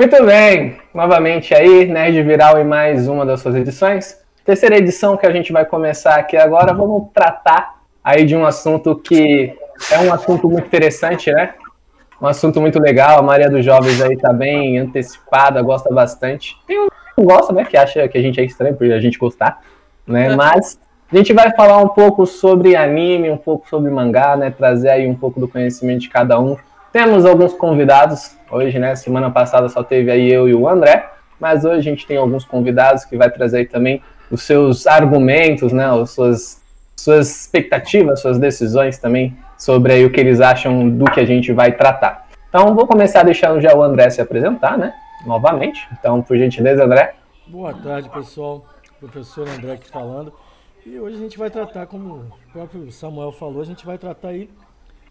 Muito bem, novamente aí, Nerd Viral em mais uma das suas edições. Terceira edição que a gente vai começar aqui agora, vamos tratar aí de um assunto que é um assunto muito interessante, né? Um assunto muito legal, a maioria dos jovens aí tá bem antecipada, gosta bastante. Tem um que gosta, né, que acha que a gente é estranho por a gente gostar, né? É. Mas a gente vai falar um pouco sobre anime, um pouco sobre mangá, né? Trazer aí um pouco do conhecimento de cada um. Temos alguns convidados hoje, né? Semana passada só teve aí eu e o André, mas hoje a gente tem alguns convidados que vai trazer também os seus argumentos, né? As suas, suas expectativas, suas decisões também sobre aí o que eles acham do que a gente vai tratar. Então vou começar deixando já o André se apresentar, né? Novamente. Então, por gentileza, André. Boa tarde, pessoal. Professor André aqui falando. E hoje a gente vai tratar, como o próprio Samuel falou, a gente vai tratar aí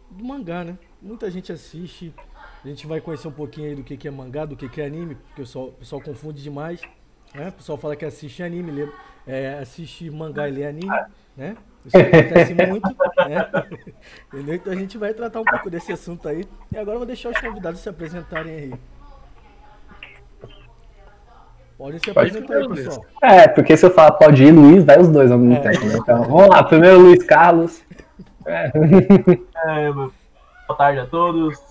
do mangá, né? Muita gente assiste, a gente vai conhecer um pouquinho aí do que, que é mangá, do que, que é anime, porque o pessoal, o pessoal confunde demais. Né? O pessoal fala que assiste anime, lê, é, assiste mangá e lê anime, né? Isso acontece muito, né? Então a gente vai tratar um pouco desse assunto aí. E agora eu vou deixar os convidados se apresentarem aí. Pode se apresentar aí, pessoal. É, porque se eu falar pode ir, Luiz, vai os dois ao mesmo é. tempo. Né? Então, vamos lá. Primeiro, Luiz Carlos. É. é boa tarde a todos.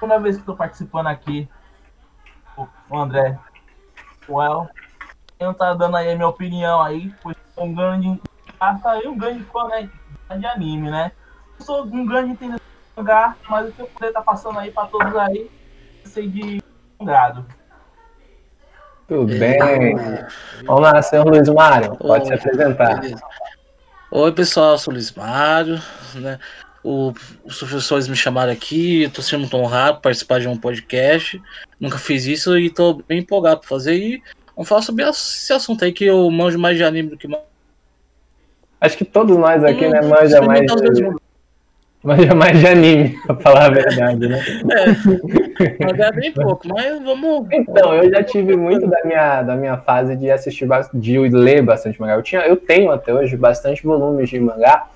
Primeira vez que estou participando aqui, o André, o El. Eu tá dando aí a minha opinião aí, pois sou um grande, aí um grande fã né, de anime, né? Eu sou um grande entendedor de mangá, mas o que eu poder estar tá passando aí para todos aí, sei de um grado. Tudo bem. Vamos lá, senhor Luiz Mário, pode Oi, se apresentar. Beleza. Oi, pessoal, sou o Luiz Mário, né? O, os professores me chamaram aqui, estou sendo muito honrado participar de um podcast. Nunca fiz isso e estou bem empolgado para fazer. E vamos falar sobre esse assunto aí que eu manjo mais de anime do que. Acho que todos nós aqui, hum, né, manja mais. De... Manja mais de anime, pra falar a verdade, né? É, mas é bem pouco, mas vamos. Então, eu já tive muito da minha, da minha fase de assistir, de ler bastante mangá. Eu, tinha, eu tenho até hoje bastante volumes de mangá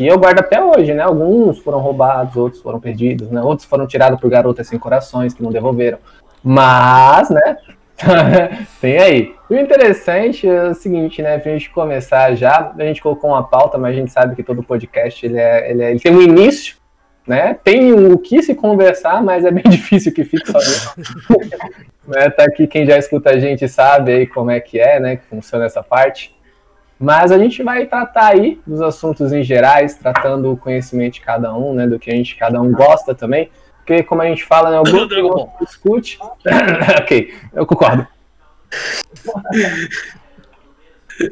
que eu guardo até hoje, né? Alguns foram roubados, outros foram perdidos, né? Outros foram tirados por garotas sem corações que não devolveram. Mas, né? Tem aí. O interessante é o seguinte, né? Pra gente começar já, a gente colocou uma pauta, mas a gente sabe que todo podcast ele, é, ele, é, ele tem um início, né? Tem o que se conversar, mas é bem difícil que fique sozinho. né? Tá aqui quem já escuta a gente sabe aí como é que é, né? Que funciona essa parte. Mas a gente vai tratar aí dos assuntos em gerais, tratando o conhecimento de cada um, né? Do que a gente cada um gosta também. Porque, como a gente fala, né, o grupo discute. ok, eu concordo.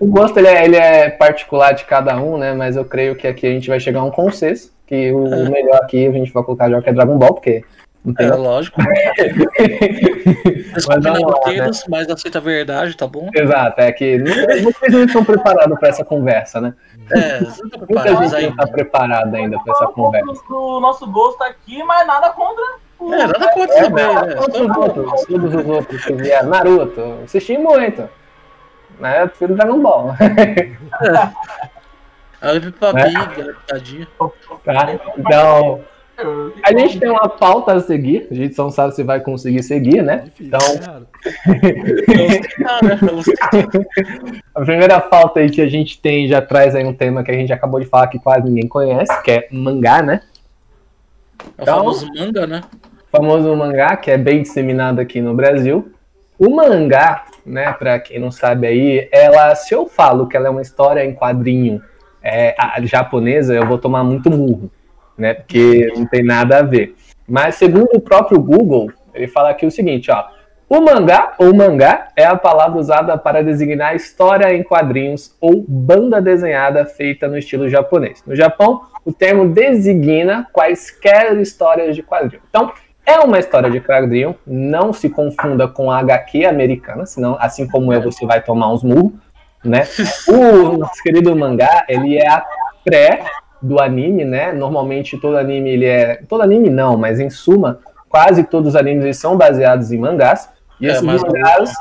o gosto ele é, ele é, particular de cada um, né? Mas eu creio que aqui a gente vai chegar a um consenso. Que o, o melhor aqui a gente vai colocar já que é Dragon Ball, porque é, lógico. mas não roteiros, né? mas aceita a verdade, tá bom? Exato, é que vocês não estão preparados para essa conversa, né? É, não Muita gente ainda. não está preparada ainda para essa conversa. O nosso gosto aqui, mas nada contra. É, nada contra é, também, né? Todos os outros, todos os outros que vieram. Naruto, assisti muito. Né? Eu prefiro Dragon Ball. Aí eu vi pra Big, tadinho. Tá, então. A gente tem uma pauta a seguir, a gente não sabe se vai conseguir seguir, né? Então. a primeira pauta aí que a gente tem já traz aí um tema que a gente acabou de falar que quase ninguém conhece, que é mangá, né? É o então, famoso manga, né? O famoso mangá, que é bem disseminado aqui no Brasil. O mangá, né, pra quem não sabe aí, ela, se eu falo que ela é uma história em quadrinho é, japonesa, eu vou tomar muito murro né? Porque não tem nada a ver. Mas segundo o próprio Google, ele fala aqui o seguinte, ó. O mangá ou mangá é a palavra usada para designar história em quadrinhos ou banda desenhada feita no estilo japonês. No Japão, o termo designa quaisquer histórias de quadrinho. Então, é uma história de quadrinho, não se confunda com a HQ americana, senão, assim como eu, você vai tomar uns murros, né? O nosso querido mangá, ele é a pré do anime, né? Normalmente todo anime ele é. Todo anime não, mas em suma, quase todos os animes eles são baseados em mangás. E é, esses mangás.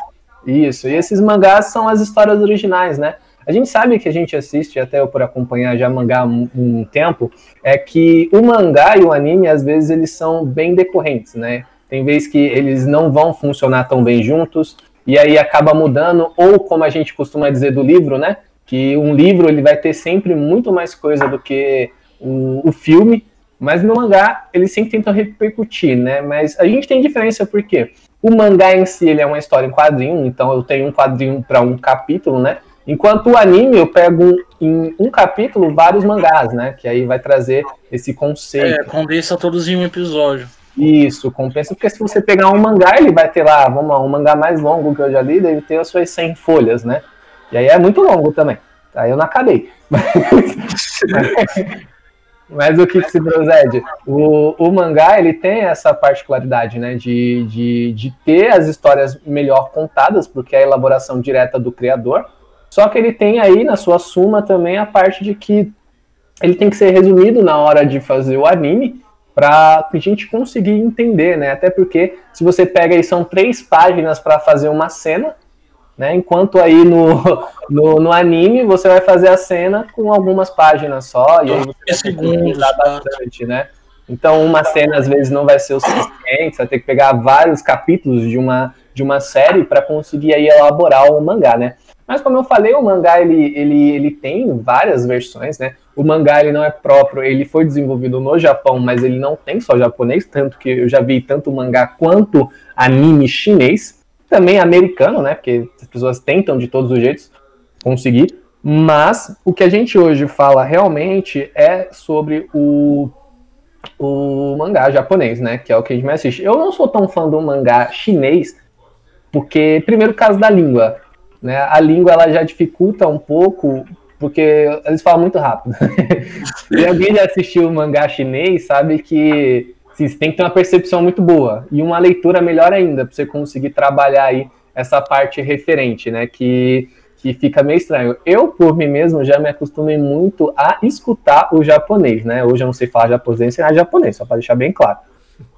Isso, e esses mangás são as histórias originais, né? A gente sabe que a gente assiste, até eu por acompanhar já mangá há um, um tempo, é que o mangá e o anime, às vezes, eles são bem decorrentes, né? tem vezes que eles não vão funcionar tão bem juntos, e aí acaba mudando, ou como a gente costuma dizer do livro, né? Que um livro ele vai ter sempre muito mais coisa do que o, o filme, mas no mangá eles sempre tentam repercutir, né? Mas a gente tem diferença porque o mangá em si ele é uma história em quadrinho, então eu tenho um quadrinho para um capítulo, né? Enquanto o anime eu pego em um capítulo vários mangás, né? Que aí vai trazer esse conceito. É, condensa todos em um episódio. Isso, compensa, porque se você pegar um mangá, ele vai ter lá, vamos lá, um mangá mais longo que eu já li, deve ter as suas 100 folhas, né? E aí é muito longo também. Aí eu não acabei. Mas, o que, se procede? O, o mangá, ele tem essa particularidade, né, de, de, de ter as histórias melhor contadas, porque é a elaboração direta do criador, só que ele tem aí na sua suma também a parte de que ele tem que ser resumido na hora de fazer o anime, para a gente conseguir entender, né? Até porque se você pega aí são três páginas para fazer uma cena, né? Enquanto aí no, no, no, anime você vai fazer a cena com algumas páginas só e aí você vai ter bastante, né? Então uma cena às vezes não vai ser o suficiente, você vai ter que pegar vários capítulos de uma de uma série para conseguir aí elaborar o mangá, né? Mas como eu falei, o mangá ele, ele, ele tem várias versões, né? O mangá ele não é próprio, ele foi desenvolvido no Japão, mas ele não tem só japonês, tanto que eu já vi tanto mangá quanto anime chinês, também americano, né? Porque as pessoas tentam de todos os jeitos conseguir. Mas o que a gente hoje fala realmente é sobre o, o mangá japonês, né? Que é o que a gente mais assiste. Eu não sou tão fã do mangá chinês, porque, primeiro, caso da língua. Né? A língua ela já dificulta um pouco, porque eles falam muito rápido. e alguém já assistiu o mangá chinês sabe que assim, você tem que ter uma percepção muito boa e uma leitura melhor ainda, para você conseguir trabalhar aí essa parte referente, né? Que, que fica meio estranho. Eu, por mim mesmo, já me acostumei muito a escutar o japonês, né? Hoje eu não sei falar japonês ensinar japonês, só para deixar bem claro.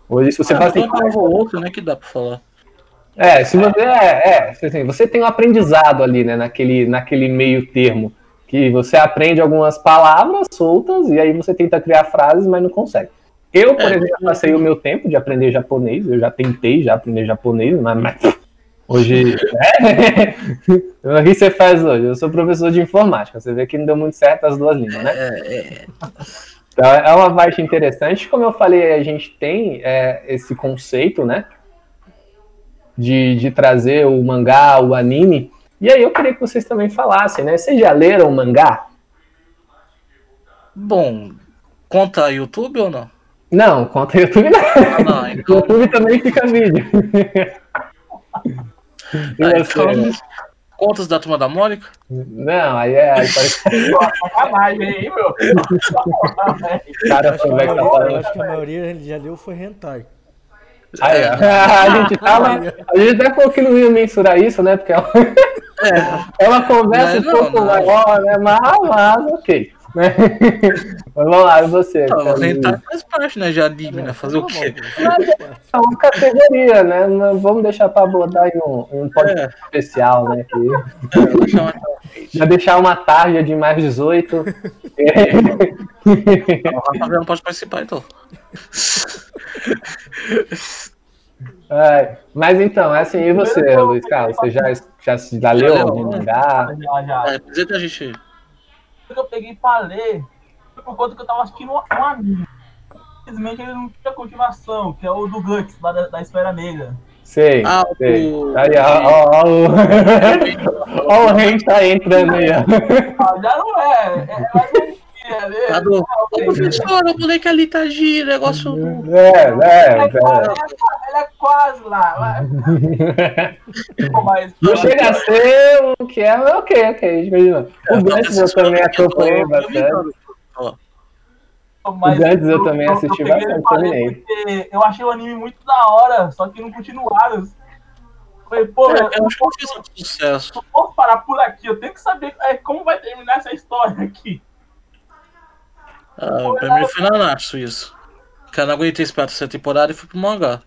Hoje, se você ah, faz assim, ou outro, né, que dá para falar. É, se você é, é assim, você tem um aprendizado ali, né, naquele, naquele meio termo, que você aprende algumas palavras soltas e aí você tenta criar frases, mas não consegue. Eu, por é, exemplo, passei o meu tempo de aprender japonês, eu já tentei já aprender japonês, mas, mas hoje. É, o que você faz hoje? Eu sou professor de informática, você vê que não deu muito certo as duas línguas, né? É, é. Então é uma parte interessante. Como eu falei, a gente tem é, esse conceito, né? de, de trazer o mangá, o anime. E aí eu queria que vocês também falassem, né? Vocês já leram o mangá? Bom, conta YouTube ou não? Não, conta YouTube não. Ah, não então... YouTube também fica vídeo. ah, então, contas da turma da Mônica? Não, aí é. Aí parece... Sacanagem aí, meu. Cara, acho, que a maioria, acho que a maioria já leu foi Hentai. Aí, a gente tava. A gente até falou que não ia mensurar isso, né? Porque é uma, é. é uma conversa um pouco maior, né? Mas, mas ok. Né? Mas vamos lá, você. Não, tentar faz parte, né? Já anime, né? Fazer o quê? É uma categoria, né? Vamos deixar pra abordar em um, um podcast é. especial, né? Que... Já deixar uma tarja de mais 18. O não pode participar, então. É, mas então, é assim, e você, Luiz Carlos? Você já, já, já leu algum mangá? Já, já. É, apresenta a gente. Que eu peguei pra ler foi por conta que eu tava assistindo um anime. Infelizmente ele não tinha continuação, que é o do Guts, lá da, da Esfera Negra. Sei, ah, sei. O... Aí, ó, ó, ó, o... ó, o Ren tá entrando aí, ó. Ah, já não é. é mas Tá do... Ô, professor, o moleque ali tá giro, negócio. É, é, é. Ele é quase lá. Não chega a ser o que é, mas ok, ok. Imagina. O Gantz eu também acompanhei bastante. O Gantz eu também assisti bastante, terminei. Eu achei o anime muito da hora, só que não continuaram. Falei, pô, é, eu, acho que eu fiz um sucesso. Eu posso parar por aqui, eu tenho que saber é, como vai terminar essa história aqui. Ah, pra mim foi na Natsu isso. Porque eu não aguentei esperar essa temporada e fui pro mangá.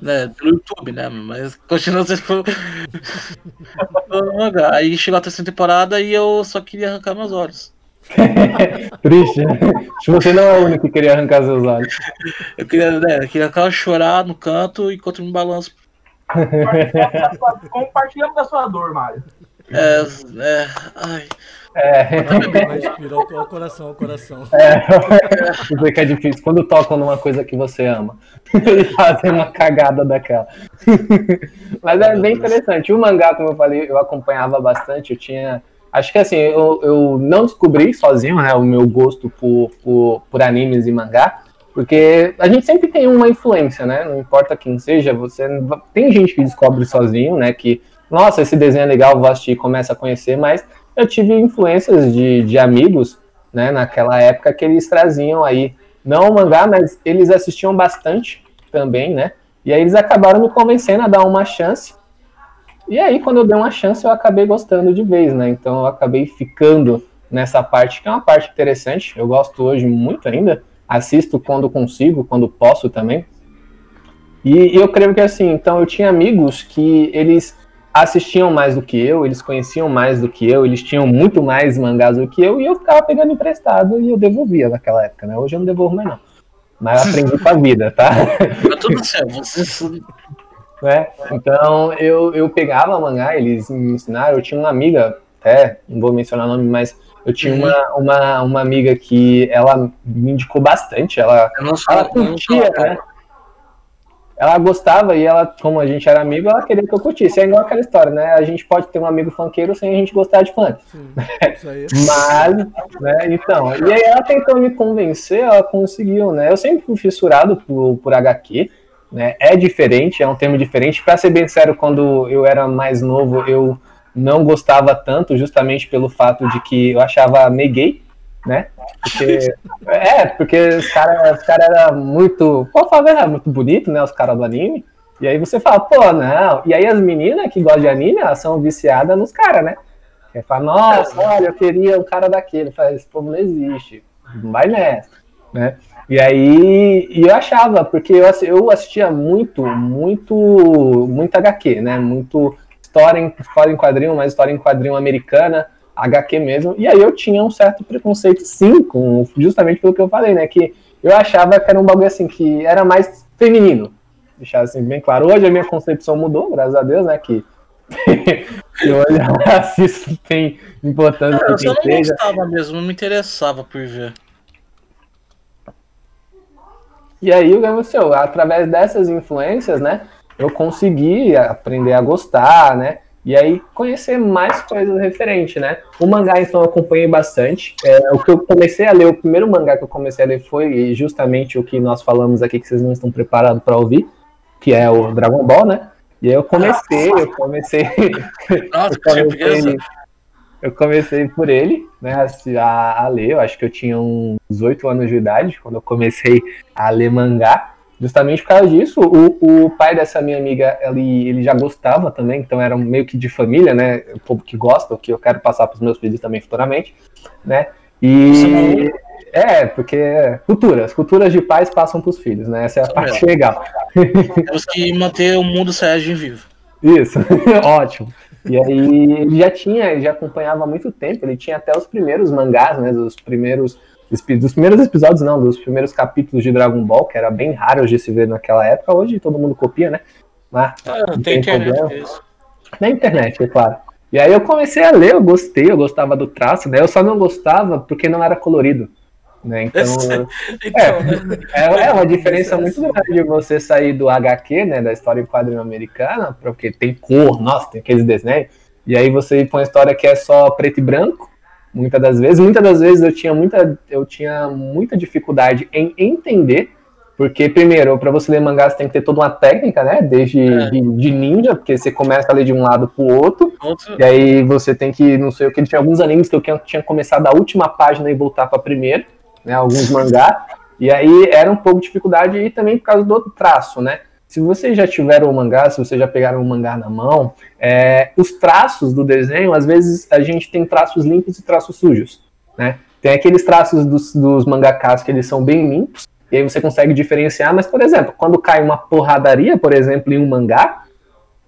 Né, pelo YouTube, né? Mas continua sendo pelo mangá. Aí chegou a terceira temporada e eu só queria arrancar meus olhos. Triste. Que você não é o único que queria arrancar seus olhos. Eu queria, né, eu queria chorar no canto enquanto me balanço. Compartilhamos da sua dor, Mário. É, é, ai. É. Vai inspirar o coração, o coração. É. Isso que é difícil. Quando tocam numa coisa que você ama, e fazem uma cagada daquela. Mas é bem interessante. O mangá, como eu falei, eu acompanhava bastante. Eu tinha. Acho que assim, eu, eu não descobri sozinho né, o meu gosto por, por, por animes e mangá. Porque a gente sempre tem uma influência, né? Não importa quem seja, você tem gente que descobre sozinho, né? Que, nossa, esse desenho é legal, vou assistir e começa a conhecer, mas eu tive influências de, de amigos, né, naquela época que eles traziam aí, não o mangá, mas eles assistiam bastante também, né? E aí eles acabaram me convencendo a dar uma chance. E aí, quando eu dei uma chance, eu acabei gostando de vez, né? Então eu acabei ficando nessa parte, que é uma parte interessante. Eu gosto hoje muito ainda. Assisto quando consigo, quando posso também. E, eu creio que assim, então eu tinha amigos que eles assistiam mais do que eu, eles conheciam mais do que eu, eles tinham muito mais mangás do que eu, e eu ficava pegando emprestado e eu devolvia naquela época, né? Hoje eu não devolvo mais não. Mas eu aprendi com a vida, tá? Tá tudo certo, você... Né? Então eu, eu pegava mangá, eles me ensinaram, eu tinha uma amiga, até, não vou mencionar o nome, mas eu tinha Uhum. uma, uma, uma amiga que ela me indicou bastante, ela, Eu não sou, ela curtia, né? Ela gostava e ela, como a gente era amigo, ela queria que eu curtisse. É igual aquela história, né? A gente pode ter um amigo funkeiro sem a gente gostar de funk. Sim, isso aí. Mas, né, então, e aí ela tentou me convencer, ela conseguiu, né? Eu sempre fui fissurado por, por HQ, né? É diferente, é um termo diferente. Pra ser bem sério, quando eu era mais novo, eu não gostava tanto, justamente pelo fato de que eu achava meio gay, né? Porque, é, porque os caras os cara eram muito. Pô, falar, era muito bonito, né? Os caras do anime. E aí você fala, pô, não. E aí as meninas que gostam de anime, elas são viciadas nos caras, né? Aí fala, nossa, olha, eu queria um cara daquele. Fala, esse povo não existe. Não vai nessa, né? E aí, e eu achava, porque eu, eu assistia muito, muito, muito HQ, né? Muito história em, história em quadrinho, mas história em quadrinho americana, HQ mesmo. E aí eu tinha um certo preconceito, sim, com, justamente pelo que eu falei, né? Que eu achava que era um bagulho assim, que era mais feminino. Deixar assim bem claro. Hoje a minha concepção mudou, graças a Deus, né? Que, que hoje eu assisto tem importância Eu que só não seja. gostava mesmo, não me interessava por ver. E aí o que aconteceu? Através dessas influências, né? Eu consegui aprender a gostar, né? E aí conhecer mais coisas referentes, né? O mangá, então, eu acompanhei bastante. É, o que eu comecei a ler, o primeiro mangá que eu comecei a ler foi justamente o que nós falamos aqui, que vocês não estão preparados para ouvir, que é o Dragon Ball, né? E aí eu comecei, eu comecei. Nossa, eu comecei, eu comecei por ele, né, a, se- a, a ler. Eu acho que eu tinha uns 18 anos de idade quando eu comecei a ler mangá. Justamente por causa disso, o, o pai dessa minha amiga, ele, ele já gostava também, então era meio que de família, né? O povo que gosta, o que eu quero passar para os meus filhos também futuramente, né? E é, porque culturas, culturas de pais passam para os filhos, né? Essa é a Isso parte mesmo. legal. Temos que manter o mundo Saiyajin vivo. Isso, ótimo. E aí ele já tinha, ele já acompanhava há muito tempo, ele tinha até os primeiros mangás, né? Dos primeiros, dos primeiros episódios, não, dos primeiros capítulos de Dragon Ball, que era bem raro de se ver naquela época. Hoje todo mundo copia, né? Mas Ah, Não tem internet. problema. é na internet, é claro. E aí eu comecei a ler, eu gostei, eu gostava do traço, né? Eu só não gostava porque não era colorido. Né? Então, Então, né? é, é uma diferença muito grande de você sair do HQ, né, da história em quadrinho americana, porque tem cor, nossa, tem aqueles desenhos, e aí você ir pra uma história que é só preto e branco, muitas das vezes. Muitas das vezes eu tinha muita, eu tinha muita dificuldade em entender, porque, primeiro, para você ler mangá, você tem que ter toda uma técnica, né, desde É. de, de ninja, porque você começa a ler de um lado pro outro, Outro- e aí você tem que, não sei o que, tinha alguns animes que eu tinha- começado da última página e voltar pra primeira, né, alguns mangá, e aí era um pouco de dificuldade e também por causa do traço, né. Se vocês já tiveram o mangá, se vocês já pegaram o mangá na mão, é, os traços do desenho, às vezes a gente tem traços limpos e traços sujos, né. Tem aqueles traços dos, dos mangakas que eles são bem limpos, e aí você consegue diferenciar, mas, por exemplo, quando cai uma porradaria, por exemplo, em um mangá,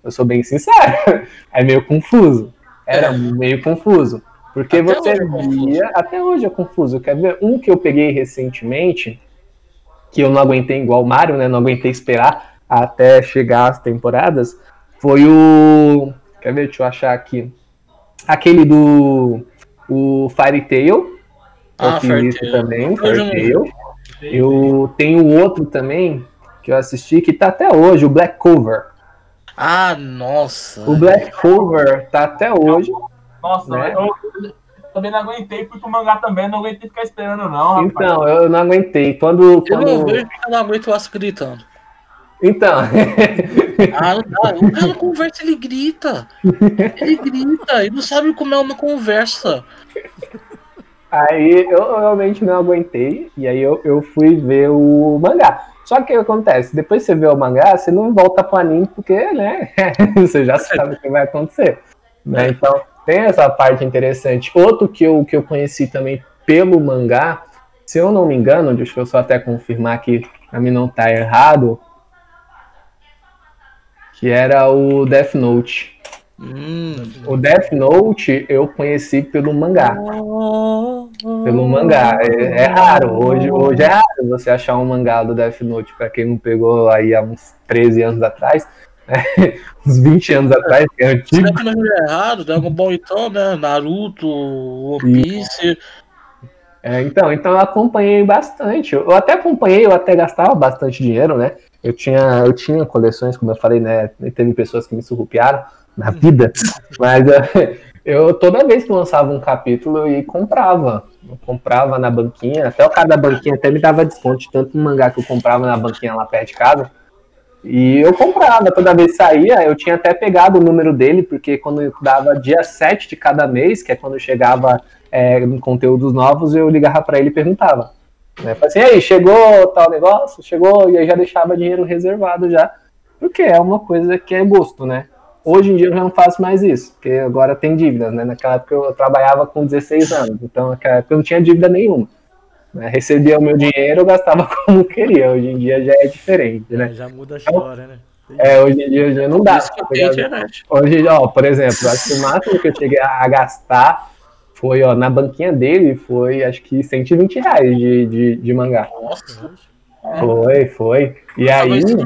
eu sou bem sincero, é meio confuso. Era É. meio confuso. Porque Até você hoje é confuso. via. Até hoje é confuso. Quer ver? Um que eu peguei recentemente, que eu não aguentei igual o Mario, né? Não aguentei esperar até chegar as temporadas, foi o. Quer ver? Deixa eu achar aqui. Aquele do. O Fairy Tail. Eu Ah, fiz Fairy isso também, Eu não- Tail. Eu tenho outro também que eu assisti que tá até hoje, o Black Cover. Ah, nossa. O Black Cover tá até hoje. Nossa, Né? eu, eu também não aguentei, fui pro mangá também, não aguentei ficar esperando, não, rapaz. Então, eu não aguentei. Quando. Eu não quando... vejo que eu não aguento o Aço gritando. Então. Ah, não. O cara conversa, ele grita. Ele grita. Ele não sabe como é uma conversa. Aí eu realmente não aguentei, e aí eu, eu fui ver o mangá. Só que o que acontece? Depois que você vê o mangá, você não volta pro anime, porque, né, você já sabe o que vai acontecer. Né? Então, tem essa parte interessante. Outro que eu, que eu conheci também pelo mangá, se eu não me engano, deixa eu só até confirmar aqui, pra mim não tá errado, que era o Death Note. Hum. O Death Note eu conheci pelo mangá. Pelo mangá. É, é raro. Hoje, hoje é raro você achar um mangá do Death Note, pra quem não pegou aí há uns 13 anos atrás, uns 20 anos atrás, que é antigo. Será que não é errado? Dragon Ball então, né? Naruto, One Piece. É, então, então eu acompanhei bastante. Eu até acompanhei, eu até gastava bastante dinheiro, né? Eu tinha, eu tinha coleções, como eu falei, né? Teve pessoas que me surrupiaram na vida, mas eh, eu toda vez que lançava um capítulo eu e comprava. Eu comprava na banquinha, até o cara da banquinha até me dava desconto de tanto mangá que eu comprava na banquinha lá perto de casa. E eu comprava, toda vez que saía, eu tinha até pegado o número dele, porque quando dava dia 7 de cada mês, que é quando chegava é, conteúdos novos, eu ligava para ele e perguntava. Né? Falei assim, aí, chegou tal negócio? Chegou, e aí já deixava dinheiro reservado já, porque é uma coisa que é gosto, né? Hoje em dia eu já não faço mais isso, porque agora tem dívidas, né? Naquela época eu trabalhava com 16 anos, então naquela época eu não tinha dívida nenhuma. Né? Recebia o meu dinheiro, eu gastava como queria. Hoje em dia já é diferente, né? É, já muda a história, né? É, hoje em dia, dia não dá. Por isso que eu tenho tá. Hoje, ó, por exemplo, acho que o máximo que eu cheguei a gastar foi, ó, na banquinha dele, foi acho que 120 reais de, de, de mangá. Nossa. Foi, foi. E aí, hoje.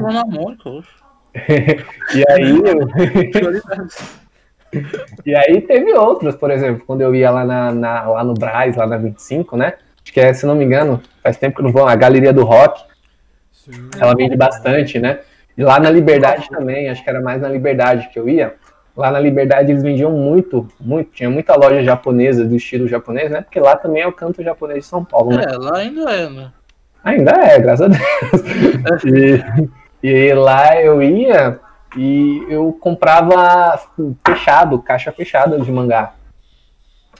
e aí, e aí teve outros, por exemplo, quando eu ia lá, na, na- lá no Braz, lá na 25, né? Acho que é, se não me engano, faz tempo que não vou, a Galeria do Rock, Sim. ela vende bastante, né? E lá na Liberdade também, acho que era mais na Liberdade que eu ia. Lá na Liberdade eles vendiam muito, muito, tinha muita loja japonesa do estilo japonês, né? Porque lá também é o canto japonês de São Paulo, né? É, lá ainda é, né? Ainda é, graças a Deus. E, e lá eu ia e eu comprava fechado, caixa fechada de mangá,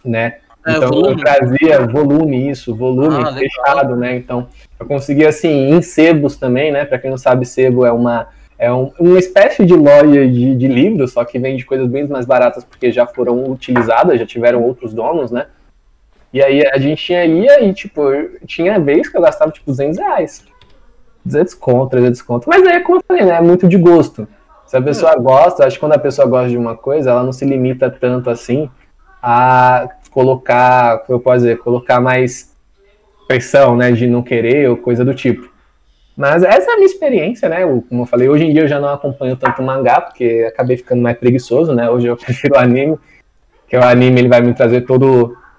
né? É, então volume. eu trazia volume, isso, volume Ah, legal. fechado, né? Então eu conseguia assim, em sebos também, né? Pra quem não sabe, sebo é uma é um- uma espécie de loja de, de livros, só que vende coisas bem mais baratas porque já foram utilizadas, já tiveram outros donos, né? E aí a gente tinha, ia e, tipo, tinha vez que eu gastava, tipo, 200 reais. 200 conto, 300 conto. Mas aí, como eu falei, né? É muito de gosto. Se a pessoa gosta, acho que quando a pessoa gosta de uma coisa, ela não se limita tanto assim a colocar, como eu posso dizer, colocar mais pressão, né? De não querer ou coisa do tipo. Mas essa é a minha experiência, né? Eu- Como eu falei, hoje em dia eu já não acompanho tanto mangá, porque acabei ficando mais preguiçoso, né? Hoje eu prefiro o anime, que o anime ele vai me trazer toda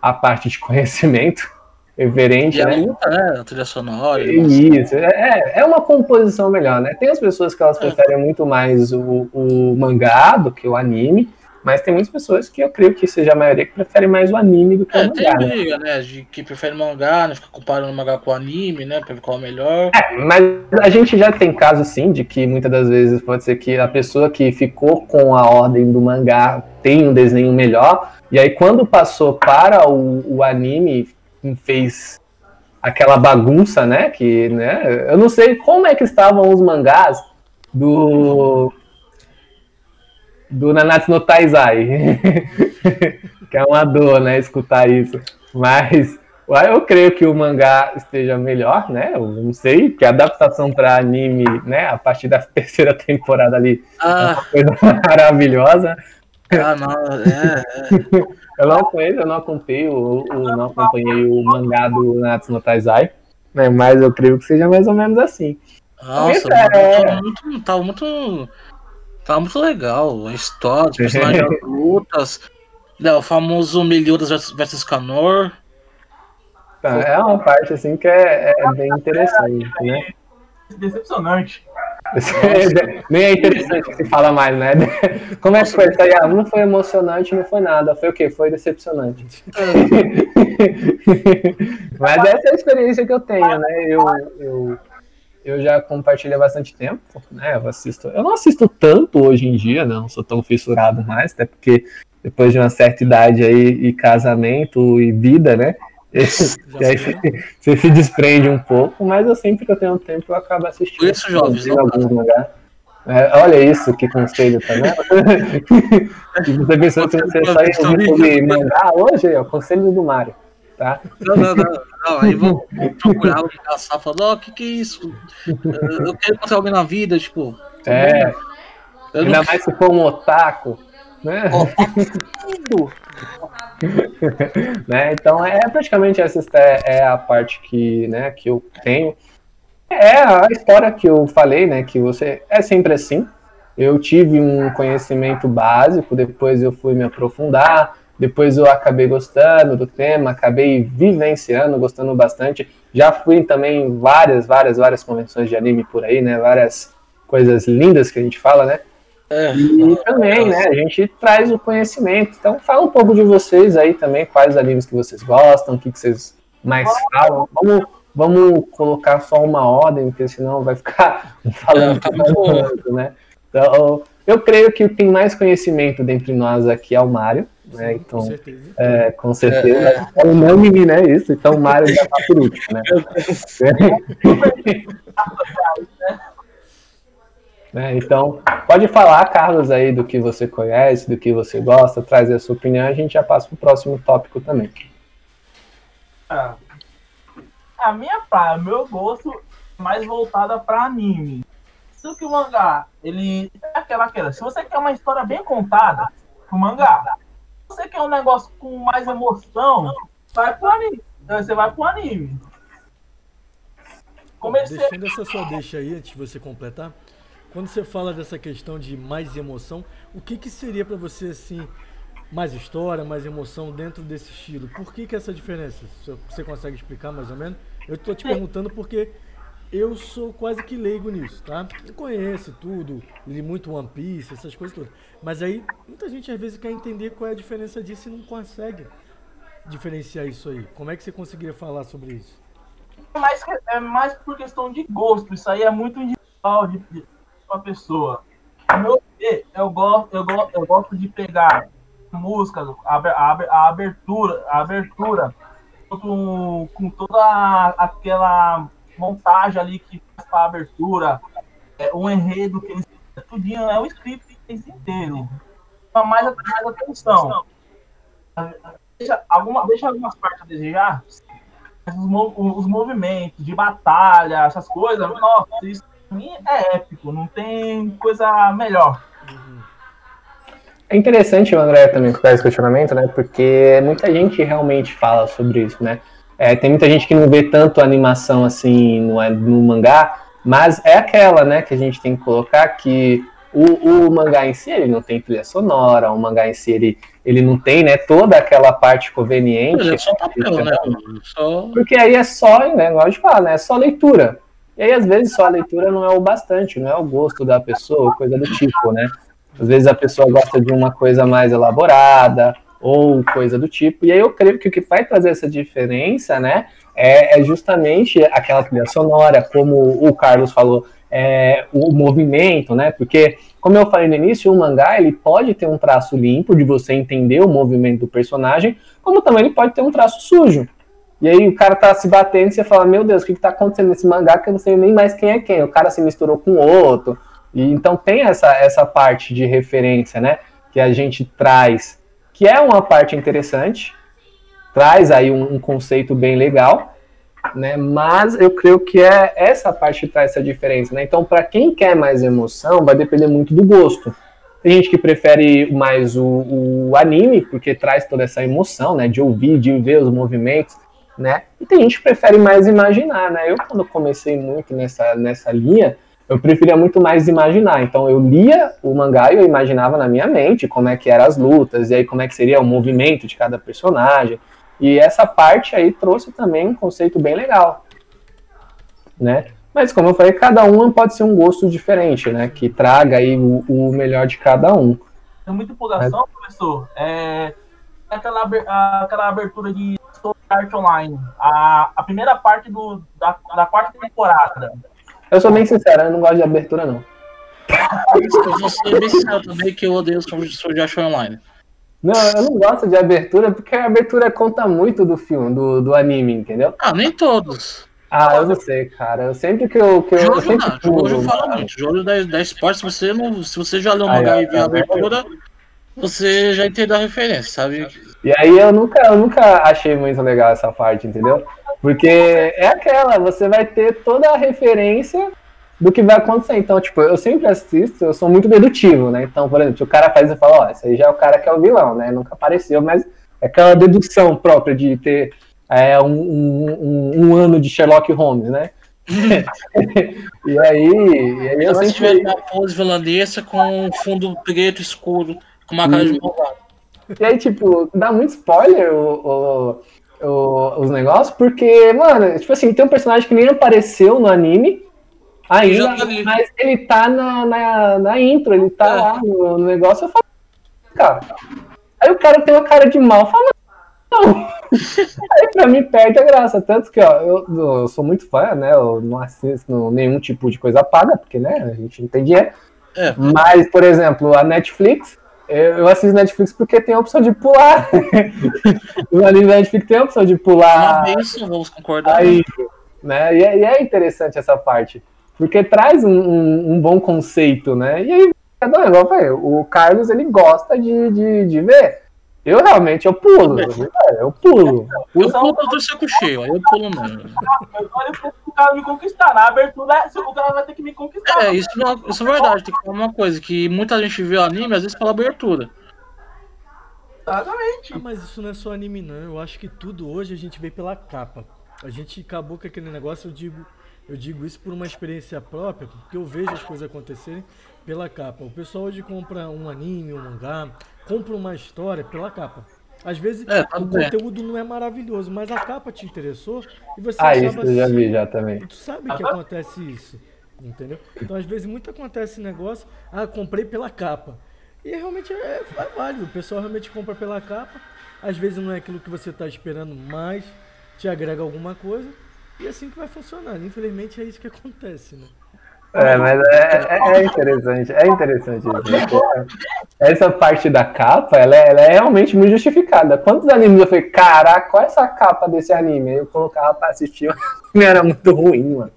a parte de conhecimento reverente, E a né? luta, né? A trilha sonora. nossa. Isso, é, é uma composição melhor, né? Tem as pessoas que elas preferem muito mais o, o mangá do que o anime, mas tem muitas pessoas que eu creio que seja a maioria que preferem mais o anime do que É, o tem mangá, né? briga, né? De que prefere mangá, né? Fica comparando mangá com anime, né? Pra ver qual é o melhor. É, mas a gente já tem casos sim de que muitas das vezes pode ser que a pessoa que ficou com a ordem do mangá tem um desenho melhor, e aí quando passou para o, o anime fez aquela bagunça, né? Que, né? Eu não sei como é que estavam os mangás do do Nanatsu no Taizai, que é uma dor, né? Escutar isso, mas eu creio que o mangá esteja melhor, né? Eu não sei, que a adaptação para anime, né? A partir da terceira temporada ali, Ah, coisa maravilhosa. Ah, não, é, é. Eu não conheço, eu não acompanhei o, o não acompanhei o mangá do Natsu no Taizai, né? Mas eu creio que seja mais ou menos assim. Nossa, Mas, é- muito, tava muito. Tava muito legal. A história, os personagens, as lutas. né, o famoso Meliodas versus, Canor. Tá, é uma parte assim que é, é bem interessante, né? Decepcionante. Nem é interessante que se fala mais, né? Como é que foi? Ah, não foi emocionante, não foi nada. Foi o quê? Foi decepcionante. Mas essa é a experiência que eu tenho, né? Eu, eu, eu já compartilho há bastante tempo, né? Eu assisto. Eu não assisto tanto hoje em dia, não sou tão fissurado mais, até porque depois de uma certa idade aí e casamento e vida, né? E aí você, você se desprende um pouco, mas eu sempre que eu tenho tempo eu acabo assistindo. Por isso, jovens, não- alguns mangá. É, olha isso, que conselho, tá vendo? você pensou que você só ia sobre mangá hoje, ó, conselho do Mário, tá? Não, não, não, não. Aí vou procurar um caçar falando, ó, o que que é isso? Eu quero encontrar alguém na vida, tipo. É, Eu ainda mais se for um otaku, né? Lindo. né? Então é praticamente essa é, é a parte que, né, que eu tenho. É a história que eu falei, né? Que você é sempre assim. Eu tive um conhecimento básico, depois eu fui me aprofundar, depois eu acabei gostando do tema, acabei vivenciando, gostando bastante. Já fui também em várias, várias, várias convenções de anime por aí, né? Várias coisas lindas que a gente fala, né? É, E também, né, a gente traz o conhecimento. Então, fala um pouco de vocês aí também, quais animes que vocês gostam, o que, que vocês mais falam. Vamos, vamos colocar só uma ordem, porque senão vai ficar falando É, muito- né? Então, eu creio que tem mais conhecimento dentre nós aqui é o Mário, né? Com Então, certeza. é, com certeza. É unânime, né? Isso. Então, o Mário já tá por último, né? Né, Então, pode falar, Carlos, aí do que você conhece, do que você gosta, trazer a sua opinião, a gente já passa para o próximo tópico também. Ah, A minha praia, meu gosto é mais voltada pra anime. Do que o mangá, ele é aquela, aquela. Se você quer uma história bem contada, o mangá. Você quer um negócio com mais emoção, vai pro anime. Então, Você vai pro anime. Comecei. Deixando essa sua deixa aí, antes de você completar, quando você fala dessa questão de mais emoção, o que, que seria para você assim, mais história, mais emoção dentro desse estilo? Por que, que essa diferença? Você- consegue explicar mais ou menos? Eu tô te perguntando porque eu sou quase que leigo nisso, tá? Eu conheço tudo, li muito One Piece, essas coisas todas. Mas aí, muita gente às vezes quer entender qual é a diferença disso e não consegue diferenciar isso aí. Como é que você conseguiria falar sobre isso? É mais, é mais por questão de gosto. Isso aí é muito individual de, de uma pessoa. Meu eu gosto, eu, gosto, eu gosto de pegar músicas, a, a a abertura, a abertura com, com toda aquela montagem ali que faz para abertura, é, o enredo que eles tudinho é o script que eles inteiro. Chama mais, mais atenção. Deixa, alguma, deixa algumas partes a desejar, os, os movimentos de batalha, essas coisas, nossa, isso pra mim é épico, não tem coisa melhor. É interessante o André também colocar esse questionamento, né? Porque muita gente realmente fala sobre isso, né? É, tem muita gente que não vê tanto animação assim no, no mangá, mas é aquela, né, que a gente tem que colocar que o, o mangá em si ele não tem trilha sonora, o mangá em si ele, ele não tem, né, toda aquela parte conveniente. É só papel, né? Só. Porque aí é só, né, igual de falar, né, é só leitura. E aí, às vezes, só a leitura não é o bastante, não é o gosto da pessoa, coisa do tipo, né? Às vezes a pessoa gosta de uma coisa mais elaborada, ou coisa do tipo. E aí eu creio que o que vai trazer essa diferença, né, é, é justamente aquela trilha sonora, como o Carlos falou, é, o movimento, né? Porque, como eu falei no início, o mangá ele pode ter um traço limpo de você entender o movimento do personagem, como também ele pode ter um traço sujo. E aí o cara tá se batendo e você fala, meu Deus, o que, que tá acontecendo nesse mangá que eu não sei nem mais quem é quem. O cara se misturou com o outro. E então tem essa, essa parte de referência, né? Que a gente traz, que é uma parte interessante, traz aí um, um conceito bem legal, né? Mas eu creio que é essa parte que traz essa diferença, né? Então, para quem quer mais emoção, vai depender muito do gosto. Tem gente que prefere mais o, o anime, porque traz toda essa emoção, né? De ouvir, de ver os movimentos, né? E tem gente que prefere mais imaginar, né? Eu, quando comecei muito nessa, nessa linha, eu preferia muito mais imaginar. Então eu lia o mangá e eu imaginava na minha mente como é que eram as lutas, e aí como é que seria o movimento de cada personagem. E essa parte aí trouxe também um conceito bem legal, né? Mas como eu falei, cada um pode ser um gosto diferente, né? Que traga aí o, o melhor de cada um. Tem muita empolgação, é. professor. É aquela, aquela abertura de Sword Art Online. A, a primeira parte do, da, da quarta temporada. Eu sou bem sincero, eu não gosto de abertura, não. Eu vou ser bem sincero também que eu odeio Sword Art Online. Não, eu não gosto de abertura porque a abertura conta muito do filme, do, do anime, entendeu? Ah, nem todos. Ah, eu não sei, cara. Eu sempre que eu. Que eu, Jojo, sempre não, Jojo fala muito. Jojo da, da Esporte, se você, não, se você já leu o mangá e viu a abertura, você já entendeu a referência, sabe? E aí eu nunca, eu nunca achei muito legal essa parte, entendeu? Porque é aquela, você vai ter toda a referência do que vai acontecer. Então, tipo, eu sempre assisto, eu sou muito dedutivo, né? Então, por exemplo, se o cara faz, eu falo, ó, esse aí já é o cara que é o vilão, né? Nunca apareceu, mas é aquela dedução própria de ter é, um, um, um, ano de Sherlock Holmes, né? e aí, e aí eu sempre... tiver uma pose vilandesa com um fundo preto escuro, com uma cara de malvado. E aí, tipo, dá muito spoiler o, o, o, os negócios, porque, mano, tipo assim, tem um personagem que nem apareceu no anime, ainda, mas ele tá na, na, na intro, ele tá é. lá no, no, negócio, eu falo, cara. Aí o cara tem uma cara de mal, fala, não. Aí pra mim perde a graça. Tanto que, ó, eu, eu, sou muito fã, né? Eu não assisto nenhum tipo de coisa paga, porque, né, a gente não tem dinheiro. É. Mas, por exemplo, a Netflix, eu assisto Netflix porque tem a opção de pular. o anime da Netflix tem a opção de pular. É isso, vamos concordar. Aí, né? E é, e é interessante essa parte. Porque traz um, um, um bom conceito, né? E aí, o Carlos, ele gosta de, de, de ver. Eu realmente, eu pulo. Eu pulo. Eu pulo pra o saco cheio, aí eu pulo mesmo. Eu olho pro cara me conquistar. Na abertura, o cara vai ter que me conquistar. É, isso, não, isso é verdade. Tem que falar uma coisa, que muita gente vê o anime, às vezes fala abertura. Exatamente. Ah, mas isso não é só anime, não. Eu acho que tudo hoje a gente vê pela capa. A gente acabou com aquele negócio, eu digo, eu digo isso por uma experiência própria, porque eu vejo as coisas acontecerem pela capa. O pessoal hoje compra um anime, um mangá, compra uma história pela capa. Às vezes é, o bem. conteúdo não é maravilhoso, mas a capa te interessou e você ah, isso eu já vi já também. E tu sabe que acontece isso, entendeu? Então às vezes muito acontece esse negócio, ah, comprei pela capa. E realmente é, é válido, o pessoal realmente compra pela capa. Às vezes não é aquilo que você está esperando, mas te agrega alguma coisa. E é assim que vai funcionar. Infelizmente é isso que acontece, né? É, mas é, é, é, interessante, é interessante isso. Essa parte da capa, ela é, ela é, realmente muito justificada. Quantos animes eu falei, caraca, qual é essa capa desse anime? Aí eu colocava pra assistir, era muito ruim, mano.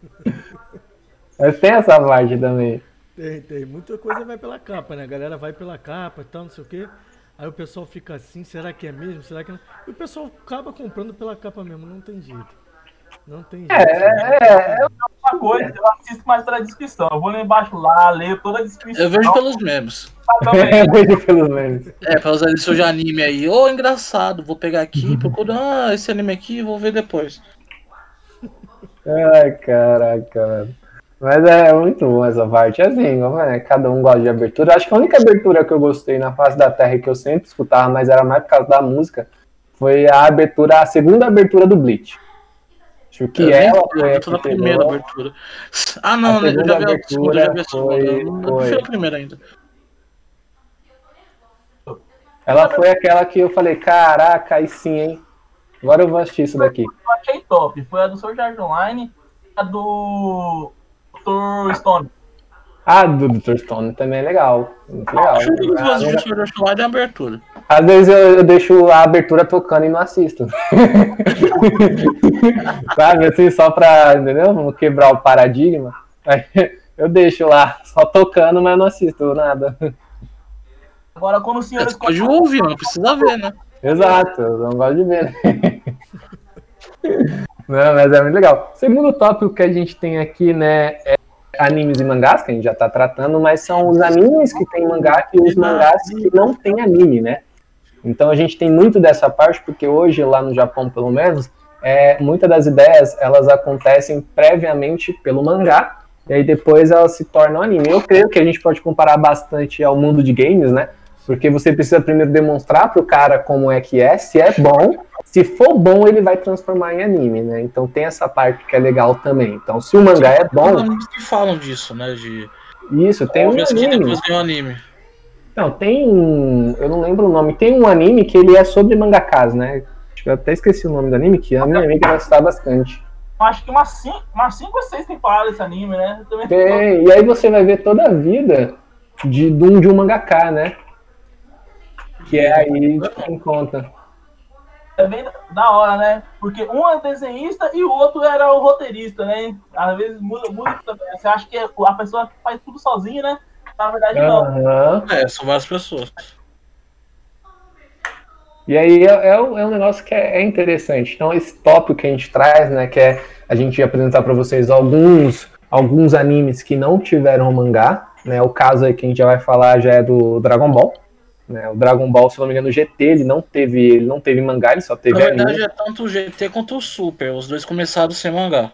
Mas tem essa parte também. Tem, tem. Muita coisa vai pela capa, né? A galera vai pela capa e tal, não sei o quê. Aí o pessoal fica assim, será que é mesmo? Será que não? E o pessoal acaba comprando pela capa mesmo, não tem jeito. Não tem é, jeito. É, é, é uma coisa, eu assisto mais pela descrição. Eu vou lá embaixo lá, leio toda a descrição. Eu vejo pelos memes. eu vejo pelos memes. É, pra usar isso de anime aí. Ô, oh, engraçado, vou pegar aqui, procuro, ah, esse anime aqui e vou ver depois. Ai, caraca, mano. Mas é muito bom essa parte. Assim, né, cada um gosta de abertura. Acho que a única abertura que eu gostei na face da Terra que eu sempre escutava, mas era mais por causa da música, foi a abertura, a segunda abertura do Bleach. Acho que eu ela foi a que primeira abertura. Ah, não, né? Eu já vi a segunda, já vi a segunda. Foi, foi a primeira ainda. Ela foi aquela que eu falei, caraca, aí sim, hein? Agora eu vou assistir isso daqui. Eu achei top. Foi a do Sword Art Online, a do Dr. Stone. Ah, do Dr. Stone também é legal. Muito legal. Acho que os de Sword Art Online é abertura. Às vezes eu, eu, deixo a abertura tocando e não assisto. Sabe, assim, só pra, entendeu? Vamos quebrar o paradigma. Eu deixo lá, só tocando, mas não assisto nada. Agora, quando o senhor... Você pode ouvir, não precisa ver, né? Exato, eu não gosto de ver, né? Não, mas é muito legal. Segundo tópico que a gente tem aqui, né, é animes e mangás, que a gente já tá tratando, mas são os animes que tem mangá e os mangás que não tem anime, né? Então a gente tem muito dessa parte, porque hoje, lá no Japão, pelo menos, é, muitas das ideias elas acontecem previamente pelo mangá, e aí depois elas se tornam anime. Eu creio que a gente pode comparar bastante ao mundo de games, né? Porque você precisa primeiro demonstrar pro cara como é que é, se é bom. Se for bom, ele vai transformar em anime, né? Então tem essa parte que é legal também. Então, se o mangá é bom. Tem que falam disso, né? De... Isso, tem um anime. depois tem um anime. Não, tem um. Eu não lembro o nome. Tem um anime que ele é sobre mangakas, né? Que eu até esqueci o nome do anime, que a minha amiga gostava bastante. Acho que umas 5 umas cinco ou 6 temporadas esse anime, né? Eu Também Tem, e aí você vai ver toda a vida de, de, um, de um mangaká, né? Que é aí de quem conta. É bem da hora, né? Porque um é desenhista e o outro era o roteirista, né? Às vezes muda, muda também. Você acha que a pessoa faz tudo sozinha, né? Na verdade, não. Aham. É, são várias pessoas. E aí é, é um, é um negócio que é, é interessante. Então, esse tópico que a gente traz, né, que é a gente apresentar para vocês alguns, alguns animes que não tiveram mangá, né? O caso aí que a gente já vai falar já é do Dragon Ball. Né? O Dragon Ball, se não me engano, o GT, ele não teve, ele não teve mangá, ele só teve Na verdade, anime. é tanto o GT quanto o Super. Os dois começaram sem mangá.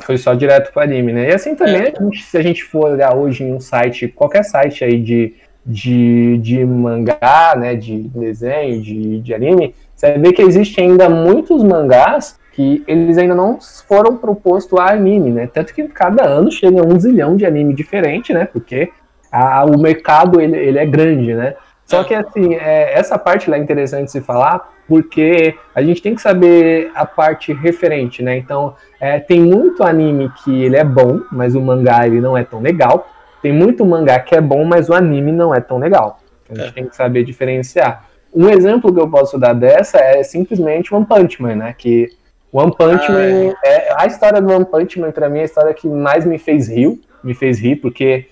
Foi, só direto pro anime, né? E assim também, a gente- se a gente for olhar hoje em um site, qualquer site aí de, de, de mangá, né, de desenho, de, de anime, você vai ver que existe ainda muitos mangás que eles ainda não foram propostos a anime, né? Tanto que cada ano chega um zilhão de anime diferente, né? Porque a- o mercado, ele, ele é grande, né? Só que, assim, é, essa parte lá é interessante se falar, porque a gente tem que saber a parte referente, né? Então, é, tem muito anime que ele é bom, mas o mangá ele não é tão legal. Tem muito mangá que é bom, mas o anime não é tão legal. A gente É. tem que saber diferenciar. Um exemplo que eu posso dar dessa é simplesmente One Punch Man, né? Que One Punch Ah, Man, é, a história do One Punch Man, pra mim, é a história que mais me fez rir, me fez rir, porque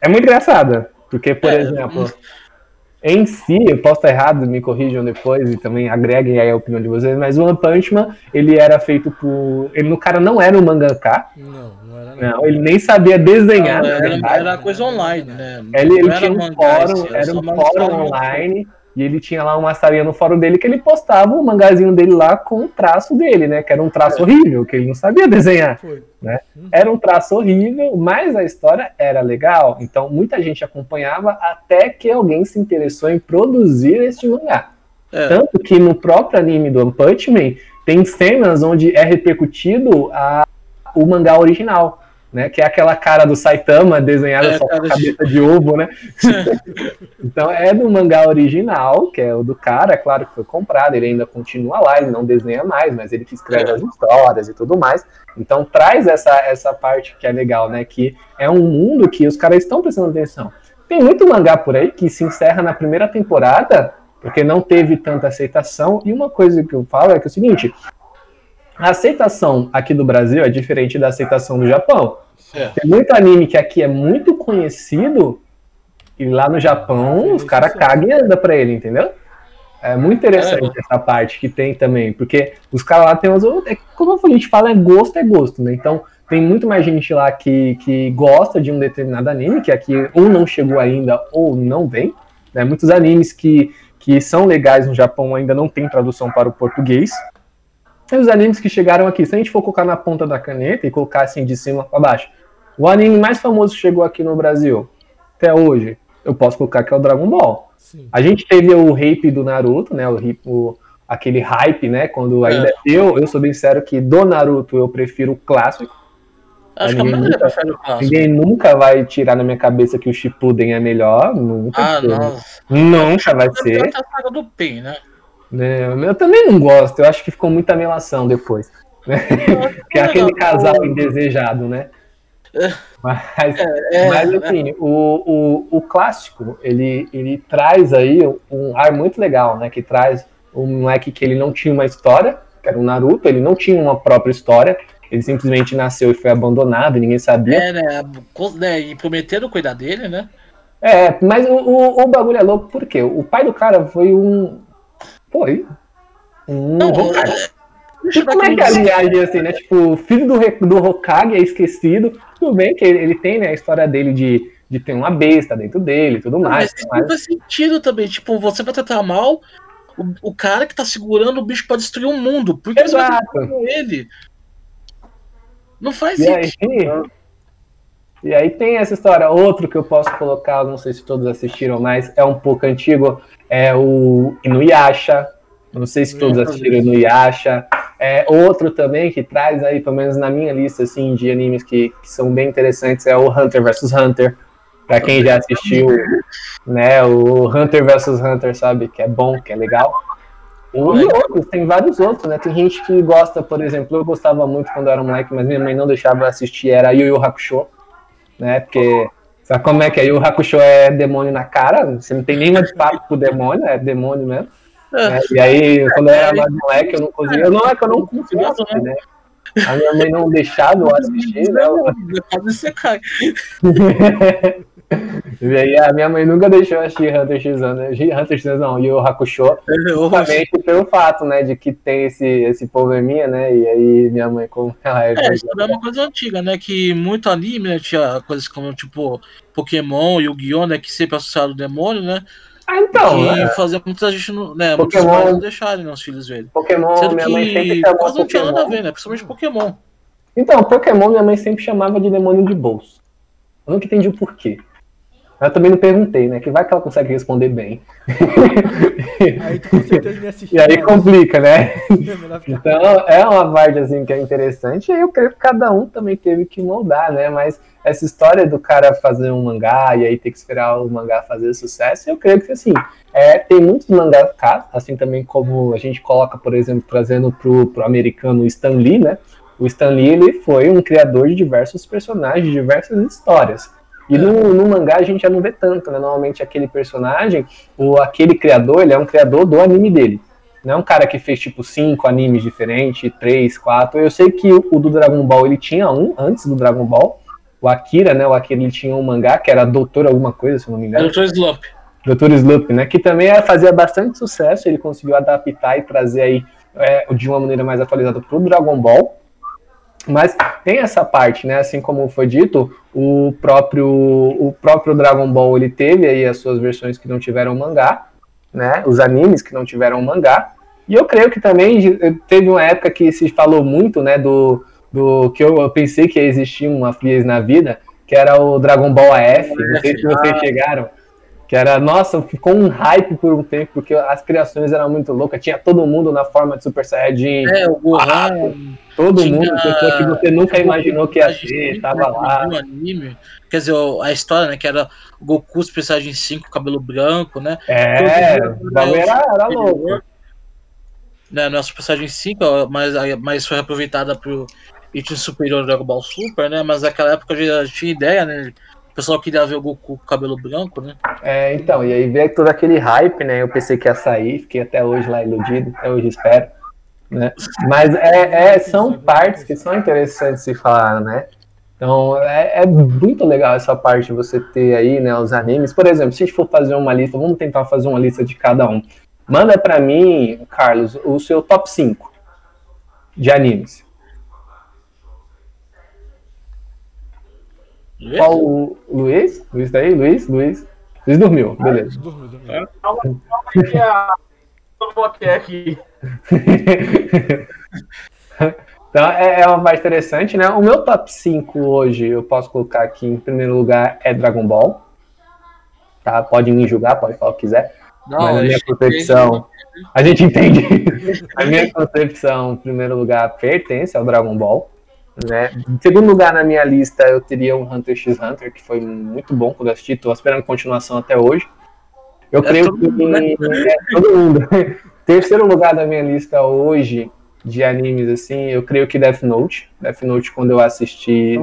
é muito engraçada. Porque, por É, exemplo, em si, eu posso estar errado, me corrijam depois e também agreguem aí a opinião de vocês, mas o One Punch Man, ele era feito por. Ele, no cara não era um mangaka, Não, não era não. não, ele nem sabia desenhar, Não, na era, verdade. era coisa online, né? Ele, ele Não tinha um fórum, era só um fórum história online, e ele tinha lá uma salinha no fórum dele que ele postava o mangazinho dele lá com o traço dele, né? Que era um traço horrível, que ele não sabia desenhar. Foi. Era um traço horrível, mas a história era legal. Então muita gente acompanhava até que alguém se interessou em produzir este mangá. É. Tanto que no próprio anime do One Punch Man tem cenas onde é repercutido a, o mangá original. Né, que é aquela cara do Saitama desenhada É, só com a cabeça de ovo, né? então é do mangá original, que é o do cara, é claro que foi comprado, ele ainda continua lá, ele não desenha mais, mas ele que escreve É. as histórias e tudo mais. Então traz essa, essa parte que é legal, né? Que é um mundo que os caras estão prestando atenção. Tem muito mangá por aí que se encerra na primeira temporada porque não teve tanta aceitação. E uma coisa que eu falo é que é o seguinte: a aceitação aqui do Brasil é diferente da aceitação do Japão. É. Tem muito anime que aqui é muito conhecido e lá no Japão os caras cagam e andam pra ele, entendeu? É muito interessante essa parte que tem também, porque os caras lá tem os. É, como a gente fala, é gosto, é gosto, né? Então tem muito mais gente lá que, que gosta de um determinado anime, que aqui ou não chegou ainda ou não vem. Né? Muitos animes que, que são legais no Japão ainda não tem tradução para o português. E os animes que chegaram aqui, se a gente for colocar na ponta da caneta e colocar assim de cima para baixo, o anime mais famoso que chegou aqui no Brasil até hoje, eu posso colocar que é o Dragon Ball. Sim. A gente teve o hype do Naruto, né? O, hype- o- aquele hype, né? Quando ainda eu, eu sou bem sério que do Naruto eu prefiro o clássico. Acho que a Ninguém maioria nunca- prefere o clássico. Ninguém nunca vai tirar na minha cabeça que o Shippuden é melhor, nunca. Ah, não. Nunca vai É ser. que a saga do Pen, né? Né? Eu também não gosto, eu acho que ficou muita melação depois. né? Que é aquele casal indesejado, né? Mas, É, mas né? assim, o, o, o clássico, ele, ele traz aí um ar muito legal, né? Que traz um moleque que ele não tinha uma história, que era o Naruto, ele não tinha uma própria história, ele simplesmente nasceu e foi abandonado, e ninguém sabia. É, né? né, E prometeram cuidar dele, né? É, mas o, o, o bagulho é louco porque o pai do cara foi um. Foi. Um Não, Hokage. Deixa Tipo, como é que é a linhagem assim, né? Tipo, o filho do, do Hokage é esquecido, tudo bem que ele, ele tem né, a história dele de, de ter uma besta dentro dele e tudo mais. Mas isso não faz sentido também. Tipo, você vai tratar mal o, o cara que tá segurando o bicho pra destruir o mundo. Por que você vai Exato. tratar mal ele? Não faz E aí, sentido. e aí tem essa história. Outro que eu posso colocar, não sei se todos assistiram, mas é um pouco antigo, é o Inuyasha. Não sei se todos assistiram Inuyasha. É, outro também que traz aí, pelo menos na minha lista assim, de animes que, que são bem interessantes, é o Hunter vs Hunter. Pra quem já assistiu, né, o Hunter vs Hunter sabe que é bom, que é legal. E outros, tem vários outros, né? Tem gente que gosta, por exemplo, eu gostava muito quando era moleque, mas minha mãe não deixava assistir, era Yu Yu Hakusho, né? Porque, sabe como é que é? Yu Hakusho é demônio na cara, você não tem nenhuma papo com o demônio, é demônio mesmo. né? E aí, quando eu era mais moleque, eu não conseguia, não é que eu não conseguia assistir, né? A minha mãe não deixava eu assistir, né? Quase você cai. E aí a minha mãe nunca deixou assistir Hunter x Hunter, Hunter x Hunter não, Yu Yu Hakusho, Justamente pelo fato, né, de que tem esse, esse probleminha, né, e aí minha mãe, como ela é... É, isso é uma coisa antiga, né? Que muito anime, né? Tinha coisas como, tipo, Pokémon, Yu-Gi-Oh!, né? Que sempre associado ao demônio, né? Ah, então, que né, fazia muita gente, não- né? Muitos Pokémon- pais não deixarem né, os filhos verem. Pokémon, Sendo minha mãe sempre que chamou quase não tinha nada a ver, né? Principalmente Pokémon. Então, Pokémon minha mãe sempre chamava de demônio de bolso. Eu nunca entendi o porquê. Eu também não perguntei, né, que vai que ela consegue responder bem. Aí tu com certeza me assistiu. E aí complica, né? Ficar- Então é uma parte assim que é interessante, e eu creio que cada um também teve que moldar, né? Mas essa história do cara fazer um mangá e aí ter que esperar o mangá fazer sucesso, eu creio que assim, é, tem muitos mangakás, assim também como a gente coloca, por exemplo, trazendo pro, pro americano Stan Lee, né? O Stan Lee ele foi um criador de diversos personagens, de diversas histórias. E no, no mangá a gente já não vê tanto, né? Normalmente aquele personagem, o, aquele criador, ele é um criador do anime dele. Não é um cara que fez tipo cinco animes diferentes, três, quatro. Eu sei que o, o do Dragon Ball ele tinha um antes do Dragon Ball. O Akira, né? O Akira ele tinha um mangá que era Doutor alguma coisa, se eu não me engano. o Dr. Slump. Dr. Sloop, né? Que também é- fazia bastante sucesso. Ele conseguiu adaptar e trazer aí é, de uma maneira mais atualizada pro Dragon Ball. Mas tem essa parte, né? Assim como foi dito, o próprio, o próprio Dragon Ball ele teve aí as suas versões que não tiveram mangá, né? Os animes que não tiveram mangá. E eu creio que também eh, teve uma época que se falou muito, né? Do, do que eu, pensei que ia existir uma vez na vida, que era o Dragon Ball AF. Não sei se vocês chegaram. Que era, nossa, ficou um hype por um tempo, porque as criações eram muito loucas. Tinha todo mundo na forma de Super Saiyajin. É, o Gohan. Todo Tinha- mundo, pessoa que você nunca imaginou que ia a gente ter, tava lá. viu o anime, quer dizer, a história, né? Que era Goku Super Saiyajin 5, cabelo branco, né? É, o bagulho era, era louco. Né, não é a Super Saiyajin 5, ó, mas, mas foi aproveitada pro item superior do Dragon Ball Super, né? Mas naquela época já tinha ideia, né? O pessoal queria ver o Goku com cabelo branco, né? É, então, e aí veio todo aquele hype, né? Eu pensei que ia sair, fiquei até hoje lá iludido, até hoje espero. Né? Mas é, é- são partes que são interessantes de falar, né? Então é, é muito legal essa parte de você ter aí, né, os animes. Por exemplo, se a gente for fazer uma lista, vamos tentar fazer uma lista de cada um. Manda pra mim, Carlos, o seu top 5 de animes. Qual o Luiz? Luiz tá aí? Luiz? Luiz? Luiz dormiu, beleza. Dormiu, dormiu. Calma, calma aí que a... Eu bloqueei aqui. então é, é uma parte interessante, né? O meu top 5 hoje, eu posso colocar aqui em primeiro lugar, é Dragon Ball. Tá? Pode me julgar, pode falar o que quiser. Não, mas a minha concepção. A gente entende. a minha concepção, em primeiro lugar, pertence ao Dragon Ball. Né? Em segundo lugar na minha lista, eu teria um Hunter x Hunter, que foi muito bom quando eu assisti. Tô esperando continuação até hoje. Eu É creio que mundo, né? é todo mundo. Terceiro lugar da minha lista hoje de animes, assim, eu creio que Death Note. Death Note, quando eu assisti.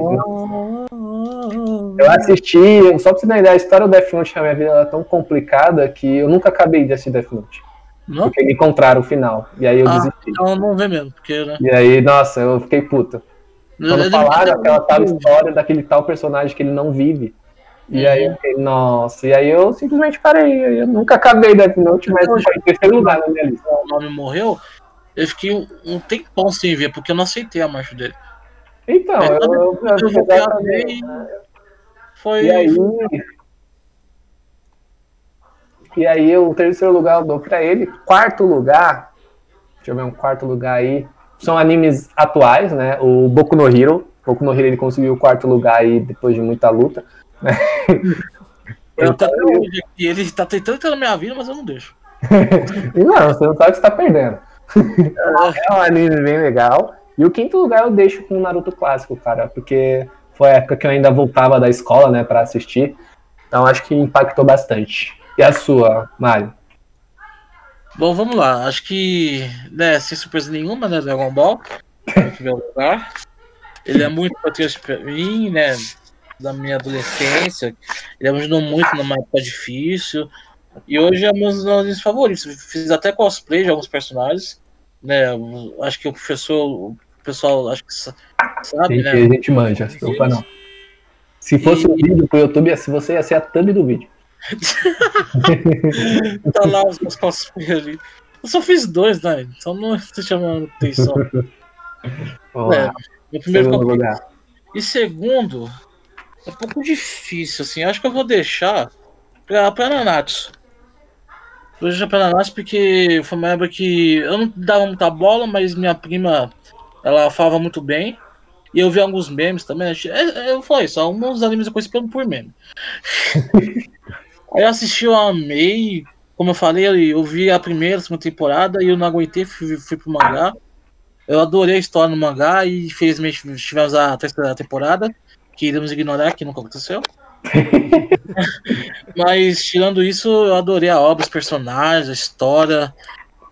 Eu assisti, só pra você uma ideia, a história do Death Note na minha vida é tão complicada que eu nunca acabei de assistir Death Note. Não? Porque me encontraram o final. E aí eu Ah, desisti. então não vê mesmo, porque, né? E aí, nossa, eu fiquei puta. Quando falaram aquela tal história daquele tal personagem que ele não vive. E aí eu fiquei, nossa, e aí eu simplesmente parei. Eu nunca acabei Death Note, mas foi em terceiro lugar na minha lista. o nome morreu, eu fiquei um, um tempão sem ver, porque eu não aceitei a morte dele. Então, É, eu, eu, eu vou exatamente. Foi. E aí, e aí o terceiro lugar eu dou pra ele. Quarto lugar, deixa eu ver um quarto lugar aí. São animes atuais, né? O Boku no Hero. Boku no Hero ele conseguiu o quarto lugar aí depois de muita luta. né? Eu Então. Ele tá tentando entrar na minha vida, mas eu não deixo. Não, você não sabe o que você tá perdendo. É um anime bem legal. E o quinto lugar eu deixo com o Naruto clássico, cara, porque foi a época que eu ainda voltava da escola, né, pra assistir. Então acho que impactou bastante. E a sua, Mário? Bom, vamos lá. Acho que, né, sem surpresa nenhuma, né, Dragon Ball, lugar. Ele é muito importante pra mim, né, da minha adolescência. Ele ajudou muito numa época difícil. E hoje é um dos meus favoritos. Fiz até cosplay de alguns personagens, né, acho que o professor, o pessoal, acho que sa- sabe, Gente, né. a gente manja, se preocupa não. Se fosse E- um vídeo pro YouTube, se você ia ser a thumb do vídeo. Tá lá os meus cosplay ali. Eu só fiz dois, né, então não estou chamando atenção. É, Meu primeiro lugar. E segundo, é um pouco difícil, assim. Acho que eu vou deixar pra, pra Nanatsu. Vou deixar pra Nanatsu porque foi uma época que eu não dava muita bola, mas minha prima, ela falava muito bem. E eu vi alguns memes também. É, é, eu falei só, alguns animes eu conheci pelo- por meme. Aí eu assisti, eu amei. Como eu falei, eu vi a primeira, a segunda temporada e eu não aguentei, fui, fui pro mangá. Eu adorei a história no mangá e infelizmente tivemos a terceira temporada, que iremos ignorar, que nunca aconteceu. Mas tirando isso, eu adorei a obra, os personagens, a história.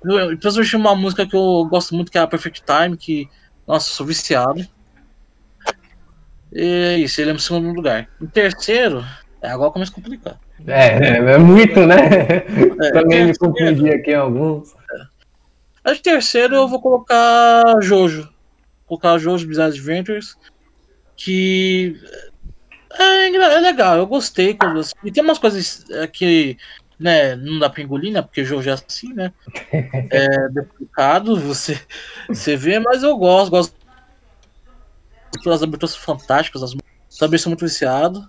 Eu- Depois eu achei uma música que eu gosto muito, que é a Perfect Time, que, nossa, sou viciado. E é isso, ele é no segundo lugar. Em terceiro, é agora começa a complicar. É, é, é muito, né? É, Também me confundi aqui em alguns. Acho que terceiro eu vou colocar Jojo. Vou colocar Jojo Bizarre Adventures. Que é, engra- é legal, eu gostei. Quando, eu- e tem umas coisas é, que né, não dá pra engolir, né? Porque Jojo é assim, né? É complicado você, você vê, mas eu gosto, gosto das aberturas fantásticas, as, também sou muito viciado.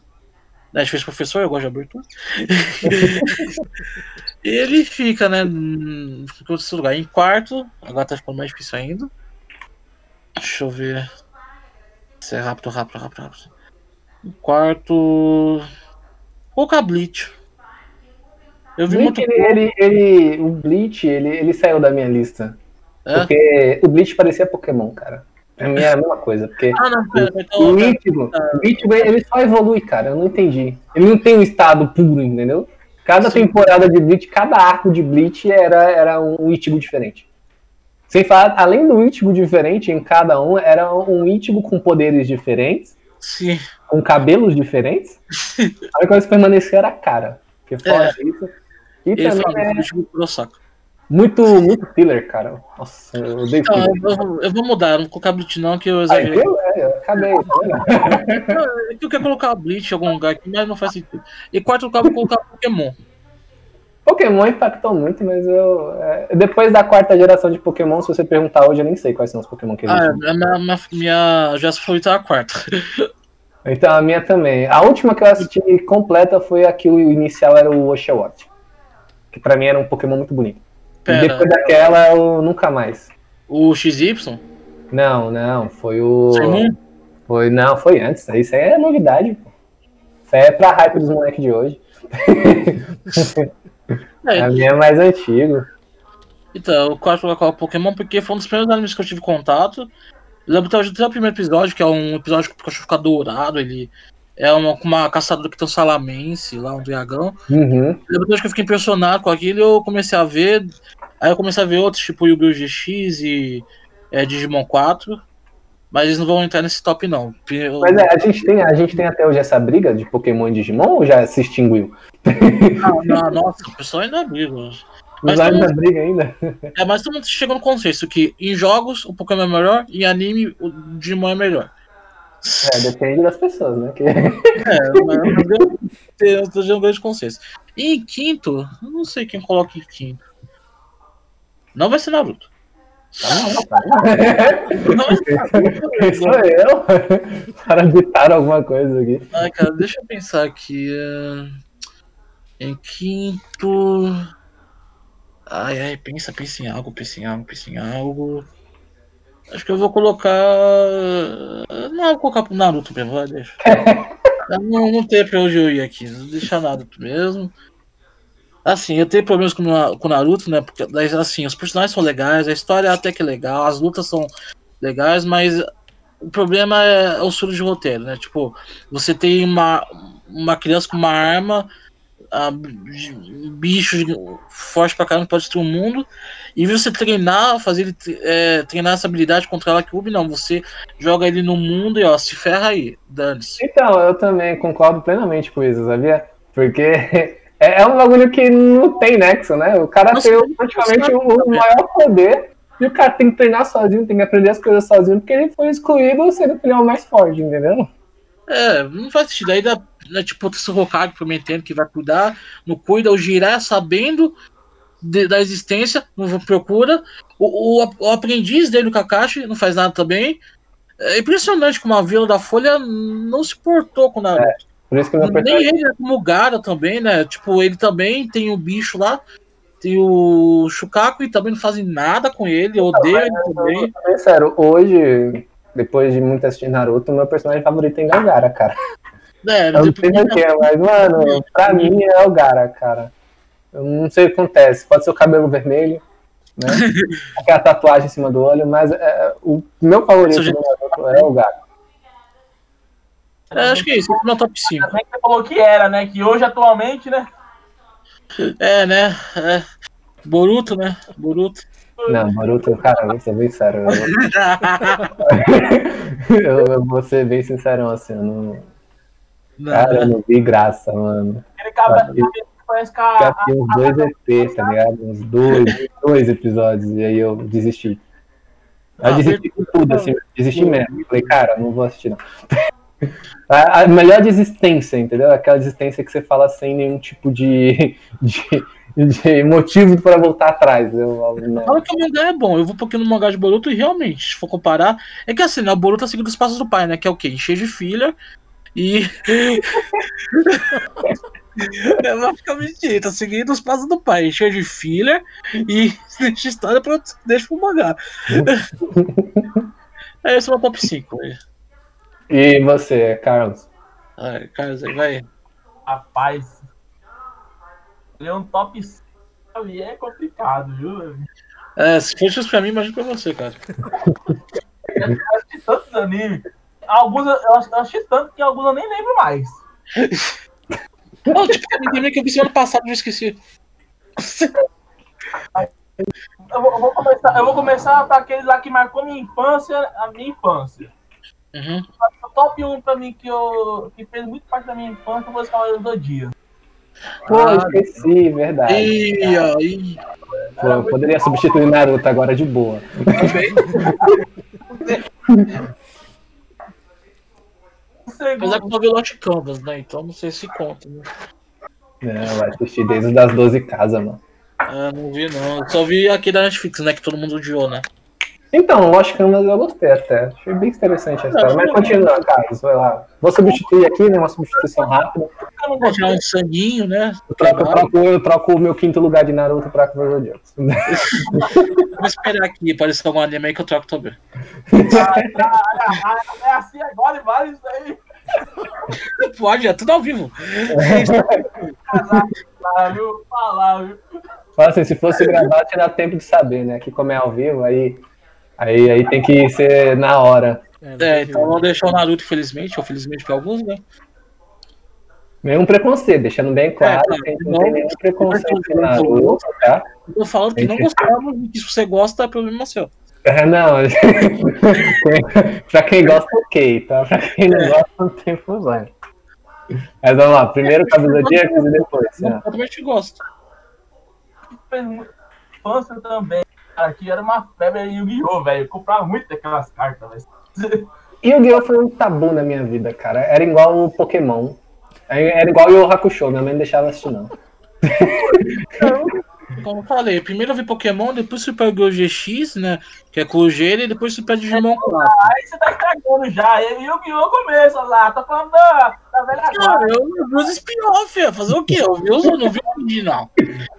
Né, a gente fez professor, eu gosto de abertura. Ele fica, né? Em outro lugar. Em quarto, agora tá ficando mais difícil ainda. Deixa eu ver. Isso é rápido, rápido, rápido, rápido. Em quarto. Colocar Bleach. Eu vi Bleach, muito. ele, ele, ele- o Bleach, ele, ele saiu da minha lista. É? Porque o Bleach parecia Pokémon, cara. Mim é a mesma coisa. Porque Ah, não, o então. Ichigo, o Ichigo, ele só evolui, cara. Eu não entendi. Ele não tem um estado puro, entendeu? Cada Sim. temporada de Bleach, cada arco de Bleach era, era um Ichigo diferente. Sem falar, além do Ichigo diferente em cada um, era um Ichigo com poderes diferentes, Sim. com cabelos diferentes. A única coisa que permanecia era a cara. Porque fora isso. E Ele também é do Kurosaka. Muito, muito filler, cara. Nossa, eu odeio Então, eu, vou- eu vou mudar, eu não vou colocar Bleach não, que eu Aí, exagerei. É, eu acabei. é que eu quero colocar Bleach em algum lugar aqui, mas não faz sentido. E quarto lugar, eu vou colocar Pokémon. Pokémon impactou muito, mas eu. é, depois da quarta geração de Pokémon, se você perguntar hoje, eu nem sei quais são os Pokémon que Ah, existem. a minha, minha, minha já favorita é a quarta. Então a minha também. A última que eu assisti completa foi a que o inicial era o Oshawott. Que pra mim era um Pokémon muito bonito. E Pera, depois daquela eu nunca mais. o XY? Não, não, foi o. Foi, não, foi antes. Isso aí é novidade, pô. Isso aí é pra hype dos moleques de hoje. É, A minha é mais antigo. Então, o quarto lugar é o Pokémon, porque foi um dos primeiros animes que eu tive contato. Eu lembro até o primeiro episódio, que é um episódio que o Pikachu fica dourado, ele é uma, uma caçadora que tem um salamense lá, um dragão. Uhum. Hoje que eu fiquei impressionado com aquilo eu comecei a ver. Aí eu comecei a ver outros, tipo Yu-Gi-Oh! GX e é, Digimon 4. Mas eles não vão entrar nesse top, não. Eu- Mas é, a gente, tem, a gente tem até hoje essa briga de Pokémon e Digimon ou já se extinguiu? Ah, não, nossa, o pessoal ainda briga. Mas Mas ainda briga ainda? É, mas todo mundo chegou no consenso que em jogos o Pokémon é melhor em anime o Digimon é melhor. É, depende das pessoas, né? Que... É, mas eu um grande consenso. E em quinto, eu não sei quem coloca em quinto. Não vai ser Naruto. Tá Quem sou eu? Para ditar alguma coisa aqui. Ai, cara, deixa eu pensar aqui. é, Em quinto. Ai, ai, pensa, pensa em algo, pensa em algo, pensa em algo. Acho que eu vou colocar. Não, vou colocar pro Naruto mesmo, vai, deixa. Não, não tem pra onde eu ir aqui, vou deixar Naruto mesmo. Assim, eu tenho problemas com, o Naruto, né? Porque assim, os personagens são legais, a história até que é legal, as lutas são legais, mas o problema é o suro de roteiro, né? Tipo, você tem uma, uma criança com uma arma, a, bicho forte pra caramba pode destruir o mundo, e você treinar, fazer ele é, treinar essa habilidade contra ela que Ubi, não, você joga ele no mundo e ó, se ferra aí, dane-se. Então, eu também concordo plenamente com isso, sabia? Porque é, é um bagulho que não tem nexo, né? O cara Nossa, tem praticamente o, o maior poder e o cara tem que treinar sozinho, tem que aprender as coisas sozinho, porque ele foi excluído sendo é o mais forte, entendeu? É, não faz sentido. Aí dá, né, tipo, esse Hokage prometendo que vai cuidar, não cuida, o Jiraiya sabendo de- da existência, não procura. O, o, o aprendiz dele, o Kakashi, não faz nada também. É impressionante como a Vila da Folha não se portou com nada. Por isso que o meu Nem ele, né, como o Gara também, né? Tipo, ele também tem o bicho lá, tem o Shukaku e também não fazem nada com ele, odeia ele também. É sério, hoje, depois de muito assistir Naruto, o meu personagem favorito é Gara, cara. É, Eu não sei porquê, mas, mano, pra mim é o Gara, cara. Eu não sei o que acontece. Pode ser o cabelo vermelho, né? Aquela tatuagem em cima do olho, mas é, o meu favorito Naruto é o Gara. é, acho que é isso, esse é o meu top 5. Também que você falou que era, né? Que hoje, atualmente, né? É, né? É. Boruto, né? Boruto. Não, Naruto, cara, eu vou ser bem sério. Eu, eu, eu vou ser bem sincerão assim, eu não, Não, cara, eu não vi graça, mano. Ah, que parece que Já a, tinha uns dois EPs, tá ligado? Uns dois, dois episódios, e aí eu desisti. Eu Ah, desisti com tudo, assim, desisti mesmo. Falei, cara, não vou assistir, não. A, a melhor desistência, entendeu? Aquela desistência que você fala sem nenhum tipo de, de, de motivo para voltar atrás. Eu, não. Fala que o mangá é bom. Eu vou um pouquinho no mangá de Boruto e realmente, se for comparar, é que assim, né? O Boruto tá seguindo os passos do pai, né? Que é o quê? Encher de filha e. Basicamente isso, tá seguindo os passos do pai, encher de filha e deixa história pra deixa pro mangá. É esse é o meu top 5. aí. E você, Carlos? Ai, Carlos, aí vai. Rapaz. Ele é um top 5 ali, é complicado, viu? É, se for isso pra mim, imagina pra você, cara. Eu assisti tantos animes. Alguns eu, eu eu assisti tanto que alguns eu nem lembro mais. Não, tipo, também que eu vi semana passada e eu esqueci. Eu vou, eu vou começar, eu vou começar pra aqueles lá que marcou minha infância, a minha infância. Uhum. O top 1 pra mim que, eu, que fez muito parte da minha infância foi os Cavaleiros do Dia. Pô, Ah. esqueci, verdade. E aí, Pô, eu poderia substituir Naruto agora de boa. O segundo, apesar que eu não vi Lost Canvas, né? Então não sei se conta, né? Não, eu assisti desde das 12 casas, mano. Ah, não vi não. Eu só vi aquele da Netflix, né? Que todo mundo odiou, né? Então, Lost Canvas eu gostei até. Achei bem interessante a história. Mas continua, Carlos, vai lá. Vou substituir aqui, né? Uma substituição rápida. eu não Vou tirar um sanguinho, né? Eu troco, eu troco, eu troco o meu quinto lugar de Naruto pra do Zodíaco. Vou esperar aqui aparecer algum anime aí que eu troco também. É assim agora e vale isso aí. Pode, é tudo ao vivo. Fala assim, se fosse gravar, tinha dado tempo de saber, né? Que como é ao vivo, aí, aí, aí tem que ser na hora. É, então vamos deixar o Naruto, infelizmente, ou felizmente pra alguns, né? Nenhum preconceito, deixando bem claro É, que não- não tem nenhum preconceito Naruto, tá? Eu tô falando que não gostava que se você gosta é problema seu. É, não, pra quem gosta, ok, tá? Pra quem não gosta, não tem problema. Mas vamos lá, primeiro Cavaleiro do Zodíaco e depois. Eu né? totalmente gosto. Fez muito infância também. Cara, que era uma febre Yu-Gi-Oh, velho. Eu comprava muito daquelas cartas, velho. Yu-Gi-Oh! foi um tabu na minha vida, cara. Era igual o Pokémon. Era igual o Yu Hakusho, minha mãe não deixava assistir, não. Como eu falei, primeiro eu vi Pokémon, depois Super Go GX, né? Que é com o Gênero, e depois Super Digimon 4. Aí você tá estragando já. E e o que eu começo lá, tá falando da, da velha Cara, eu eu vi os spin-off, fazer o quê? Eu vi os, eu não vi o original.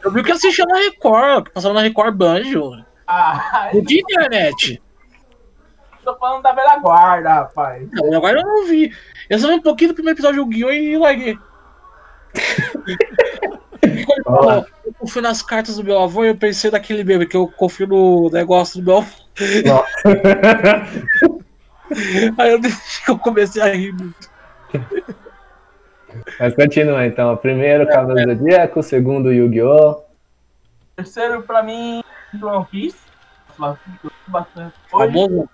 Eu vi o que assistia na Record, que passava na Record Banjo. Ah, Eu de internet. tô falando da velha guarda, rapaz. Não, agora eu não vi. Eu só vi um pouquinho do primeiro episódio do Guion e larguei. Ele falou, eu fui nas cartas do meu avô e eu pensei daquele meme, que eu confio no negócio do meu avô. Nossa. Aí eu, eu comecei a rir muito. Mas continua então. Primeiro, Cavaleiro do Zodíaco. Segundo, Yu-Gi-Oh! Terceiro, pra mim, One Piece. Bastante. Famoso.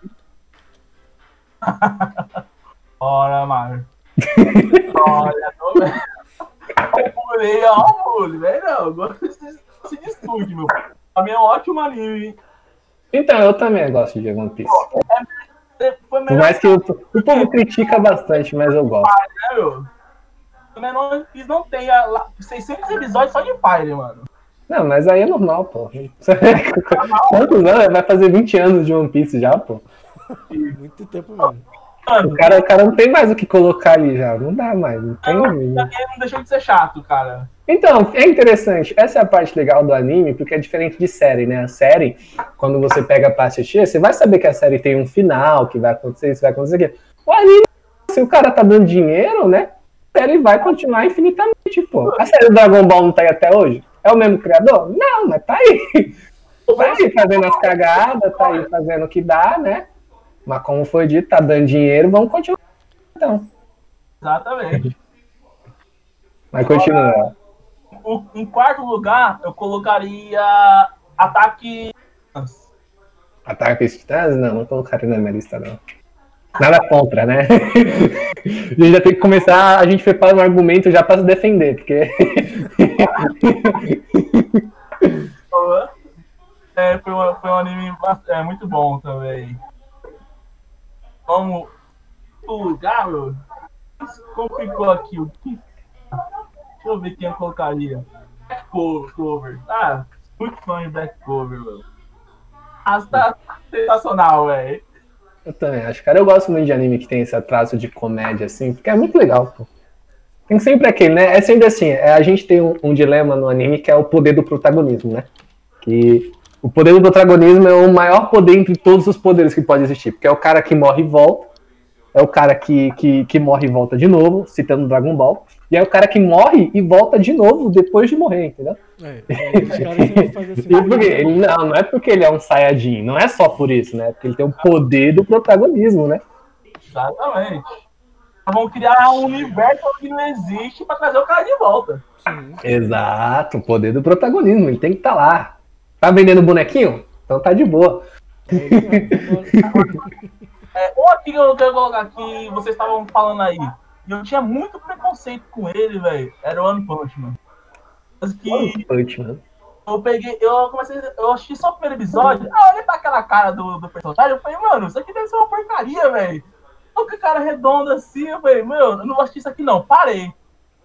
Bora, mano. Olha, tô Eu pulei, ó, pule, velho. Não, agora se, se discute, meu. Pra mim é um ótimo anime. Então, eu também gosto de One Piece. Foi Por melhor mais que o, o povo critica bastante, mas eu gosto. né, meu? Também não, eles não tem a, lá, 600 episódios só de Fire, mano. Não, mas aí é normal, pô. Quantos anos? Vai fazer 20 anos de One Piece já, pô. Muito tempo mesmo. Mano, O cara, o cara não tem mais o que colocar ali já. Não dá mais. Não tem... também não deixou de ser chato, cara. Então, é interessante. Essa é a parte legal do anime, porque é diferente de série, né? A série, quando você pega pra assistir, você vai saber que a série tem um final, que vai acontecer isso, vai acontecer aquilo. O anime, se o cara tá dando dinheiro, né? A série vai continuar infinitamente, pô. A série do Dragon Ball não tá aí até hoje? É o mesmo criador? Não, mas tá aí. Tá aí fazendo as cagadas, tá aí fazendo o que dá, né? Mas como foi dito, tá dando dinheiro, vamos continuar. Então, Exatamente. mas continua. O- em quarto lugar, eu colocaria Ataque. Ataque Titãs? Não, não colocaria na minha lista, não. Nada contra, né? A gente já tem que começar, a gente prepara um argumento já para se defender, porque. É, foi, um, foi um anime é, muito bom também. Como o lugar, ficou aqui? O que- Deixa eu ver quem eu colocaria. Black Cover. Ah, muito fã de Black Cover, meu. Ah, tá sensacional, velho. Eu também acho, cara. Eu gosto muito de anime que tem esse traço de comédia, assim, porque é muito legal, pô. Tem sempre aquele, né? É sempre assim, é, a gente tem um, um dilema no anime que é o poder do protagonismo, né? Que o poder do protagonismo é o maior poder entre todos os poderes que pode existir, porque é o cara que morre e volta, é o cara que, que, que morre e volta de novo, citando Dragon Ball, e é o cara que morre e volta de novo depois de morrer, entendeu? É, é, assim. E não, não é porque ele é um Saiyajin, não é só por isso, né? Porque ele tem o poder do protagonismo, né? Exatamente. Vão criar um universo que não existe pra trazer o cara de volta. Sim. Exato, o poder do protagonismo, ele tem que estar lá. Tá vendendo bonequinho? Então tá de boa. É, ele- É, um aqui que eu quero colocar aqui, vocês estavam falando aí. E eu tinha muito preconceito com ele, velho. Era o One Punch Man. Mas que Punch, mano. eu peguei, eu comecei, eu assisti só o primeiro episódio. Ah, olhei pra aquela cara do, do personagem. Eu falei, mano, isso aqui deve ser uma porcaria, velho. Olha que cara redondo assim. Eu falei, meu, eu não vou assistir isso aqui não. Parei.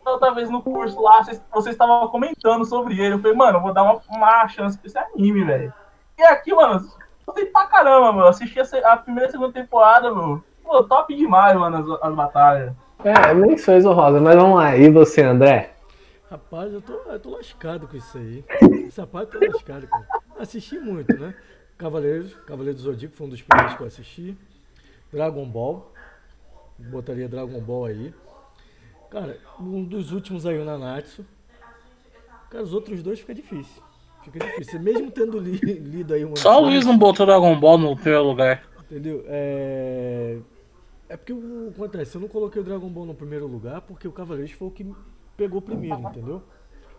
Outra vez no curso lá, vocês, vocês estavam comentando sobre ele. Eu falei, mano, eu vou dar uma, uma chance pra esse anime, velho. E aqui, mano, gostei pra caramba, meu. Assisti a, a primeira e segunda temporada, meu. Pô, top demais, mano, as, as batalhas. É, menções honrosas, mas vamos lá. E você, André? Rapaz, eu tô, eu tô lascado com isso aí. Essa parte tá lascado, cara. Assisti muito, né? Cavaleiros, Cavaleiros do Zodíaco foi um dos primeiros que eu assisti. Dragon Ball. Botaria Dragon Ball aí. Cara, um dos últimos aí, o Nanatsu. Cara, os outros dois fica difícil. Fica difícil. Mesmo tendo li- lido aí um. Só o Luiz não botou Dragon Ball no primeiro lugar. Entendeu? É... é porque o acontece, eu não coloquei o Dragon Ball no primeiro lugar porque o Cavaleiros foi o que pegou primeiro, entendeu?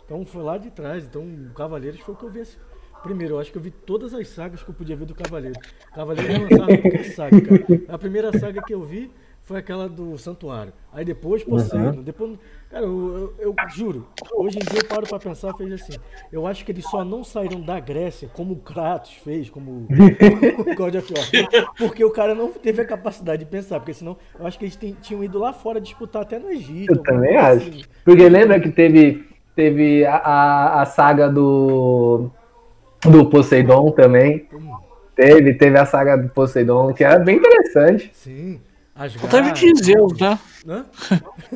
Então foi lá de trás, então o Cavaleiros foi o que eu vi assim. Primeiro, eu acho que eu vi todas as sagas que eu podia ver do Cavaleiro. Cavaleiro não lançava qualquer saga, cara. A primeira saga que eu vi foi aquela do Santuário. Aí depois Poseidon, depois. Cara, eu, eu- eu juro, hoje em dia eu paro pra pensar, fez assim. Eu acho que eles só não saíram da Grécia como o Kratos fez, como o God of War. Porque o cara não teve a capacidade de pensar, porque senão eu acho que eles tinham ido lá fora disputar até no Egito. Eu também acho. assim. Porque lembra que teve, teve a, a, a saga do, Do Poseidon também. Teve, teve a saga do Poseidon, que era bem interessante. Sim. As Só teve de Zeus, né? Hã?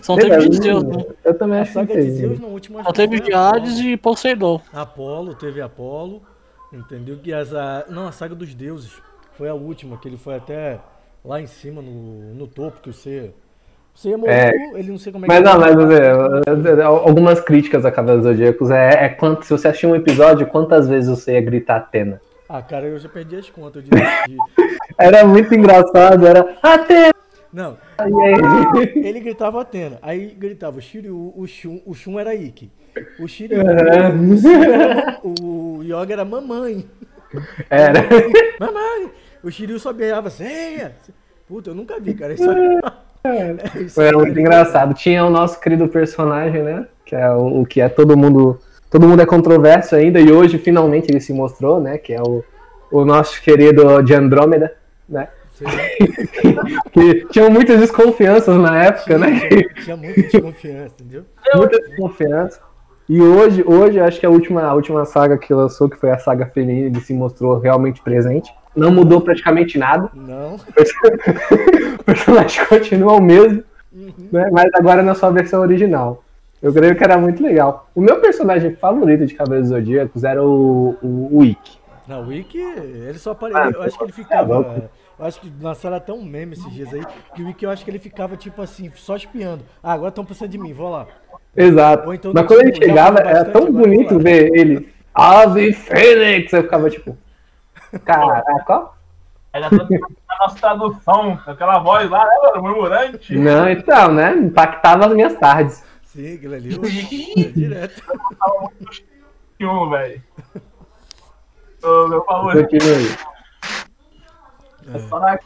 Só teve de Zeus, né? Eu também acho que saga de teve. Zeus na última Só teve de Hades e Poseidon. Apolo, teve Apolo, entendeu? Que as, a, não, a saga dos deuses foi a última, que ele foi até lá em cima, no, no topo, que você. Você morreu, É. ele não sei como é Mas que não, mas é, algumas críticas a Cavaleiros Zodíacos é, é quanto, se você assistir um episódio, quantas vezes você ia gritar Atena? Ah, cara, eu já perdi as contas. Era muito engraçado, era Atena! Não, ele gritava Atena, aí gritava o Shiryu, o Shun, o Shun era Ikki. O Shiryu, Uhum. o, o Yoga era mamãe. Era. Mamãe! O Shiryu só beijava Seiya! Puta, eu nunca vi, cara. Isso é... Isso Foi muito engraçado. Tinha o nosso querido personagem, né? Que é o, o que é todo mundo. Todo mundo é controverso ainda, e hoje finalmente ele se mostrou, né? Que é o, o nosso querido de Andrômeda, né? Que tinham muitas desconfianças na época, né? Tinha, tinha muita desconfiança, entendeu? Muita desconfiança. E hoje, hoje acho que a última, a última saga que lançou, que foi a saga feminina, ele se mostrou realmente presente. Não mudou praticamente nada. Não. O personagem continua o mesmo, né? mas agora na sua versão original. Eu creio que era muito legal. O meu personagem favorito de Cavaleiros Zodíacos era o, o, o Ikki. Na Wiki, ele só apareceu. Ah, eu acho que ele tá ficava. louco. Eu acho que lançaram até um meme esses dias aí. Que o Wiki eu acho que ele ficava tipo assim, só espiando. Ah, agora estão precisando de mim, vou lá. Exato. Ou então, mas quando ele chegava, era tão bonito ver ele. Ave Fênix! Eu ficava tipo. Caraca. Era toda a nossa tradução, aquela voz lá, né, mano? Murmurante. Não, então, né? Impactava as minhas tardes. Sim, aquilo ali eu, é direto. Um, velho. Ô, meu favorito. É só na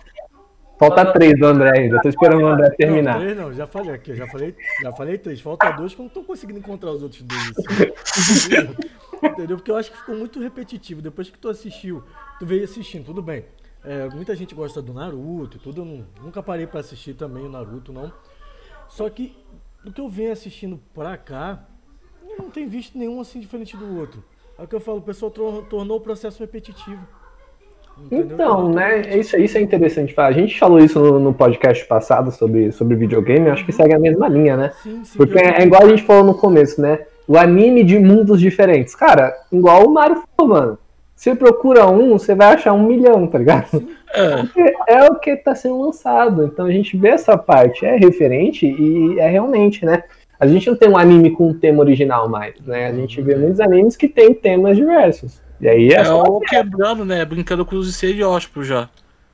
Falta três do André ainda. Tô esperando o André terminar. Não, três não, já falei aqui, já falei, já falei três. Falta dois que eu não tô conseguindo encontrar os outros dois. assim. Entendeu? Porque eu acho que ficou muito repetitivo. Depois que tu assistiu, tu veio assistindo, tudo bem. É, muita gente gosta do Naruto e tudo. Eu nunca parei pra assistir também o Naruto, não. Só que do que eu venho assistindo pra cá, eu não tenho visto nenhum assim diferente do outro. É o que eu falo, o pessoal tor- tornou o processo repetitivo. Entendeu? Então, Tornou né? Isso, isso é interessante. falar. A gente falou isso no, no podcast passado sobre, sobre videogame. Acho que segue a mesma linha, né? Sim, sim. Porque eu- é igual a gente falou no começo, né? O anime de mundos diferentes. Cara, igual o Mario falou, mano. Você procura um, você vai achar um milhão, tá ligado? É, Porque é o que tá sendo lançado. Então a gente vê essa parte, é referente e é realmente, né? A gente não tem um anime com um tema original mais, né? A gente vê muitos animes que tem temas diversos. E aí é, é o quebrando, né? Brincando com os estereótipos já.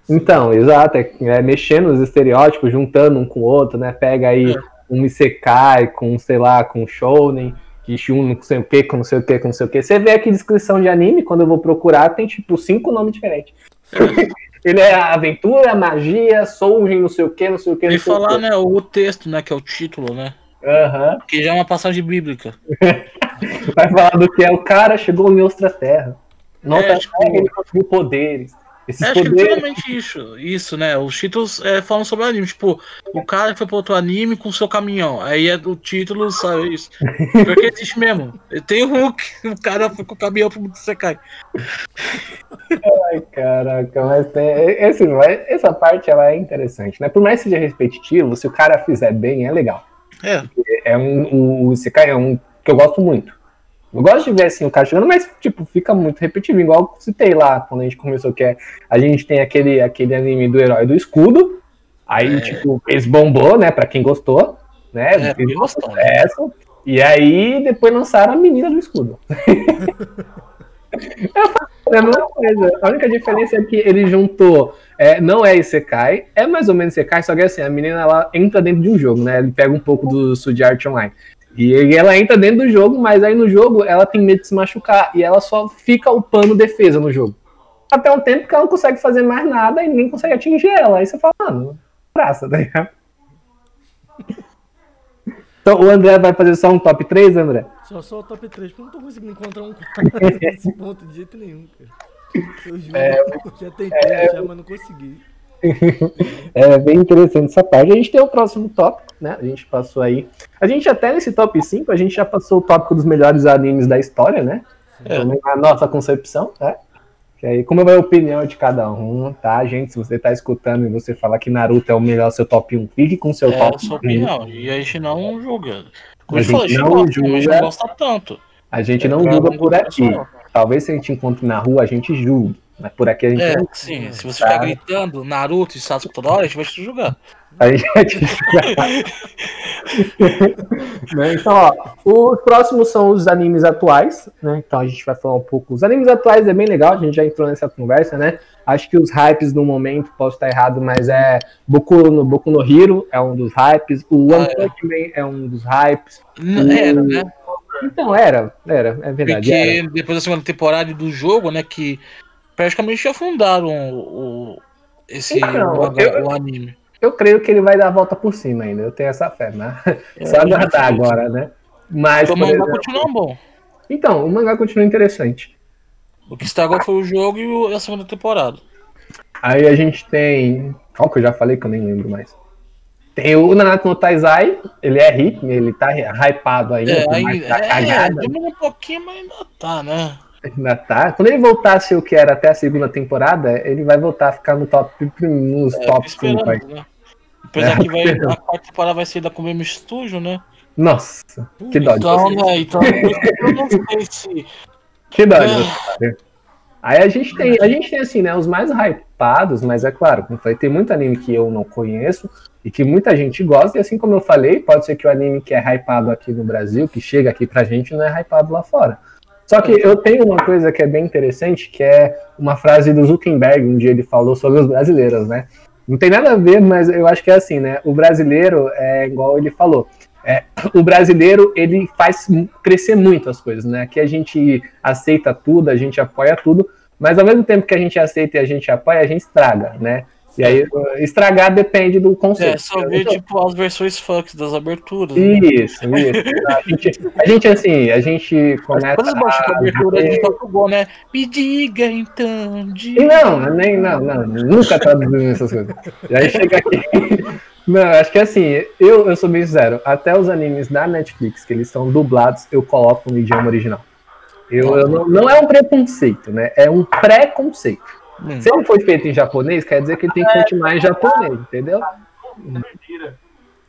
Então, exato, é, é mexendo os estereótipos, juntando um com o outro, né? Pega aí É. um Isekai com, sei lá, com Shounen, que um não sei o que, com não sei o que, com não sei o que. Você vê aqui descrição de anime, quando eu vou procurar, tem tipo cinco nomes diferentes. Ele é aventura, magia, soulgin, não sei o que, não sei o que, E o falar, que. né, o texto, né, que é o título, né? Aham. Que já é uma passagem bíblica. Vai falar do que é o cara chegou em outra terra. Não É, tipo- terra, ele conseguiu poderes. Esses É, acho que poderes. literalmente isso, isso, né? Os títulos é, falam sobre anime. Tipo, o cara foi pro outro anime com seu caminhão. Aí é do título, sabe isso? Porque existe mesmo. Tem o Hulk, o cara foi com o caminhão pro mundo secar. Ai, caraca, mas tem, é- esse, mas essa parte ela é interessante, né? Por mais que seja repetitivo, se o cara fizer bem, é legal. É, É um, o, Isekai é um que eu gosto muito. Eu gosto de ver assim o cara chegando, mas tipo, fica muito repetitivo, igual eu citei lá quando a gente começou, que é a gente tem aquele, aquele anime do herói do escudo. Aí, É. tipo, eles bombou, né? Pra quem gostou, né? É, né? E aí depois lançaram a menina do escudo. É a mesma coisa. A única diferença é que ele juntou. É, não é Isekai, é mais ou menos Isekai, só que assim, a menina ela entra dentro de um jogo, né? Ele pega um pouco do Sword Art Online. E ela entra dentro do jogo, mas aí no jogo ela tem medo de se machucar. E ela só fica upando defesa no jogo. Até um tempo que ela não consegue fazer mais nada e ninguém consegue atingir ela. Aí você fala, mano, praça, tá? Então o André vai fazer só um top 3, André? Só, só o top 3, porque eu não tô conseguindo encontrar um quadro nesse ponto de jeito nenhum, cara. Eu juro, eu já tentei achar, mas não consegui. É bem interessante essa parte. A gente tem o próximo tópico, né? A gente passou aí. A gente até nesse top 5, a gente já passou o tópico dos melhores animes da história, né? Menos a nossa concepção, né? Que aí, como é a opinião de cada um, tá, gente? Se você tá escutando e você falar que Naruto é o melhor, seu top 1, fique com seu É top a sua 1. opinião. E a gente não julga. Como A gente não mas a gente julga. não gosta tanto. A gente não Pra julga não por aqui. Talvez se a gente encontre na rua, a gente julgue. Mas por aqui a gente É, não. sim. Se você Tá. ficar gritando Naruto e Sasuke toda hora, a gente vai te julgar. A gente vai te Né, Então, ó, os próximos são os animes atuais, né? Então a gente vai falar um pouco. Os animes atuais é bem legal, a gente já entrou nessa conversa, né? Acho que os hypes do momento, posso estar errado, mas é Boku no, Boku no Hero é um dos hypes, o One Ah, é. Punch Man é um dos hypes. N- Era, né? Então, era, era, é verdade. Porque Era. depois da segunda temporada do jogo, né, que praticamente afundaram o, o- esse Então, o, eu- o anime. Eu creio que ele vai dar a volta por cima ainda, eu tenho essa fé, né? Só É, aguardar gente, agora, né? Mas, O por mangá exemplo- continua bom. então, o mangá continua interessante. O que estragou foi o jogo e a segunda temporada. Aí a gente tem. Qual que eu já falei que eu nem lembro mais? Tem o Nanato no Taizai, ele é hit, ele tá hypado ainda, É, por aí, mais que tá é, cagada, demorou um pouquinho, mas ainda tá, né? ainda tá. Quando ele voltar a ser o que era até a segunda temporada, ele vai voltar a ficar no top, nos É, top 5 aí. esperando, né? Apesar É, que vai, a quarta temporada vai ser da com o mesmo estúdio, né? Nossa, que dó de Então, né, então eu não sei se. Que dó É. Aí a gente tem, a gente tem assim, né, os mais hypados, mas é claro, como falei, tem muito anime que eu não conheço e que muita gente gosta, e assim como eu falei, pode ser que o anime que é hypado aqui no Brasil, que chega aqui pra gente, não é hypado lá fora. Só que eu tenho uma coisa que é bem interessante, que é uma frase do Zuckerberg, um dia ele falou sobre os brasileiros, né? Não tem nada a ver, mas eu acho que é assim, né? O brasileiro é igual ele falou. É, o brasileiro ele faz crescer muito as coisas, né? Aqui a gente aceita tudo, a gente apoia tudo, mas ao mesmo tempo que a gente aceita e a gente apoia, a gente estraga, né? E aí estragar depende do conceito. É, só ver Então, tipo as versões funk das aberturas. né? Isso, isso. A gente, a gente assim, a gente começa. Quando baixa a abertura, a ver- gente toca o gol, né? Me diga então, E não, nem não, não, nunca traduzindo essas coisas. E aí chega aqui. Não, acho que assim, eu, eu sou bem sincero, até os animes da Netflix, que eles são dublados, eu coloco no idioma original. Eu, eu não, não é um preconceito, né? É um preconceito. Hum. Se ele foi feito em japonês, quer dizer que ele tem que continuar em japonês, entendeu? Mentira.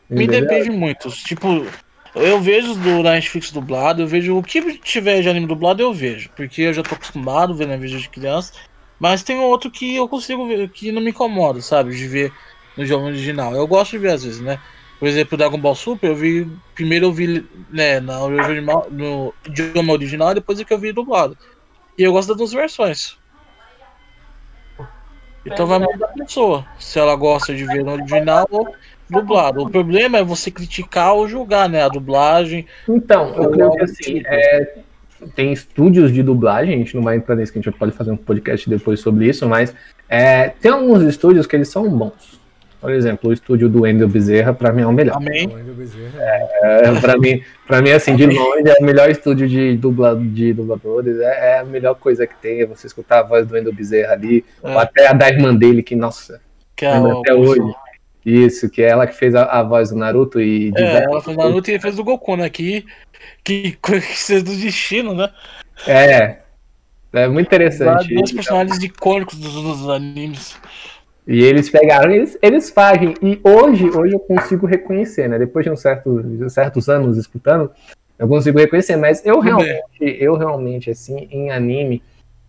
Me Entendeu? depende muito. Tipo, eu vejo do Netflix dublado, eu vejo o que tiver de anime dublado, eu vejo. Porque eu já tô acostumado vendo vídeo de criança. Mas tem outro que eu consigo ver, que não me incomoda, sabe? De ver no idioma original. Eu gosto de ver às vezes, né? Por exemplo, Dragon Ball Super, eu vi. Primeiro eu vi né, na original, no idioma original, depois é que eu vi dublado. E eu gosto das duas versões. Então vai muito da pessoa. Se ela gosta de ver no original ou dublado. O problema é você criticar ou julgar, né? A dublagem. Então, eu creio que assim, tipo. é, tem estúdios de dublagem, a gente não vai entrar nisso, que a gente pode fazer um podcast depois sobre isso, mas é, tem alguns estúdios que eles são bons. Por exemplo, o estúdio do Wendel Bezerra, pra mim, é o melhor. Amém. O Bezerra. É, pra, mim, pra mim, assim, de longe, é o melhor estúdio de, dubla, de dubladores. É, é a melhor coisa que tem, é você escutar a voz do Wendel Bezerra ali, É. ou até a da irmã dele, que, nossa, Que é o- até hoje. Isso, que é ela que fez a, a voz do Naruto e de É, ela fez Naruto e fez do Goku, né? Que, que coisa do destino, né? É. É muito interessante. Dois personagens icônicos dos, dos animes. E eles pegaram, eles, eles fazem. E hoje, hoje eu consigo reconhecer, né? Depois de um certo, de certos anos escutando, eu consigo reconhecer. Mas eu realmente, eu realmente, assim, em anime,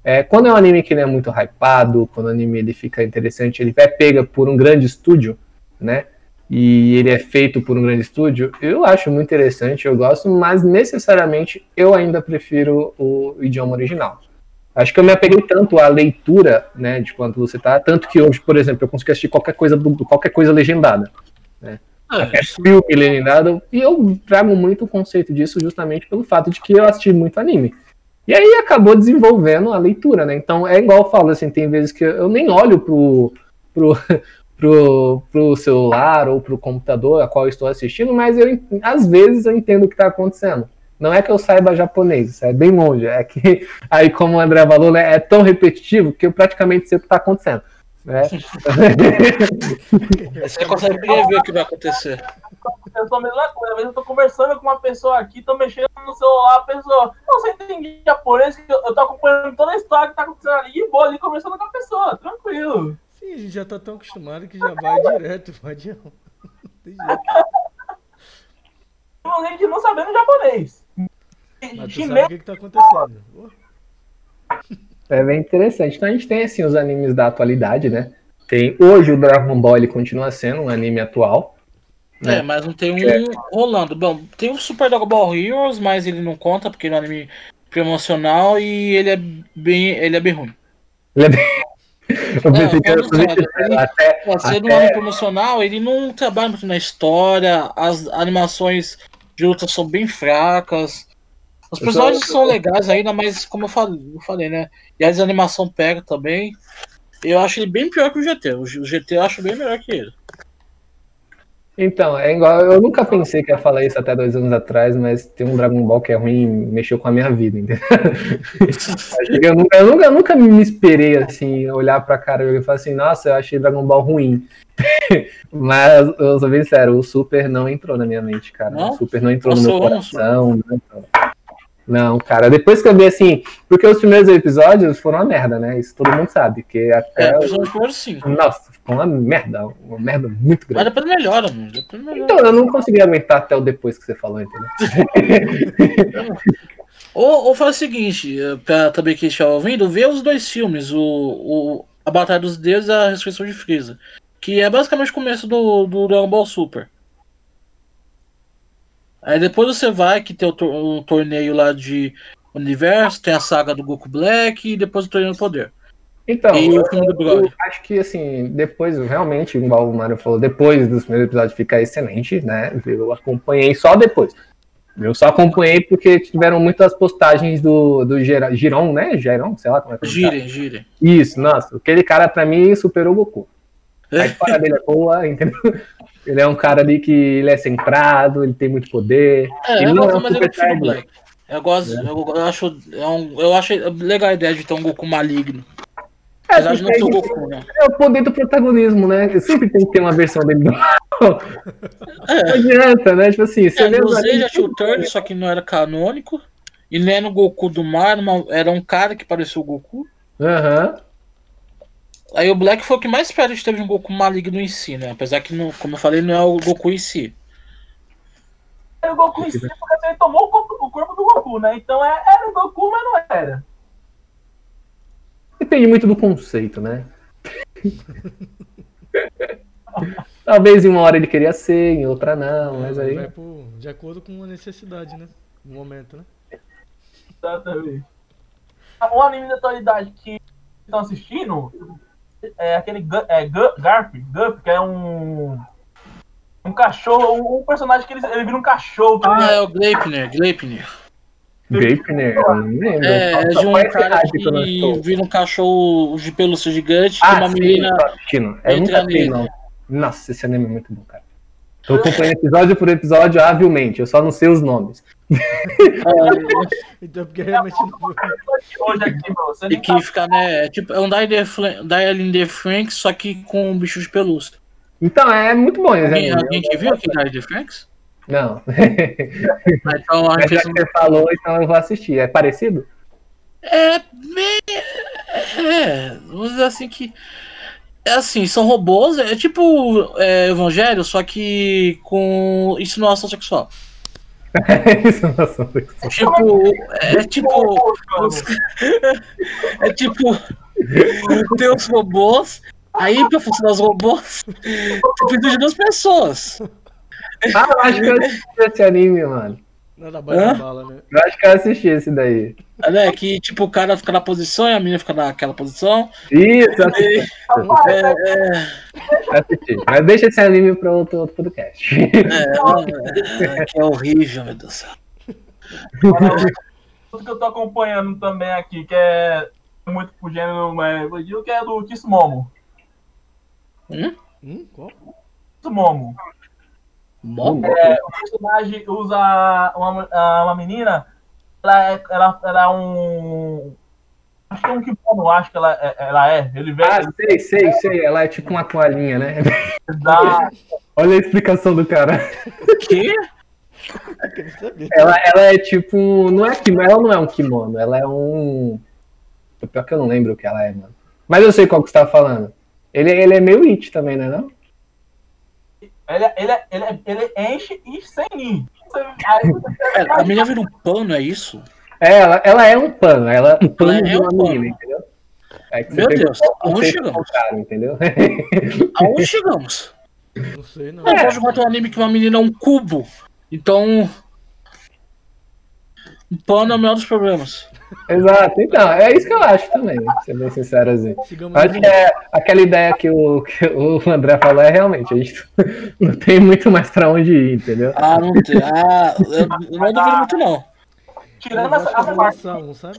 é, quando é um anime que ele é muito hypado, quando o anime ele fica interessante, ele é pega por um grande estúdio, né? E ele é feito por um grande estúdio, eu acho muito interessante, eu gosto, mas necessariamente eu ainda prefiro o idioma original. Acho que eu me apeguei tanto à leitura, né, de quando você tá, tanto que hoje, por exemplo, eu consigo assistir qualquer coisa, do- qualquer coisa legendada, É, filme legendado, e eu trago muito o conceito disso justamente pelo fato de que eu assisti muito anime. E aí acabou desenvolvendo a leitura, né? Então é igual eu falo, assim, tem vezes que eu nem olho pro, pro, pro, pro celular ou pro computador a qual eu estou assistindo, mas eu, às vezes eu entendo o que está acontecendo. Não é que eu saiba japonês, isso é bem longe. É que, aí, como o André falou, né, é tão repetitivo que eu praticamente sei o que está acontecendo. Né? você consegue prever o que vai acontecer. Eu sou a mesma coisa. Às vezes eu tô conversando com uma pessoa aqui, tô mexendo no celular, a pessoa. Não, você entende japonês? Eu, eu tô acompanhando toda a história que tá acontecendo ali e vou ali conversando com a pessoa, tranquilo. Sim, a gente já tá tão acostumado que já vai direto, vai adiante. Tem jeito. Não sabendo japonês. Mas tu sabe o que, que tá acontecendo. É bem interessante. Então a gente tem assim os animes da atualidade, né? Tem hoje o Dragon Ball ele continua sendo um anime atual. É, né? mas não tem um rolando. Bom, tem o Super Dragon Ball Heroes, mas ele não conta porque ele é um anime promocional e ele é bem, ele é bem ruim. Ele é bem... Eu pensei que era ele- até, Pra ser um até- anime promocional, ele não trabalha muito na história, as animações de luta são bem fracas. Os personagens só- são legais ainda, mas como eu falei, eu falei, né? E a animação pega também. Eu acho ele bem pior que o GT. O GT eu acho bem melhor que ele. Então, é igual. Eu nunca pensei que ia falar isso até dois anos atrás, mas tem um Dragon Ball que é ruim e mexeu com a minha vida, entendeu? Eu, nunca, eu, nunca, eu nunca me esperei assim, olhar pra cara e falar assim, nossa, eu achei Dragon Ball ruim. mas eu sou bem sério, o Super não entrou na minha mente, cara. Não? O Super não entrou Nossa, no meu coração. Não, entrou. Não, cara, depois que eu vi assim, porque os primeiros episódios foram uma merda, né? Isso todo mundo sabe, que até. É, principalmente o primeiro cinco. Nossa, foi uma merda, uma merda muito Mas grande. depois melhora, mano. Depois melhora. Então, eu não consegui aguentar até o depois que você falou, entendeu? Ou, ou faz o seguinte, eh, pra também quem estiver ouvindo, vê os dois filmes, o, o A Batalha dos Deuses e a Ressurreição de Freeza. Que é basicamente o começo do, do Dragon Ball Super. Aí depois você vai, que tem o torneio lá de Universo, tem a saga do Goku Black e depois o torneio do poder. Então, e eu, o filme do eu acho que assim, depois, realmente, igual o Mário falou, depois dos primeiros episódios fica excelente, né? Eu acompanhei só depois. Eu só acompanhei porque tiveram muitas postagens do, do Giron, né? Giron, sei lá como é que é. Girem, girem. Isso, nossa, aquele cara pra mim superou o Goku. A história dele é boa, entendeu? Ele é um cara ali que ele é centrado, ele tem muito poder. É, Ele eu não é gosto um Super. Black. Eu gosto, eu, eu acho, é um, eu acho legal a ideia de ter um Goku maligno. É, Apesar de não ser o Goku, né? é o poder do protagonismo, né? Sempre tem que ter uma versão dele do mal. Não É. adianta, né? Tipo assim, você É, Z já tinha o Turtle, só que não era canônico. E nem no Goku do mar, era era um cara que parecia o Goku. Aham. Aí o Black foi o que mais perto a gente teve de um Goku maligno em si, né? Apesar que, não, como eu falei, não é o Goku em si. era o Goku em si, porque ele tomou o corpo, o corpo do Goku, né? Então é- era o Goku, mas não era. Depende muito do conceito, né? Talvez em uma hora ele queria ser, em outra não, mas aí. Vai de acordo com a necessidade, né? No momento, né? Exatamente. Um anime da atualidade que estão assistindo é aquele Gu- é, Gu- Garp, Gup, que é um. Um cachorro, um, um personagem que ele, ele vira um cachorro. que Ah, é o Gleipnir, Gleipnir. Greipner, eu não lembro. É, é de um cara que vira um cachorro de pelúcia gigante Ah, uma sim, menina. assistindo. Eu entra nele. não. Nossa, esse anime é muito bom, cara. Tô acompanhando episódio por episódio habilmente, eu só não sei os nomes. Então, porque realmente não foi. hoje aqui. Você E que fica, né? É, tipo, é um Dial the Franks, só que com um bicho de pelúcia. Então, é muito bom Alguém, alguém que viu aquele Dial the Franks? Não. Então a Mas já que você falou, então eu vou assistir. É parecido? É bem. É, vamos dizer assim que. É assim, são robôs, é tipo é, Evangelho, só que com insinuação sexual. Isso não sou sexual. Tipo, é tipo. os- É tipo. Tem os robôs, aí pra funcionar os robôs, você precisa de duas pessoas. Ah, eu acho que eu assisti esse anime, mano. Nada bate Hã? a bala, né? Eu acho que eu assisti esse daí. Né? Que tipo, o cara fica na posição e a menina fica naquela posição. Isso, assisti. É, é, assisti. Mas deixa esse anime pra outro, outro podcast. é, é, que é horrível, meu Deus do céu. Tudo que eu tô acompanhando também aqui, que é muito pro gênero, mas eu digo que é do Kismomo. Hum? Qual? Kismomo. É, o personagem usa uma, a- uma menina, ela é, ela, ela é um. Acho que é um kimono, acho que ela é. Ela é. Ele vem Ah, sei, sei, sei. Ela é tipo uma toalhinha, né? da. Olha a explicação do cara. Quero saber. Ela, ela é tipo. um- Não é kimono, ela não é um kimono, ela é um. Pior que eu não lembro o que ela é, mano. Mas eu sei qual que você tá falando. Ele, ele é meio it também, né? Não? Ele, ele, ele, ele enche e sem ir. Pera, a menina vira um pano, é isso? É, ela, ela é um pano, ela um pano Ela é uma um pano. menina, entendeu? É Meu Deus, aonde chegamos? entendeu? Aonde chegamos? Não sei, não. Não posso botar um anime que uma menina é um cubo. Então. Um pano é o menor dos problemas. Exato, então, é isso que eu acho também, pra ser bem sincero assim. Acho que é aquela ideia que o, que o André falou é realmente, a gente não tem muito mais pra onde ir, entendeu? Ah, não tem. Ah, eu eu não duvido muito, não. Eu Tirando essa, essa vou parte um, sabe?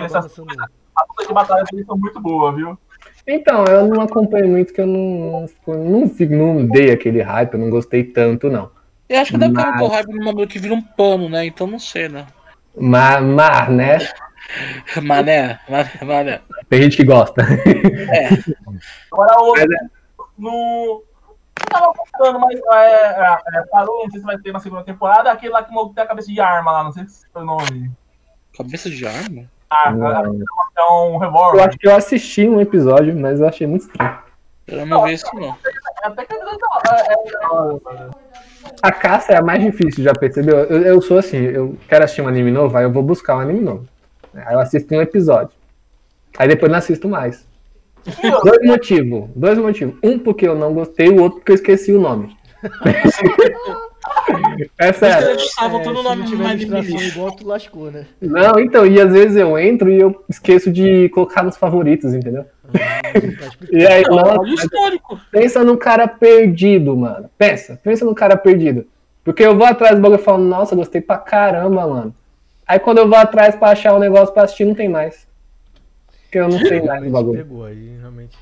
lançando um. as lutas de batalha dele são muito boas, viu? Então, eu não acompanho muito, que eu não, não, fico- não dei aquele hype, eu não gostei tanto, não. Eu acho que deve ter Mas- muito hype no momento que vira um pano, né? Então não sei, né? Mas, mas, né, Mané, mané, mané. tem gente que gosta. É, Agora o outro. No. Eu tava contando, mas é, é, é, parou, não sei se vai ter na segunda temporada, aquele lá que tem a cabeça de arma lá, não sei se é o nome. cabeça de arma? Não. é um Eu revólver. acho que eu assisti um episódio, mas eu achei muito estranho. Eu não vi isso, não. Até que é, é, A caça é a mais difícil, já percebeu? Eu, eu sou assim, eu quero assistir um anime novo, aí eu vou buscar um anime novo. Aí eu assisto um episódio. Aí depois não assisto mais. é, Dois motivos. Dois motivos. Um porque eu não gostei, o outro porque eu esqueci o nome. é sério. Eles estavam É, no não nome mais de lixo. igual, tu lascou, né? Não, então, e às vezes eu entro e eu esqueço de colocar nos favoritos, entendeu? E aí, Não, nossa, olha o histórico. pensa no cara perdido, mano. Pensa, pensa no cara perdido. Porque eu vou atrás do bagulho e falo, nossa, gostei pra caramba, mano. Aí quando eu vou atrás pra achar um negócio pra assistir, não tem mais. Porque eu não sei mais do bagulho. pegou aí, realmente.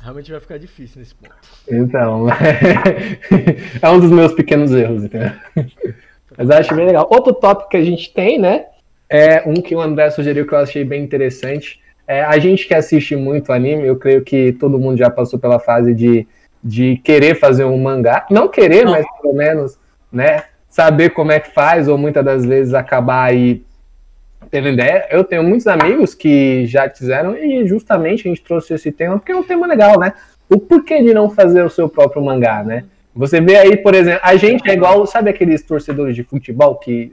Realmente vai ficar difícil nesse ponto. Então, é um dos meus pequenos erros, entendeu? Mas eu acho bem legal. Outro tópico que a gente tem, né? É um que o André sugeriu que eu achei bem interessante. É, a gente que assiste muito anime, eu creio que todo mundo já passou pela fase de, de querer fazer um mangá. Não querer, Não. mas pelo menos, né? Saber como é que faz, ou muitas das vezes acabar aí tendo ideia. Eu tenho muitos amigos que já fizeram, e justamente a gente trouxe esse tema, porque é um tema legal, né? O porquê de não fazer o seu próprio mangá, né? Você vê aí, por exemplo, a gente é igual, sabe aqueles torcedores de futebol que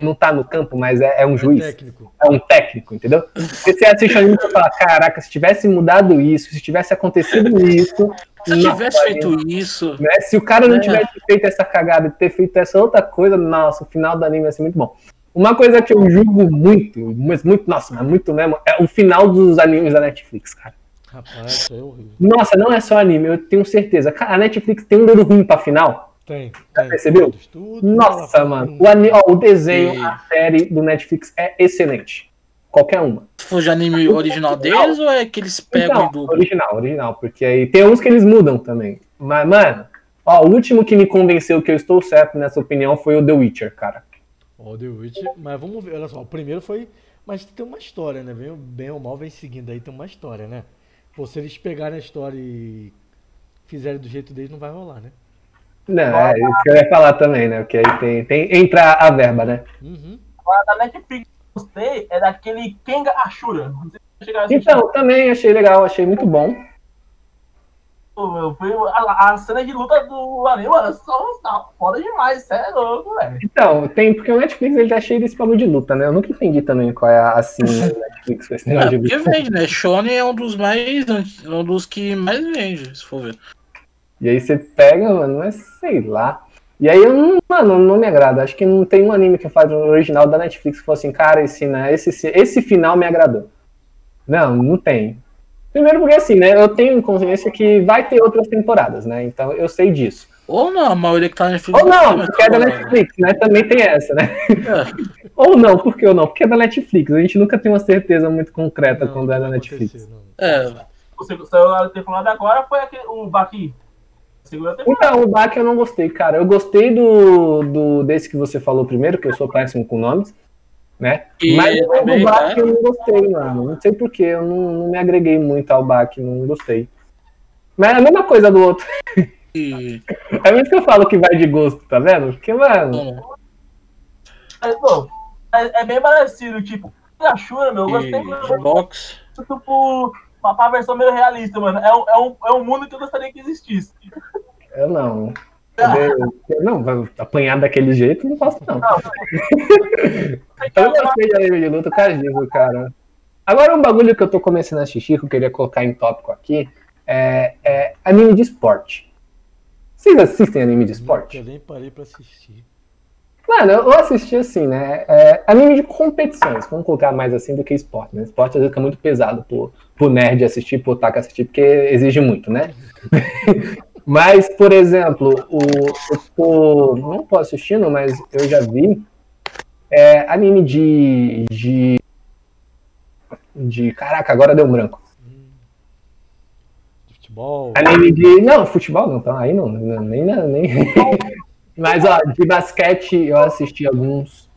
não tá no campo, mas é, é um É juiz, técnico. é um técnico, entendeu? Porque você assiste o anime e fala, caraca, se tivesse mudado isso, se tivesse acontecido isso, Se nossa, tivesse feito isso. né? Se o cara não É. tivesse feito essa cagada e ter feito essa outra coisa, nossa, o final do anime ia ser muito bom. Uma coisa que eu julgo muito, mas muito, nossa, mas muito mesmo, é o final dos animes da Netflix, cara. Rapaz, é horrível. Nossa, não é só anime, eu tenho certeza. Cara, a Netflix tem um dedo ruim pra final. Tem, tem. percebeu? Tudo, Nossa, mano. O, ani- ó, o desenho, E- a série do Netflix é excelente. Qualquer uma. Se for de anime original deles ou é que eles pegam Então, e dublam? original, original. Porque aí tem uns que eles mudam também. Mas, mano, ó, o último que me convenceu que eu estou certo nessa opinião foi o The Witcher, cara. Ó, The Witch, mas vamos ver, olha só, o primeiro foi. Mas tem uma história, né? Vem, bem ou mal vem seguindo aí, tem uma história, né? Pô, se eles pegarem a história e fizerem do jeito deles, não vai rolar, né? Não, é isso que eu ia falar também, né? Porque aí tem, tem entra a verba, né? Uhum. Agora, da Netflix que eu gostei é daquele Kenga Ashura. A. Então, também achei legal, achei muito bom. Pô, meu, foi a, a cena de luta do anime, mano, só tá foda demais, cê é louco, velho. Então, tem, porque o Netflix ele tá cheio desse bagulho de luta, né? Eu nunca entendi também qual é a assim do Netflix com esse É, negócio de porque luta. vende, né? Shonen é um dos mais. um dos que mais vende, se for ver. E aí você pega, mano, mas sei lá. E aí eu não, mano, não me agrada. Acho que não tem um anime que faz o original da Netflix que fosse assim, cara, esse, né, esse, esse final me agradou. Não, não tem. Primeiro porque assim, né? Eu tenho consciência que vai ter outras temporadas, né? Então eu sei disso. Ou não, a maioria que tá na Netflix. Ou não, porque é da Netflix, né? Também tem essa, né? É. Ou não, por que ou não? Porque é da Netflix. A gente nunca tem uma certeza muito concreta Não, quando é da Netflix. É, seg- saiu ter falado agora foi aquele, o Baki. Segunda temporada. Então, o Bach eu não gostei, cara. Eu gostei do, do desse que você falou primeiro, que eu sou péssimo com nomes, né? E Mas o também, Bach tá? eu não gostei, mano. Não sei porquê, eu não, não me agreguei muito ao Bach, não gostei. Mas é a mesma coisa do outro. E... É isso que eu falo que vai de gosto, tá vendo? Porque, mano. Mas, pô, é, é bem parecido, tipo, Ashura, meu, eu gostei E muito, box. tipo, uma, uma versão meio realista, mano. É, um- é, um, é um mundo que eu gostaria que existisse. Eu não. Eu- não, vai apanhar daquele jeito, não faço, não. Não, Eu não gostei de anime de luta disso, cara. Agora, um bagulho que eu tô começando a assistir, que eu queria colocar em tópico aqui, é, é anime de esporte. Vocês assistem anime de esporte? Eu nem parei pra assistir. Mano, eu assisti assim, né? É, anime de competições, vamos colocar mais assim do que esporte, né? Esporte às vezes fica muito pesado pro, pro nerd assistir, pro otaku assistir, porque exige muito, né? mas, por exemplo, o, eu tô, não tô assistindo, mas eu já vi é, anime de, de. de. Caraca, agora deu um branco. De futebol. Anime de. Não, futebol não, tá? Aí não, não, nem. nem... Mas, ó, de basquete eu assisti alguns.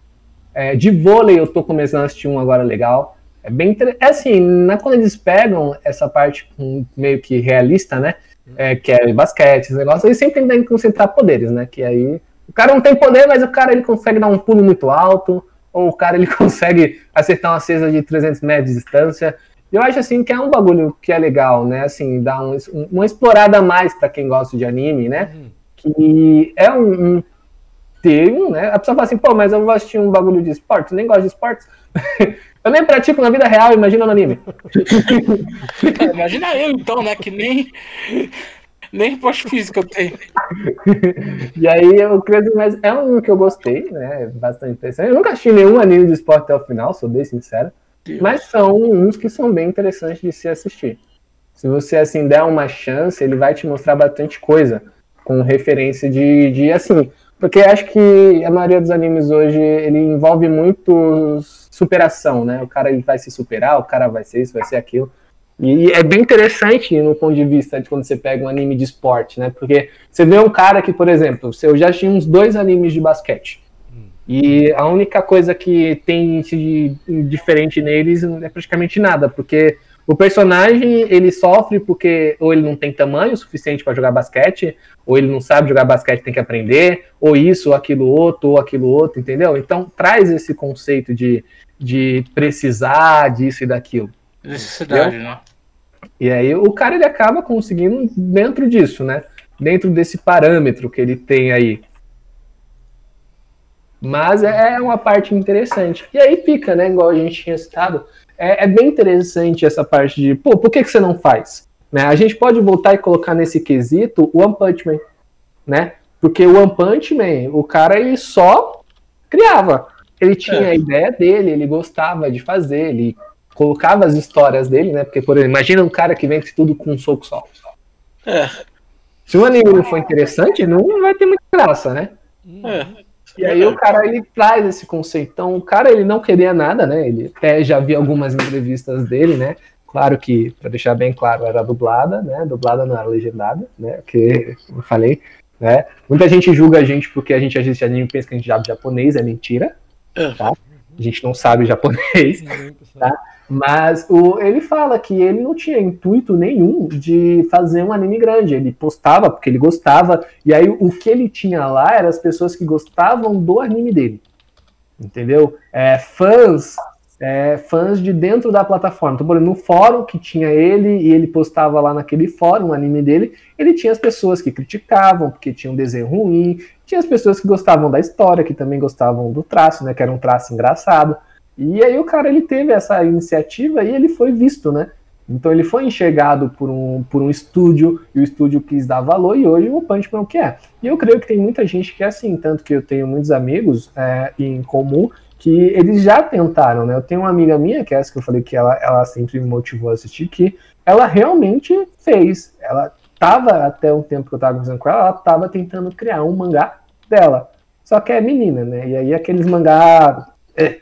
É, de vôlei eu tô começando a assistir um agora legal. É bem. É assim, na, quando eles pegam essa parte meio que realista, né? É, que é basquete, esse negócio, eles sempre tentam concentrar poderes, né? Que aí. O cara não tem poder, mas o cara ele consegue dar um pulo muito alto, ou o cara ele consegue acertar uma cesta de 300 metros de distância. Eu acho assim que é um bagulho que é legal, né? Assim, dar um, uma explorada a mais pra quem gosta de anime, né? Uhum. que é um, um termo, né? A pessoa fala assim, pô, mas eu vou assistir um bagulho de esportes, nem gosto de esportes. eu nem pratico na vida real, imagina no anime. É, imagina eu, então, né? Que nem. Nem porte físico eu tenho. E aí eu creio, mas é um que eu gostei, né? Bastante interessante. Eu nunca assisti nenhum anime de esporte até o final, sou bem sincero. Mas são uns que são bem interessantes de se assistir. Se você assim der uma chance, ele vai te mostrar bastante coisa com referência de, de assim, porque acho que a maioria dos animes hoje ele envolve muito superação, né? O cara ele vai se superar, o cara vai ser isso, vai ser aquilo. E é bem interessante no ponto de vista de quando você pega um anime de esporte, né? Porque você vê um cara que, por exemplo, eu já tinha uns dois animes de basquete. E a única coisa que tem de diferente neles é praticamente nada, porque o personagem ele sofre porque ou ele não tem tamanho suficiente para jogar basquete, ou ele não sabe jogar basquete, tem que aprender, ou isso, ou aquilo outro, ou aquilo outro, entendeu? Então traz esse conceito de, de precisar disso e daquilo. Necessidade, né? E aí o cara ele acaba conseguindo dentro disso, né? Dentro desse parâmetro que ele tem aí. Mas é uma parte interessante. E aí fica, né? Igual a gente tinha citado. É, é bem interessante essa parte de, pô, por que, que você não faz? Né? A gente pode voltar e colocar nesse quesito o One Punch Man, né? Porque o One Punch Man, o cara ele só criava. Ele tinha É. a ideia dele, ele gostava de fazer, ele colocava as histórias dele, né? Porque, por exemplo, imagina um cara que vence tudo com um soco só. É, Se o anime não for interessante, não vai ter muita graça, né? é. E aí o cara ele traz esse conceito. Então, o cara ele não queria nada, né? Ele até já vi algumas entrevistas dele, né? Claro que, para deixar bem claro, era dublada, né? Dublada não era legendada, né? Porque, como eu falei, né? Muita gente julga a gente porque a gente assiste anime e pensa que a gente sabe japonês, é mentira. É. Tá? A gente não sabe japonês. Tá. Mas o, ele fala que ele não tinha intuito nenhum de fazer um anime grande. Ele postava porque ele gostava. E aí o que ele tinha lá eram as pessoas que gostavam do anime dele. Entendeu? É, fãs. é, fãs de dentro da plataforma. Então, por exemplo, no fórum que tinha ele e ele postava lá naquele fórum o anime dele, ele tinha as pessoas que criticavam porque tinha um desenho ruim, tinha as pessoas que gostavam da história, que também gostavam do traço, né, que era um traço engraçado. E aí o cara ele teve essa iniciativa e ele foi visto, né? Então ele foi enxergado por um, por um estúdio e o estúdio quis dar valor e hoje o Punch Man o que é. E eu creio que tem muita gente que é assim, tanto que eu tenho muitos amigos é, em comum que eles já tentaram, né? Eu tenho uma amiga minha, que é essa que eu falei que ela, ela sempre me motivou a assistir, que ela realmente fez. Ela tava, até um tempo que eu tava conversando com ela, ela tava tentando criar um mangá dela. Só que é menina, né? E aí aqueles mangá. É,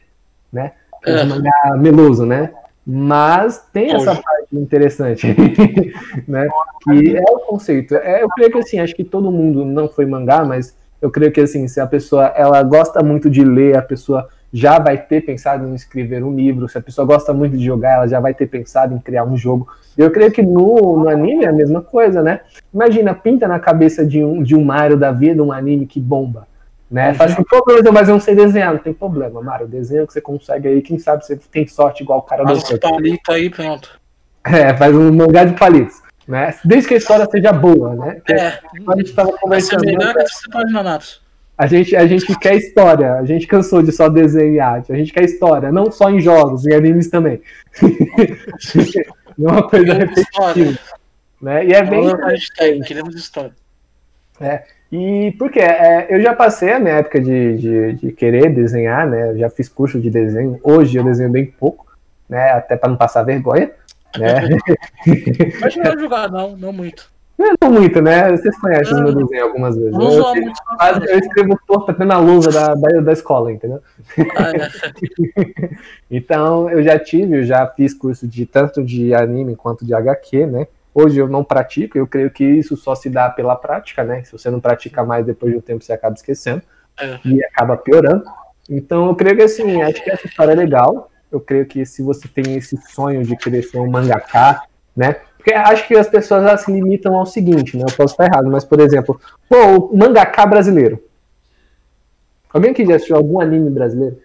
É. mangá meloso, né? Mas tem essa Hoje. parte interessante, né? Que é o conceito. É, eu creio que assim, acho que todo mundo não foi mangá, mas eu creio que assim, se a pessoa ela gosta muito de ler, a pessoa já vai ter pensado em escrever um livro. Se a pessoa gosta muito de jogar, ela já vai ter pensado em criar um jogo. Eu creio que no, no anime é a mesma coisa, né? Imagina, pinta na cabeça de um, de um Mario da vida um anime que bomba. Né? Uhum. Faz assim, problema, mas eu não sei desenhar, não tem problema, Mário. Desenho que você consegue aí, quem sabe você tem sorte igual o cara do. Faz um palito aí, pronto. É, faz um mangá de palitos. Né? Desde que a história seja boa, né? É. A gente estava conversando. Melhor que você pode a gente, a gente quer história, a gente cansou de só desenho e arte, a gente quer história, não só em jogos, em animes também. não é uma coisa repetitiva. Né? E é bem. A gente tem, queremos história. É. E porque é, eu já passei a minha época de, de, de, querer desenhar, né? Eu já fiz curso de desenho. Hoje eu desenho bem pouco, né? Até para não passar vergonha. Né? Mas não é jogar, não, não muito. Não muito, né? Vocês conhecem o meu desenho algumas vezes. Não eu, eu, muito, eu, escrevo torta até na lousa da, da, da escola, entendeu? Ah, é. então, eu já tive, eu já fiz curso de tanto de anime quanto de HQ, né? Hoje eu não pratico, eu creio que isso só se dá pela prática, né? Se você não pratica mais, depois de um tempo você acaba esquecendo é. e acaba piorando. Então, eu creio que assim, acho que essa história é legal. Eu creio que se você tem esse sonho de querer ser um mangaká, né? Porque acho que as pessoas elas se limitam ao seguinte, né? Eu posso estar errado, mas, por exemplo, pô, o mangaká brasileiro. Alguém que já assistiu algum anime brasileiro?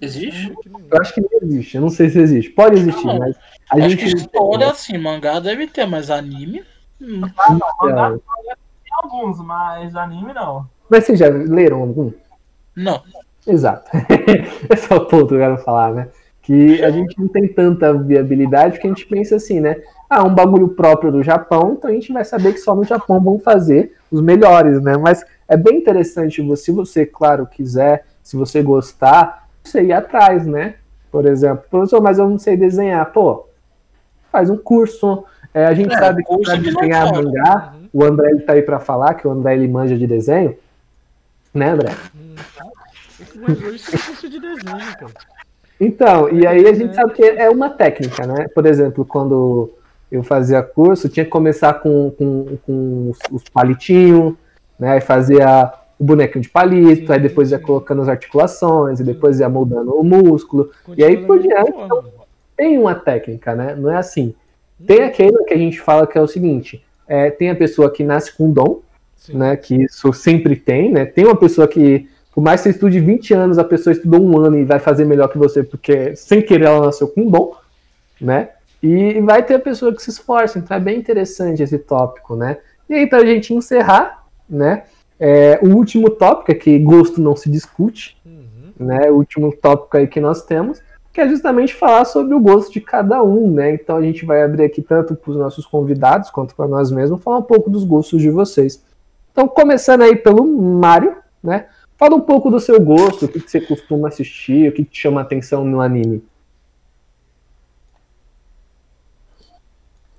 Existe? Eu acho que não existe, eu não sei se existe. Pode existir, não, mas a acho gente. Que história, assim, mangá deve ter, mas anime. Hum. Ah, não, mangá tem alguns, mas anime não. Mas vocês já leram algum? Não. Exato. Esse é o ponto que eu quero falar, né? que a gente não tem tanta viabilidade, porque a gente pensa assim, né? Ah, um bagulho próprio do Japão, então a gente vai saber que só no Japão vão fazer os melhores, né? Mas é bem interessante, se você, claro, quiser, se você gostar, você ir atrás, né? Por exemplo, professor, mas eu não sei desenhar. Pô, faz um curso. É, a gente é, sabe que para desenhar mangá, uhum. o André ele tá aí para falar, que o André ele manja de desenho. Né, André? Mas hoje tem curso de desenho, cara. Então, e aí a gente sabe que é uma técnica, né? Por exemplo, quando eu fazia curso, tinha que começar com, com, com os, os palitinhos, né? Fazia o bonequinho de palito, sim, aí depois ia colocando as articulações, e depois ia moldando o músculo, e aí por diante. Então, tem uma técnica, né? Não é assim. Tem uhum. aquele que a gente fala que é o seguinte: é, tem a pessoa que nasce com dom, sim. né? Que isso sempre tem, né? Tem uma pessoa que por mais que você estude 20 anos, a pessoa estudou um ano e vai fazer melhor que você, porque sem querer ela nasceu com dom, né? E vai ter a pessoa que se esforça, então é bem interessante esse tópico, né? E aí, pra gente encerrar, né? É, o último tópico é que gosto não se discute, uhum. né? O último tópico aí que nós temos, que é justamente falar sobre o gosto de cada um, né? Então a gente vai abrir aqui tanto para os nossos convidados quanto para nós mesmos, falar um pouco dos gostos de vocês. Então, começando aí pelo Mário, né? Fala um pouco do seu gosto, o que, que você costuma assistir, o que, que te chama atenção no anime.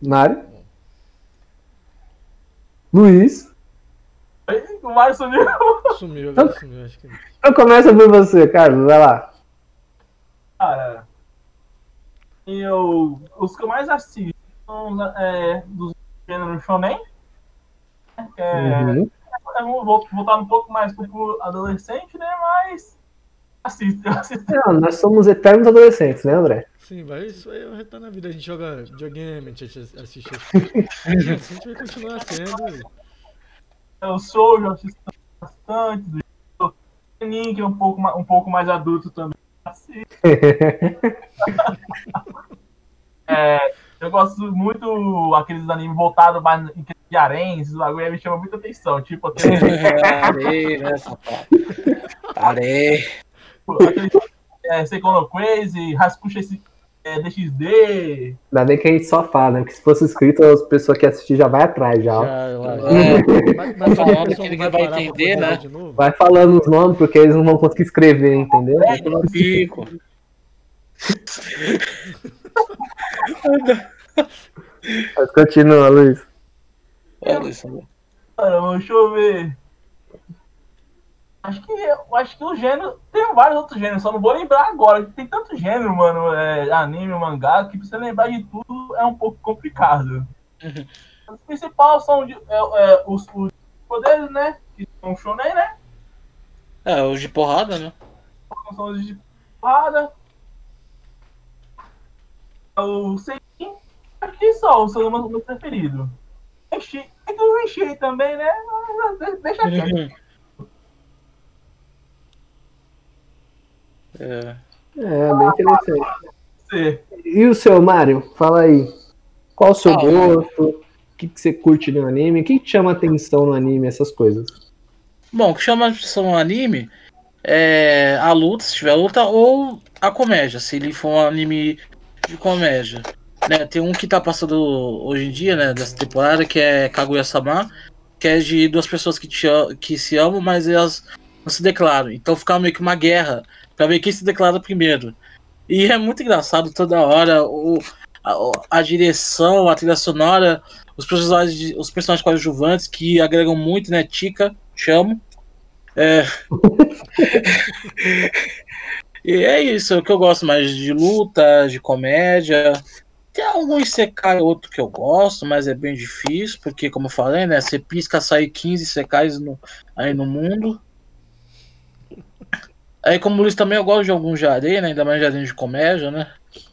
Mário? Luiz? O Mário sumiu. Sumiu, agora então, sumiu, acho que. Então começa por você, Carlos, vai lá. Cara, eu, os que eu mais assisto são é, dos gêneros shonen, né, é uhum vou voltar um pouco mais pro adolescente, né? Mas assiste, assiste. Não, nós somos eternos adolescentes, né, André? Sim, vai, isso aí é o retorno na vida. A gente joga videogame, a gente assiste a gente vai continuar sendo. Eu sou, já assisto bastante. O que é um pouco, um pouco mais adulto também. é, eu gosto muito aqueles animes voltados mais em de aréns, o bagulho me chama muita atenção. Tipo, aquele. Parei, né, sapato? Parei. É, Secono Crazy, Raspuxa esse. É, DXD. Ainda bem que a gente só fala, né? Porque se fosse escrito, as pessoas que assistir já vai atrás já. já é. mas, mas falando que ninguém vai entender, né? Vai falando os nomes, porque eles não vão conseguir escrever, entendeu? É, fico. Mas continua, Luiz. É, Luiz. Cara, deixa eu ver. Acho que, eu acho que o gênero. Tem vários outros gêneros, só não vou lembrar agora. Tem tanto gênero, mano. É, anime, mangá, que pra você lembrar de tudo é um pouco complicado. Uhum. Os principais são de, é, é, os, os poderes, né? Que são shonen, né? É, os de porrada, né? sons de porrada. O Seikin, aqui só, o seu meu preferido. Enchi, é que eu enchi também, né? Deixa quieto. É. É, bem interessante. Você. E o seu, Mário? Fala aí. Qual o seu Ah, gosto? O que, que você curte no anime? O que te chama atenção no anime, essas coisas? Bom, o que chama a atenção no anime é a luta, se tiver luta, ou a comédia, se ele for um anime de comédia. Né, tem um que tá passando hoje em dia, né, dessa temporada, que é Kaguya-sama, que é de duas pessoas que, te, que se amam, mas elas não se declaram. Então fica meio que uma guerra pra ver quem se declara primeiro. E é muito engraçado toda hora o, a, a direção, a trilha sonora, os personagens, os personagens coadjuvantes que agregam muito, né? Tika, chamo. É... e é isso, é o que eu gosto mais de luta, de comédia. Tem algum Isekai outro que eu gosto, mas é bem difícil, porque como eu falei, né? Você pisca, sai 15 Isekais no, aí no mundo. Aí como o Luiz também eu gosto de alguns jardim, né? Ainda mais jardim de comédia, né?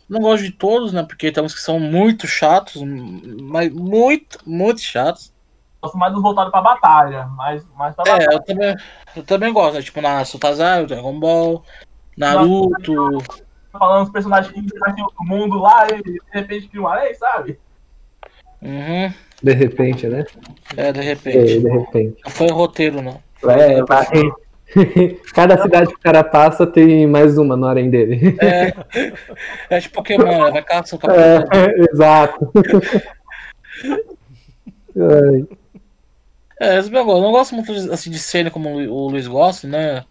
Não gosto de todos, né? Porque tem uns que são muito chatos, mas muito, muito chatos. Gosto mais dos voltados pra batalha, mas mais pra É, batalha. eu também, eu também gosto, né? Tipo Naruto Tazai, Dragon Ball, Naruto. Falando dos personagens que invadiam o mundo lá e de repente criam um além, sabe? Uhum. De repente, né? É, de É, repente. de repente. Não foi roteiro, não. É, vai. Cada cidade que o cara passa tem mais uma no harém dele. É, é tipo Pokémon, né? Vai caçar o capitão. É, exato. É, eu não gosto muito assim, de cena como o Luiz gosta, né?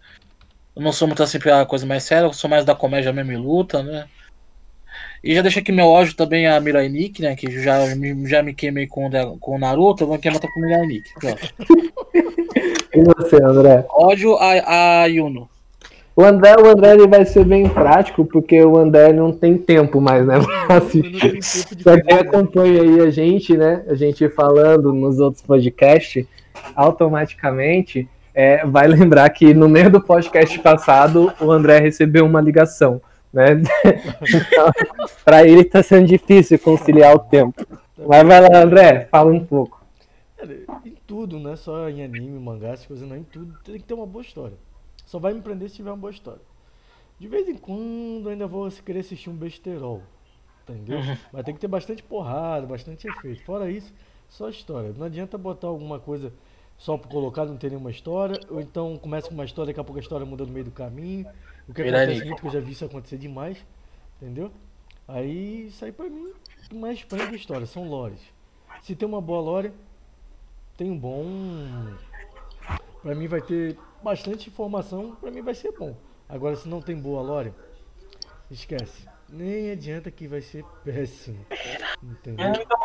Eu não sou muito assim pra coisa mais séria, eu sou mais da comédia mesmo e luta, né? E já deixa aqui meu ódio também a Mirai Nikki, né? Que já me, já me queimei com, com o Naruto, eu vou queimar com o Mirai Nikki. Pronto. E você, André? Ódio a, a Yuno. O André, o André ele vai ser bem prático, porque o André não tem tempo mais, né? Pra assistir. de Pra fazer quem acompanha aí a gente, né? A gente falando nos outros podcasts, automaticamente é, vai lembrar que no meio do podcast passado o André recebeu uma ligação, né? Então, pra ele tá sendo difícil conciliar o tempo. Mas vai lá, André, fala um pouco. Cara, em tudo, não é só em anime, mangá, essas coisas, não. Em tudo tem que ter uma boa história. Só vai me prender se tiver uma boa história. De vez em quando ainda vou querer assistir um besterol. Entendeu? Mas tem que ter bastante porrada, bastante efeito. Fora isso, só história. Não adianta botar alguma coisa só por colocar, não ter nenhuma história. Ou então começa com uma história, daqui a pouco a história muda no meio do caminho. O que Virar acontece muito, que eu já vi isso acontecer demais. Entendeu? Aí, isso aí pra mim, o que mais prende a história, são lores. Se tem uma boa lore, tem um bom. Pra mim vai ter bastante informação, pra mim vai ser bom. Agora se não tem boa lore, esquece. Nem adianta que vai ser péssimo. Entendeu? Então,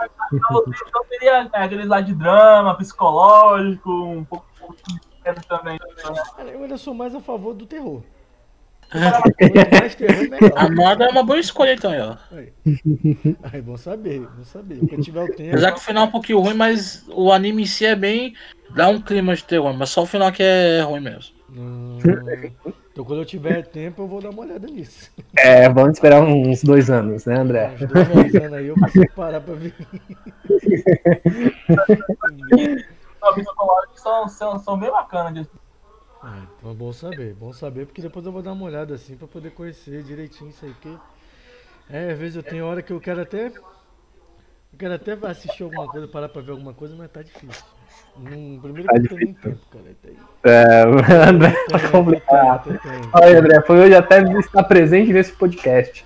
você, então seria é, aqueles lá de drama, psicológico, um pouco um pouco de mistério também. né? Cara, eu ainda sou mais a favor do terror. Quanto mais terror, melhor. A moda é uma boa escolha, então, ó. Aí. Aí, bom saber, bom saber. Quando tiver o tempo. Apesar que o final é um pouquinho ruim, mas o anime em si é bem. dá um clima de terror, mas só o final que é ruim mesmo. Hum, então quando eu tiver tempo eu vou dar uma olhada nisso. É, vamos esperar uns dois anos, né, André? Uns dois anos aí eu consigo parar pra ver. Que são, são, são bem bacanas. de- Ah, então é bom saber, bom saber, porque depois eu vou dar uma olhada assim pra poder conhecer direitinho isso aí, porque é, às vezes eu tenho hora que eu quero até eu quero até assistir alguma coisa, parar pra ver alguma coisa, mas tá difícil. Num, primeiro Tá que eu tenho tempo, cara. Tem, É, o André tá complicado. Olha, André, foi hoje até estar presente nesse podcast.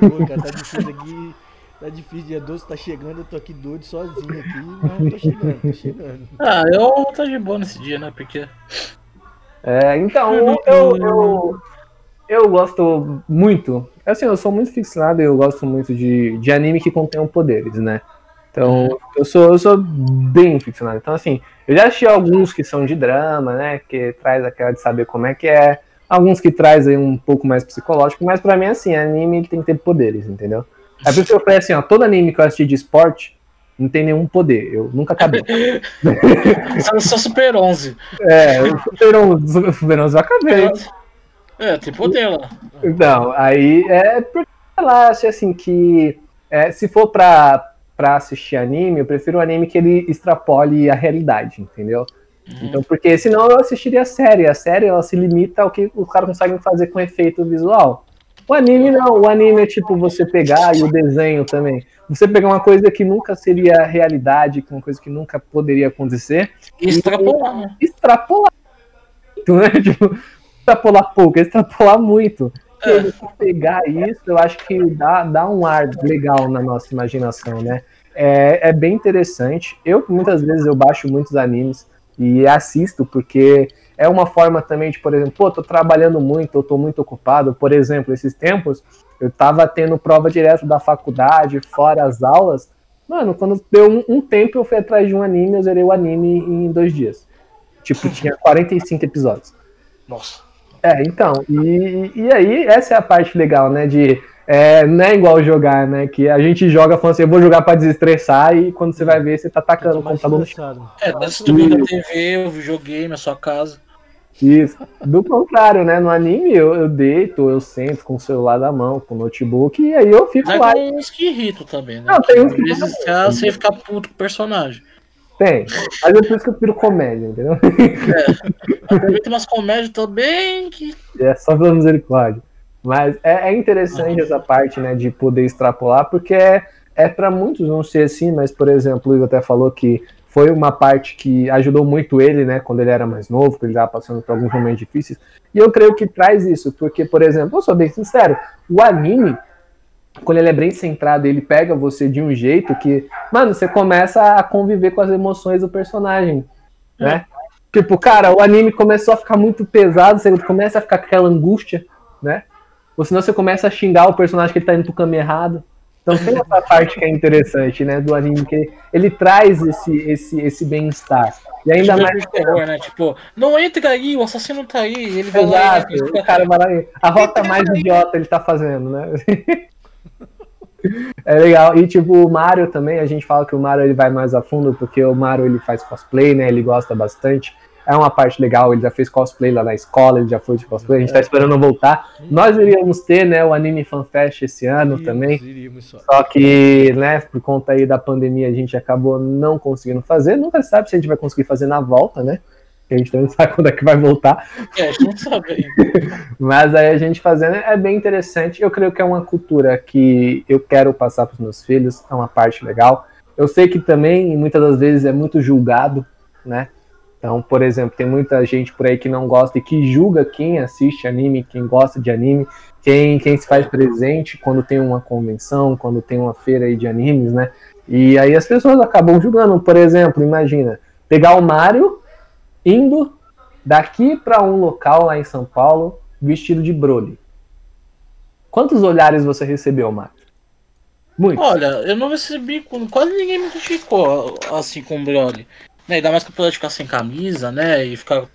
Pô, cara, tá difícil aqui. Tá difícil, dia 12 tá chegando, eu tô aqui doido sozinho aqui, mas tô chegando, tô chegando. Ah, eu tô de boa nesse dia, né? Porque. É, então, eu, eu, eu gosto muito. Assim, eu sou muito ficcionado e eu gosto muito de, de anime que contenham poderes, né? Então, eu sou, eu sou bem ficcionado. Então, assim, eu já assisti alguns que são de drama, né? Que traz aquela de saber como é que é. Alguns que traz aí um pouco mais psicológico, mas pra mim, assim, anime tem que ter poderes, entendeu? É por isso que eu falei assim, ó, todo anime que eu assisti de esporte não tem nenhum poder. Eu nunca acabei. Só, só Super 11. É, o Super 11, o Super 11 eu acabei. É, tem poder lá. Então, aí é porque ela acha assim que é, se for pra, pra assistir anime, eu prefiro um anime que ele extrapole a realidade, entendeu? Então, porque senão eu assistiria a série. A série ela se limita ao que os caras conseguem fazer com efeito visual. O anime não, o anime é tipo você pegar e o desenho também. Você pegar uma coisa que nunca seria realidade, uma coisa que nunca poderia acontecer, extrapolar, né? extrapolar. muito, Né? Tipo, extrapolar pouco, extrapolar muito. E aí, você pegar isso, eu acho que dá, dá um ar legal na nossa imaginação, né? É, é bem interessante. Eu, muitas vezes, eu baixo muitos animes e assisto, porque é uma forma também de, por exemplo, pô, tô trabalhando muito, eu tô muito ocupado. Por exemplo, esses tempos, eu tava tendo prova direto da faculdade, fora as aulas. Mano, quando deu um, um tempo, eu fui atrás de um anime, eu zerei o anime em dois dias. Tipo, tinha 45 episódios. Nossa. É, então, e, e aí essa é a parte legal, né, de, é, não é igual jogar, né, que a gente joga falando assim, eu vou jogar pra desestressar e quando você vai ver, você tá atacando o mais computador. É, tá assistindo na TV, o videogame, na sua casa. Isso. Do contrário, né, no anime eu, eu deito, eu sento com o celular na mão, com o notebook, e aí eu fico Mas lá. tem uns que irritam também, né? Não, tem uns Às que vezes irritam. você fica puto com o personagem. Tem. Mas é por isso que eu prefiro comédia, entendeu? Também tem umas comédias também que. É só pela misericórdia. Mas é, é interessante essa parte, né, de poder extrapolar, porque é, é para muitos não ser assim, mas, por exemplo, o Igor até falou que foi uma parte que ajudou muito ele, né, quando ele era mais novo, que ele estava passando por alguns momentos difíceis. E eu creio que traz isso, porque, por exemplo, eu sou bem sincero, o anime, quando ele é bem centrado, ele pega você de um jeito que, mano, você começa a conviver com as emoções do personagem, né? Tipo, cara, o anime começou a ficar muito pesado, você começa a ficar com aquela angústia, né? Ou senão você começa a xingar o personagem que ele tá indo pro caminho errado. Então tem essa parte que é interessante, né, do anime, que ele traz esse, esse, esse bem-estar. E ainda Tipo, mais de terror, né? Tipo, não entra aí, o assassino tá aí. Ele vai lá Exato, e o cara vai lá a rota mais idiota ele tá fazendo, né? É legal. E tipo, o Mario também, a gente fala que o Mario ele vai mais a fundo, porque o Mario ele faz cosplay, né? Ele gosta bastante. É uma parte legal, ele já fez cosplay lá na escola, ele já foi de cosplay, a gente tá esperando voltar. Nós iríamos ter, né, o Anime Fan Fest esse ano Iríamos, também. iríamos só. Só que, né, por conta aí da pandemia, a gente acabou não conseguindo fazer. Nunca se sabe se a gente vai conseguir fazer na volta, né? A gente também não sabe quando é que vai voltar. É, a gente não sabe ainda. Mas aí a gente fazendo é bem interessante. Eu creio que é uma cultura que eu quero passar para os meus filhos, é uma parte legal. Eu sei que também, muitas das vezes, é muito julgado, né? Então, por exemplo, tem muita gente por aí que não gosta e que julga quem assiste anime, quem gosta de anime, quem, quem se faz presente quando tem uma convenção, quando tem uma feira aí de animes, né? E aí as pessoas acabam julgando. Por exemplo, imagina, pegar o Mario indo daqui para um local lá em São Paulo vestido de Broly. Quantos olhares você recebeu, Mario? Muitos. Olha, eu não recebi. Quase ninguém me criticou assim com o Broly. Né? Ainda mais que apesar de ficar sem camisa, né? E ficar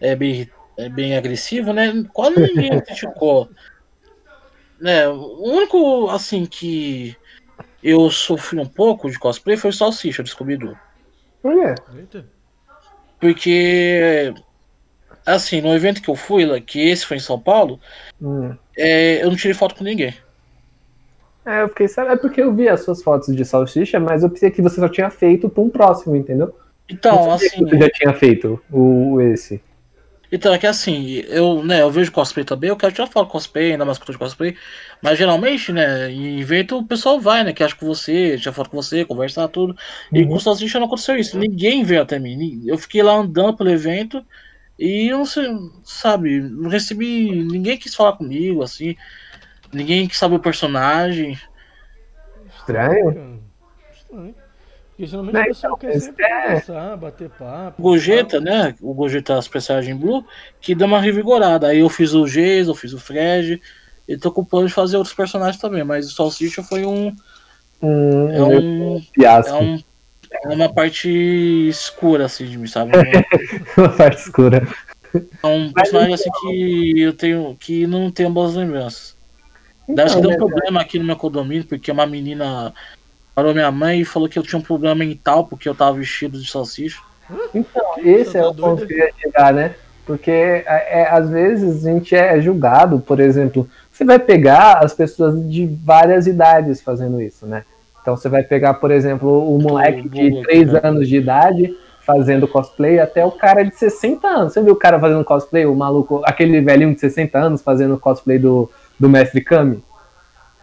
é, bem, é, bem agressivo, né? Quase ninguém criticou. Né? O único, assim, que eu sofri um pouco de cosplay foi o Salsicha, do Scooby-Doo. Por quê? Porque, assim, no evento que eu fui, lá, que esse foi em São Paulo, Hum. é, eu não tirei foto com ninguém. É, eu fiquei sabendo. É porque eu vi as suas fotos de salsicha, mas eu pensei que você só tinha feito para um próximo, entendeu? Então, assim. Você já tinha feito o, esse. Então, é que assim, eu, né, eu vejo cosplay também, eu quero foto com cosplay, ainda mais que eu tô de cosplay, mas geralmente, né, em evento o pessoal vai, né, que acha com você, tirar foto com você, conversar, tudo. E Uhum. com o Salsicha não aconteceu isso, ninguém veio até mim. Eu fiquei lá andando pelo evento e eu não sei, sabe, não recebi, ninguém quis falar comigo, assim, ninguém quis saber o personagem. Estranho. Estranho. Porque geralmente Né, o pessoal então, quer sempre é- conversar, bater papo. O Gogeta, né, o Gogeta as personagens Blue, que deu uma revigorada. Aí eu fiz o Geis, eu fiz o Fred, e tô com o plano de fazer outros personagens também, mas o Salsicha foi um. Hum, É um. fiasco. É, um, é uma parte escura, assim, de mim, sabe? Uma parte escura. É um personagem assim que eu tenho. que não tenho boas lembranças. Deve Então, que deu um né, problema aqui no meu condomínio, porque uma menina parou minha mãe e falou que eu tinha um problema mental porque eu tava vestido de salsicha. Então, esse Você é tá o ponto doido? que eu ia chegar, né? Porque é, é, às vezes a gente é julgado, por exemplo, você vai pegar as pessoas de várias idades fazendo isso, né? Então você vai pegar, por exemplo, o moleque de 3 anos de idade fazendo cosplay até o cara de 60 anos. Você viu o cara fazendo cosplay, o maluco, aquele velhinho de 60 anos fazendo cosplay do, do Mestre Kami?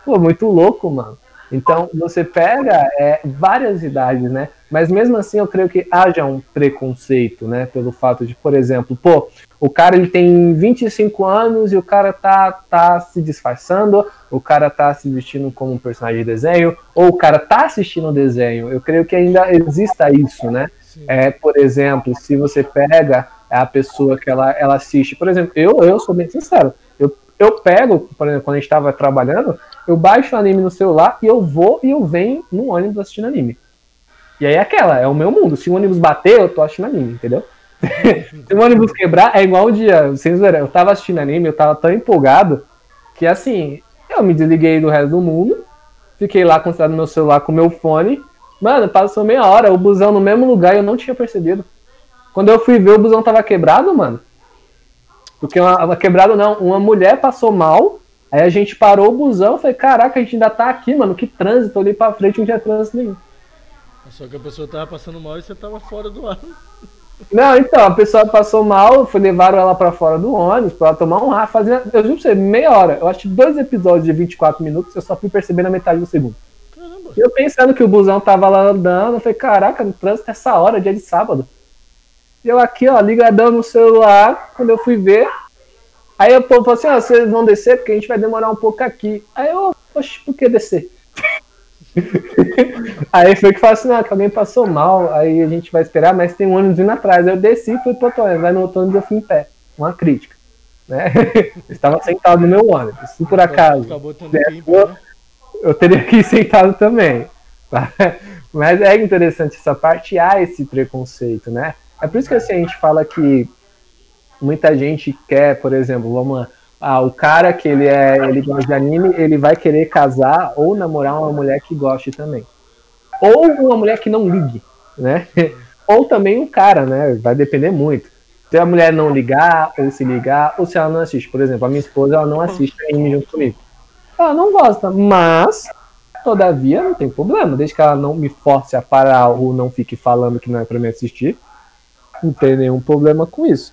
Pô, muito louco, mano. Então você pega é, várias idades, né? Mas mesmo assim eu creio que haja um preconceito, né? Pelo fato de, por exemplo, pô, o cara ele tem 25 anos e o cara tá, tá se disfarçando, o cara tá se vestindo como um personagem de desenho, ou o cara tá assistindo o desenho. Eu creio que ainda exista isso, né? É, por exemplo, se você pega a pessoa que ela, ela assiste, por exemplo, eu, eu sou bem sincero, eu, eu pego, por exemplo, quando a gente estava trabalhando, eu baixo o anime no celular e eu vou e eu venho no ônibus assistindo anime. E aí é aquela, é o meu mundo. Se o ônibus bater, eu tô assistindo anime, entendeu? Se o ônibus quebrar, é igual um dia, sem zoeira, eu tava assistindo anime, eu tava tão empolgado que assim, eu me desliguei do resto do mundo, fiquei lá concentrado no meu celular com o meu fone. Mano, passou meia hora, o busão no mesmo lugar e eu não tinha percebido. Quando eu fui ver, o busão tava quebrado, mano. Porque uma, uma quebrado não, uma mulher passou mal Aí a gente parou o busão, falei, caraca, a gente ainda tá aqui, mano, que trânsito, ali pra frente não tinha trânsito nenhum. Só que a pessoa tava passando mal e você tava fora do ar. Não, então, a pessoa passou mal, foi levaram ela para fora do ônibus, pra ela tomar um ar, fazer, eu juro pra você, meia hora. Eu acho dois episódios de 24 minutos, eu só fui perceber na metade do segundo. Caramba. Eu pensando que o busão tava lá andando, eu falei, caraca, no trânsito essa hora, dia de sábado. E eu aqui, ó, ligadão no celular, quando eu fui ver, Aí o povo falou assim: ah, vocês vão descer porque a gente vai demorar um pouco aqui. Aí eu, oxe, por que descer? aí foi que falou assim: ah, que alguém passou mal, aí a gente vai esperar, mas tem um ônibus vindo atrás. Aí eu desci e fui pro outro ônibus, vai no outro ônibus eu fui em pé. Uma crítica. Né? Eu estava sentado no meu ônibus. Se por acaso. eu, eu teria que ir sentado também. Mas é interessante essa parte, há esse preconceito, né? É por isso que assim, a gente fala que muita gente quer, por exemplo, vamos lá, ah, o cara que ele é, ele gosta de anime, ele vai querer casar ou namorar uma mulher que goste também. Ou uma mulher que não ligue, né? Ou também um cara, né? Vai depender muito. Se a mulher não ligar, ou se ligar, ou se ela não assiste. Por exemplo, a minha esposa, ela não assiste anime junto comigo. Ela não gosta, mas, todavia, não tem problema. Desde que ela não me force a parar ou não fique falando que não é para me assistir, não tem nenhum problema com isso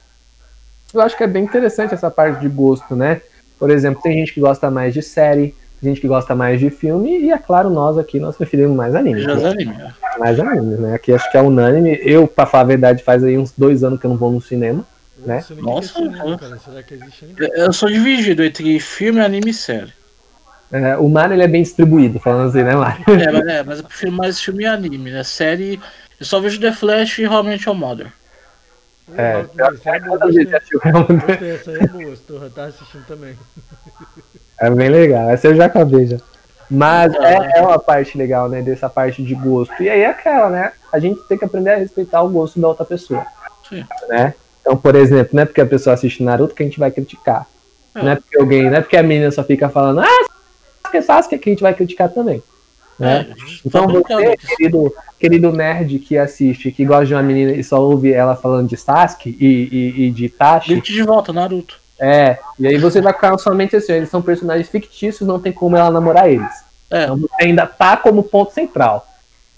eu acho que é bem interessante essa parte de gosto, né? Por exemplo, tem gente que gosta mais de série, gente que gosta mais de filme, e é claro, nós aqui nós preferimos mais anime. Mais né? anime. É. Mais anime, né? Aqui acho que é unânime. Eu, pra falar a verdade, faz aí uns dois anos que eu não vou no cinema. Né? Nossa, cinema, cara. Será que existe ainda? Eu sou dividido entre filme, anime e série. É, o Mario ele é bem distribuído, falando assim, né, Mario? É, mas, é, mas eu prefiro mais filme e anime, né? Série, eu só vejo The Flash e realmente o Mother. É, é é estou tá assistindo também. É bem legal, essa eu já acabei já. Mas é, é uma parte legal, né, dessa parte de gosto. E aí é aquela, né, a gente tem que aprender a respeitar o gosto da outra pessoa. Sim. Né? Então, por exemplo, não é porque a pessoa assiste Naruto que a gente vai criticar. É. Não é porque alguém, não é porque a menina só fica falando, ah, Sasuke, Sasuke, que a gente vai criticar também. Né? É, então você, querido, querido nerd que assiste, que gosta de uma menina e só ouve ela falando de Sasuke e, e, e de Itachi. Grite de volta, Naruto. É, e aí você vai ficar somente assim, eles são personagens fictícios, não tem como ela namorar eles. É. Então você ainda tá como ponto central.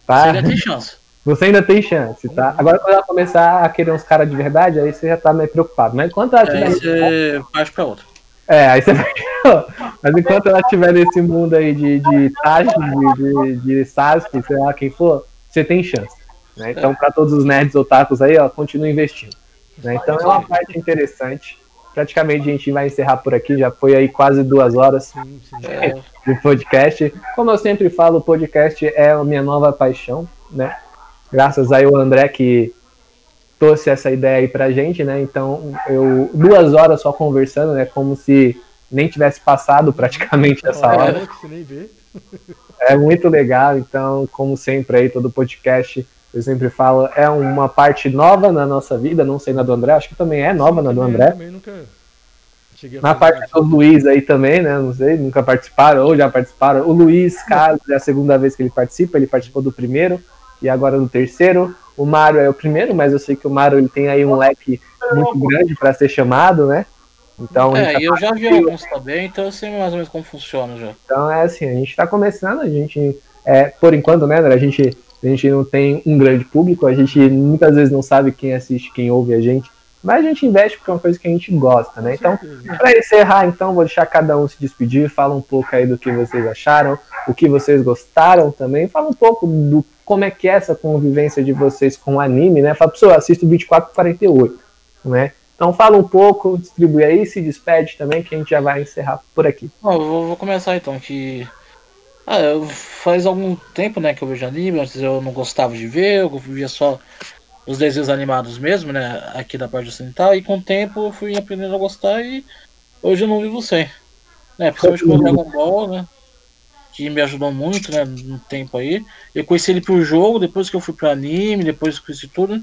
Tá? Você ainda tem chance. Você ainda tem chance, tá? Agora quando ela começar a querer uns caras de verdade, aí você já tá meio preocupado. Mas enquanto ela tiver. Aí você parte pra outra. É, aí você vai. Mas enquanto ela estiver nesse mundo aí de, de Tashi, de, de, de Sasuke, sei lá quem for, você tem chance. Né? Então, para todos os nerds otakus aí, ó, continue investindo. Né? Então é uma parte interessante. Praticamente a gente vai encerrar por aqui, já foi aí quase duas horas de podcast. Como eu sempre falo, o podcast é a minha nova paixão, né? Graças aí ao André que trouxe essa ideia aí pra gente, né? Então, eu duas horas só conversando, né? Como se nem tivesse passado praticamente essa hora. É muito legal, então, como sempre aí, todo podcast, eu sempre falo, é uma parte nova na nossa vida, não sei na do André, acho que também é nova Sim, na do André. Na parte do Luiz aí também, né? Não sei, nunca participaram ou já participaram. O Luiz Carlos é a segunda vez que ele participa, ele participou do primeiro e agora do terceiro. O Mario é o primeiro, mas eu sei que o Mario ele tem aí um leque muito grande para ser chamado, né? Então, é, tá eu já vi alguns também, então eu sei mais ou menos como funciona já. Então é assim, a gente está começando, a gente, é, por enquanto, né, a gente, a gente não tem um grande público, a gente muitas vezes não sabe quem assiste, quem ouve a gente, mas a gente investe porque é uma coisa que a gente gosta, né? Então, para encerrar, então, vou deixar cada um se despedir, fala um pouco aí do que vocês acharam, o que vocês gostaram também, fala um pouco do como é que é essa convivência de vocês com o anime, né? Fala, pessoal, assisto o 2448, né? Então fala um pouco, distribui aí, se despede também, que a gente já vai encerrar por aqui. Bom, vou, vou, começar então, que ah, faz algum tempo né, que eu vejo anime, antes eu não gostava de ver, eu via só os desenhos animados mesmo, né, aqui da parte ocidental, e com o tempo eu fui aprendendo a gostar e hoje eu não vivo sem. Né, principalmente com o Dragon Ball, né, que me ajudou muito, né, no tempo aí. Eu conheci ele pro jogo, depois que eu fui pro anime, depois que conheci tudo,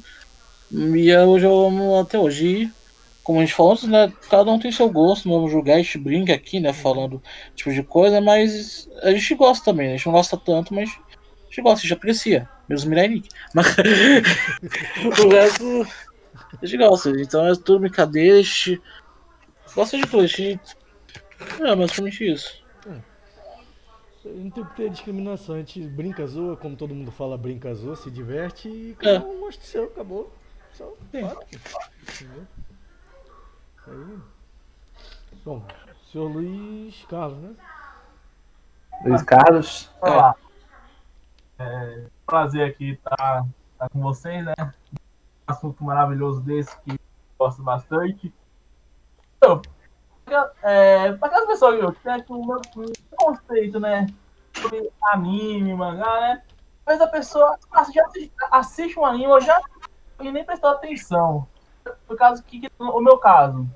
e hoje eu amo até hoje. Como a gente falou antes, né, cada um tem seu gosto, vamos julgar, a gente brinca aqui, né, falando tipo de coisa, mas a gente gosta também, né, a gente não gosta tanto, mas a gente gosta, a gente aprecia, mesmo Mirai Nick. Mas o resto a gente gosta, então é tudo brincadeira, a gente gosta de tudo, a gente é basicamente isso. É. Não tem que ter discriminação, a gente brinca, zoa, como todo mundo fala, brinca, zoa, se diverte e cada um gosta do seu, acabou. Só. Entendeu? Aí. Bom, senhor Luiz Carlos, né? Luiz Carlos. Olá. É. é prazer aqui estar tá, tá com vocês, né? Um assunto maravilhoso desse que gosto bastante. Então, é, para aquelas pessoas que tem aqui o meu conceito, né? Sobre anime, mangá, né? Vezes a pessoa assiste, assiste um anime já e nem prestou atenção. Por causa que, o meu caso,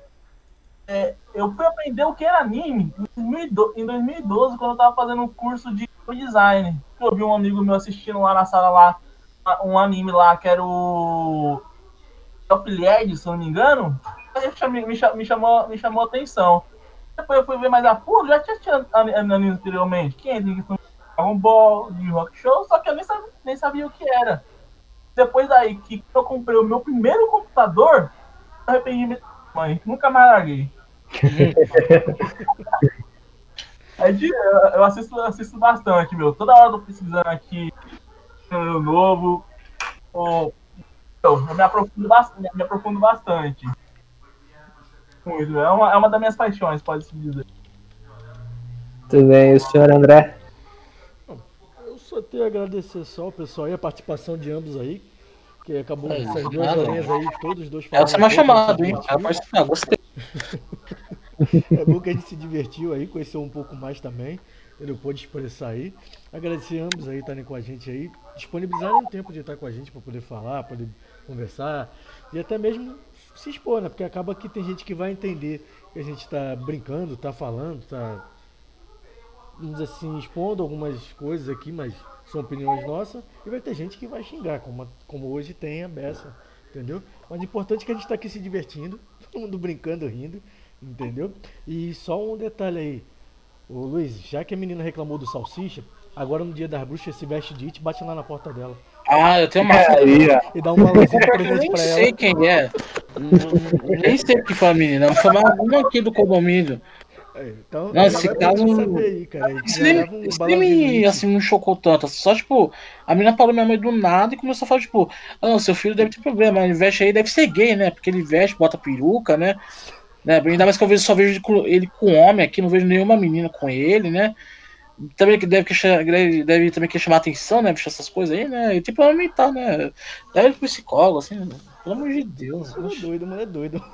é, eu fui aprender o que era anime em 2012, quando eu tava fazendo um curso de design. Eu vi um amigo meu assistindo lá na sala lá, um anime lá que era o Top Led, se não me engano. Me, me, me, chamou, me chamou a atenção. Depois eu fui ver mais a fundo, já tinha assistido anime anteriormente. Quem é Dragon Ball, de Rock Show, só que eu nem sabia, nem sabia o que era. Depois daí que eu comprei o meu primeiro computador, eu arrependi mãe, nunca mais larguei. eu assisto, assisto bastante, meu. Toda hora eu tô pesquisando aqui novo. eu, me aprofundo, me aprofundo bastante. Muito, é uma, é uma das minhas paixões, pode-se dizer. Tudo bem, e o senhor André? Eu só tenho a agradecer só o pessoal e a participação de ambos aí. Que acabou é, essas duas horinhas aí, todos os dois falando. Essa é uma chamada, hein? Ah, gostei. é bom que a gente se divertiu aí, conheceu um pouco mais também. Ele pôde expressar aí. Agradecer ambos aí estarem com a gente aí, disponibilizarem um tempo de estar com a gente para poder falar, poder conversar e até mesmo se expor, né? Porque acaba que tem gente que vai entender que a gente está brincando, está falando, está vamos dizer assim, expondo algumas coisas aqui, mas são opiniões nossas, e vai ter gente que vai xingar, como, como hoje tem a Bessa, entendeu? Mas o importante é que a gente está aqui se divertindo, todo mundo brincando, rindo, entendeu? E só um detalhe aí, o Luiz, já que a menina reclamou do salsicha, agora no dia das bruxas se veste de it, bate lá na porta dela. Ah, eu tenho uma E dá um balãozinho de presente pra ela. Nem sei quem é. Nem sei que foi a menina. Foi uma aqui do condomínio. Então, não, esse caso. Aí, cara. Esse nem, um esse nem me, assim, me chocou tanto. Só, tipo, a menina parou minha mãe do nada e começou a falar, tipo, ah, não, seu filho deve ter problema, ele veste aí, deve ser gay, né? Porque ele veste, bota peruca, né? né? Ainda mais que eu vejo, só vejo ele com homem aqui, não vejo nenhuma menina com ele, né? Também deve, deve, deve também querer chamar atenção, né? Bicho, essas coisas aí, né? E tem problema mental, né? Deve ir pro psicólogo, assim, pelo amor de Deus. Mano é doido, mano, é doido.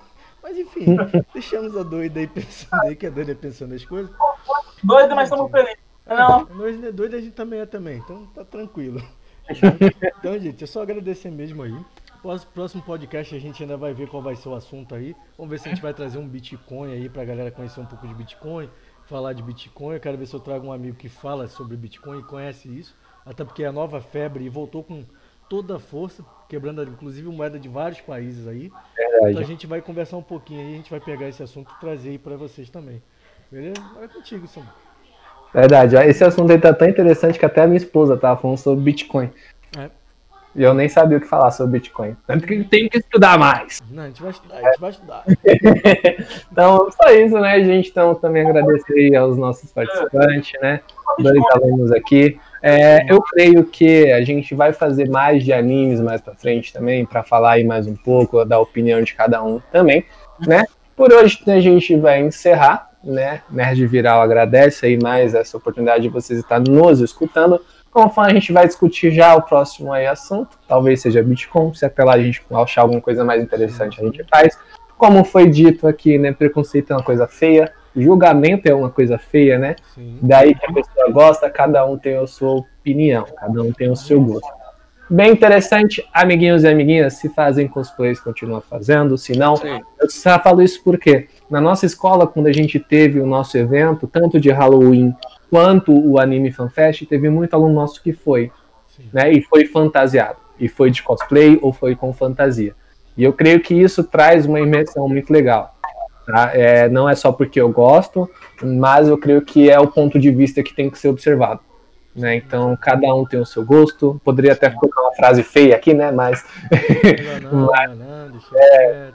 Mas enfim, deixamos a doida aí pensando aí, que a doida pensando as coisas. Doida, mas estamos felizes. Não. Nós é doida, a gente também é também, então tá tranquilo. Então, gente, é só agradecer mesmo aí. Próximo podcast a gente ainda vai ver qual vai ser o assunto aí. Vamos ver se a gente vai trazer um Bitcoin aí pra galera conhecer um pouco de Bitcoin, falar de Bitcoin. Eu quero ver se eu trago um amigo que fala sobre Bitcoin e conhece isso. Até porque é a nova febre e voltou com toda a força, quebrando inclusive moeda de vários países aí. Verdade. Então a gente vai conversar um pouquinho aí, a gente vai pegar esse assunto e trazer aí para vocês também. Beleza? É contigo, Sam. Verdade, esse assunto aí tá tão interessante que até a minha esposa tava falando sobre Bitcoin. É. E eu nem sabia o que falar sobre Bitcoin. Tanto que tem que estudar mais. Não, a gente vai estudar, a gente vai estudar. então, só isso, né, gente? Então, também agradecer aí aos nossos participantes, né? Dois alunos aqui. É, eu creio que a gente vai fazer mais de animes mais para frente também, para falar aí mais um pouco da opinião de cada um também, né? Por hoje a gente vai encerrar, né? Nerd Viral agradece aí mais essa oportunidade de vocês estar nos escutando. Conforme a gente vai discutir já o próximo aí assunto, talvez seja Bitcoin, se até lá a gente achar alguma coisa mais interessante a gente faz. Como foi dito aqui, né? Preconceito é uma coisa feia, julgamento é uma coisa feia, né? Sim. Daí que a pessoa gosta, cada um tem a sua opinião, cada um tem o seu gosto. Bem interessante, amiguinhos e amiguinhas, se fazem cosplays, continua fazendo, se não, Sim. eu só falo isso porque na nossa escola, quando a gente teve o nosso evento, tanto de Halloween quanto o Anime Fan Fest, teve muito aluno nosso que foi, Sim. né, e foi fantasiado, e foi de cosplay ou foi com fantasia. E eu creio que isso traz uma imersão muito legal. Tá? É, não é só porque eu gosto, mas eu creio que é o ponto de vista que tem que ser observado. Né? Então, cada um tem o seu gosto. Poderia até colocar uma frase feia aqui, né? Mas. mas... é,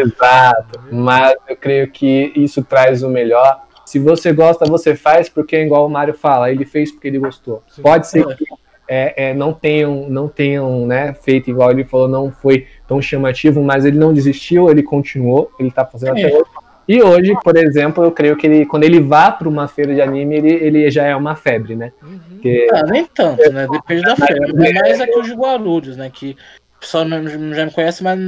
exato. Mas eu creio que isso traz o melhor. Se você gosta, você faz, porque é igual o Mário fala, ele fez porque ele gostou. Sim. Pode ser que é, é, não tenham, não tenham né, feito igual ele falou, não foi tão chamativo, mas ele não desistiu, ele continuou, ele tá fazendo é. até hoje. E hoje, por exemplo, eu creio que ele, quando ele vá para uma feira de anime, ele, ele já é uma febre, né? Uhum. Porque... Ah, nem tanto, né? Depende da febre. É mais aqui os Guarulhos, né? Que o pessoal já me conhece, mas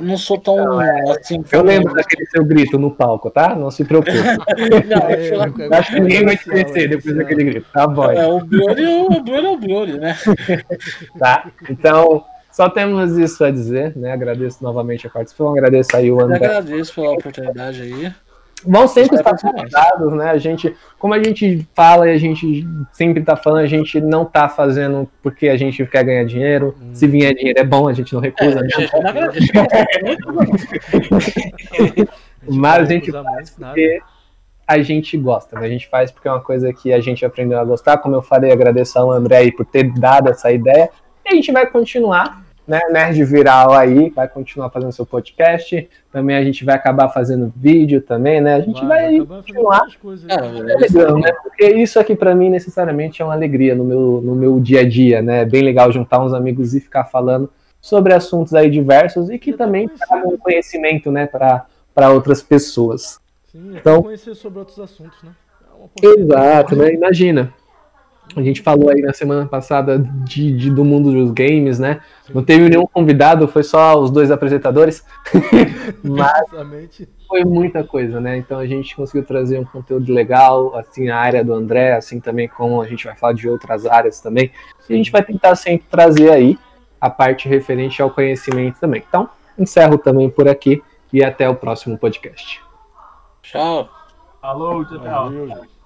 não sou tão não, é, assim. Eu lembro daquele seu grito no palco, tá? Não se preocupe. não, é, Acho que ninguém vai te conhecer depois daquele grito. Tá bom. É, o Broly o Broly é o Broly, né? tá? Então, só temos isso a dizer, né? Agradeço novamente a participação, agradeço aí o André. Eu agradeço pela oportunidade aí. Vão sempre estar conectados, né? A gente, como a gente fala e a gente sempre está falando, a gente não está fazendo porque a gente quer ganhar dinheiro. Hum. Se vier dinheiro é bom, a gente não recusa. É, né? Mas a gente faz porque a gente gosta, né? A gente faz porque é uma coisa que a gente aprendeu a gostar. Como eu falei, agradeço ao André aí por ter dado essa ideia. E a gente vai continuar né, Nerd Viral aí, vai continuar fazendo seu podcast. Também a gente vai acabar fazendo vídeo também, né? A gente vai, vai continuar. É, é legal, né? Porque isso aqui para mim necessariamente é uma alegria no meu, no meu dia a dia, né? É bem legal juntar uns amigos e ficar falando sobre assuntos aí diversos e que também tragam conhecimento, né, para outras pessoas. Sim, então, conhecer sobre outros assuntos, né? É exato, né? Imagina. A gente falou aí na semana passada de, de, do mundo dos games, né? Não teve nenhum convidado, foi só os dois apresentadores. Mas foi muita coisa, né? Então a gente conseguiu trazer um conteúdo legal, assim, a área do André, assim também como a gente vai falar de outras áreas também. E a gente vai tentar sempre trazer aí a parte referente ao conhecimento também. Então, encerro também por aqui e até o próximo podcast. Tchau. Falou, tchau, tchau.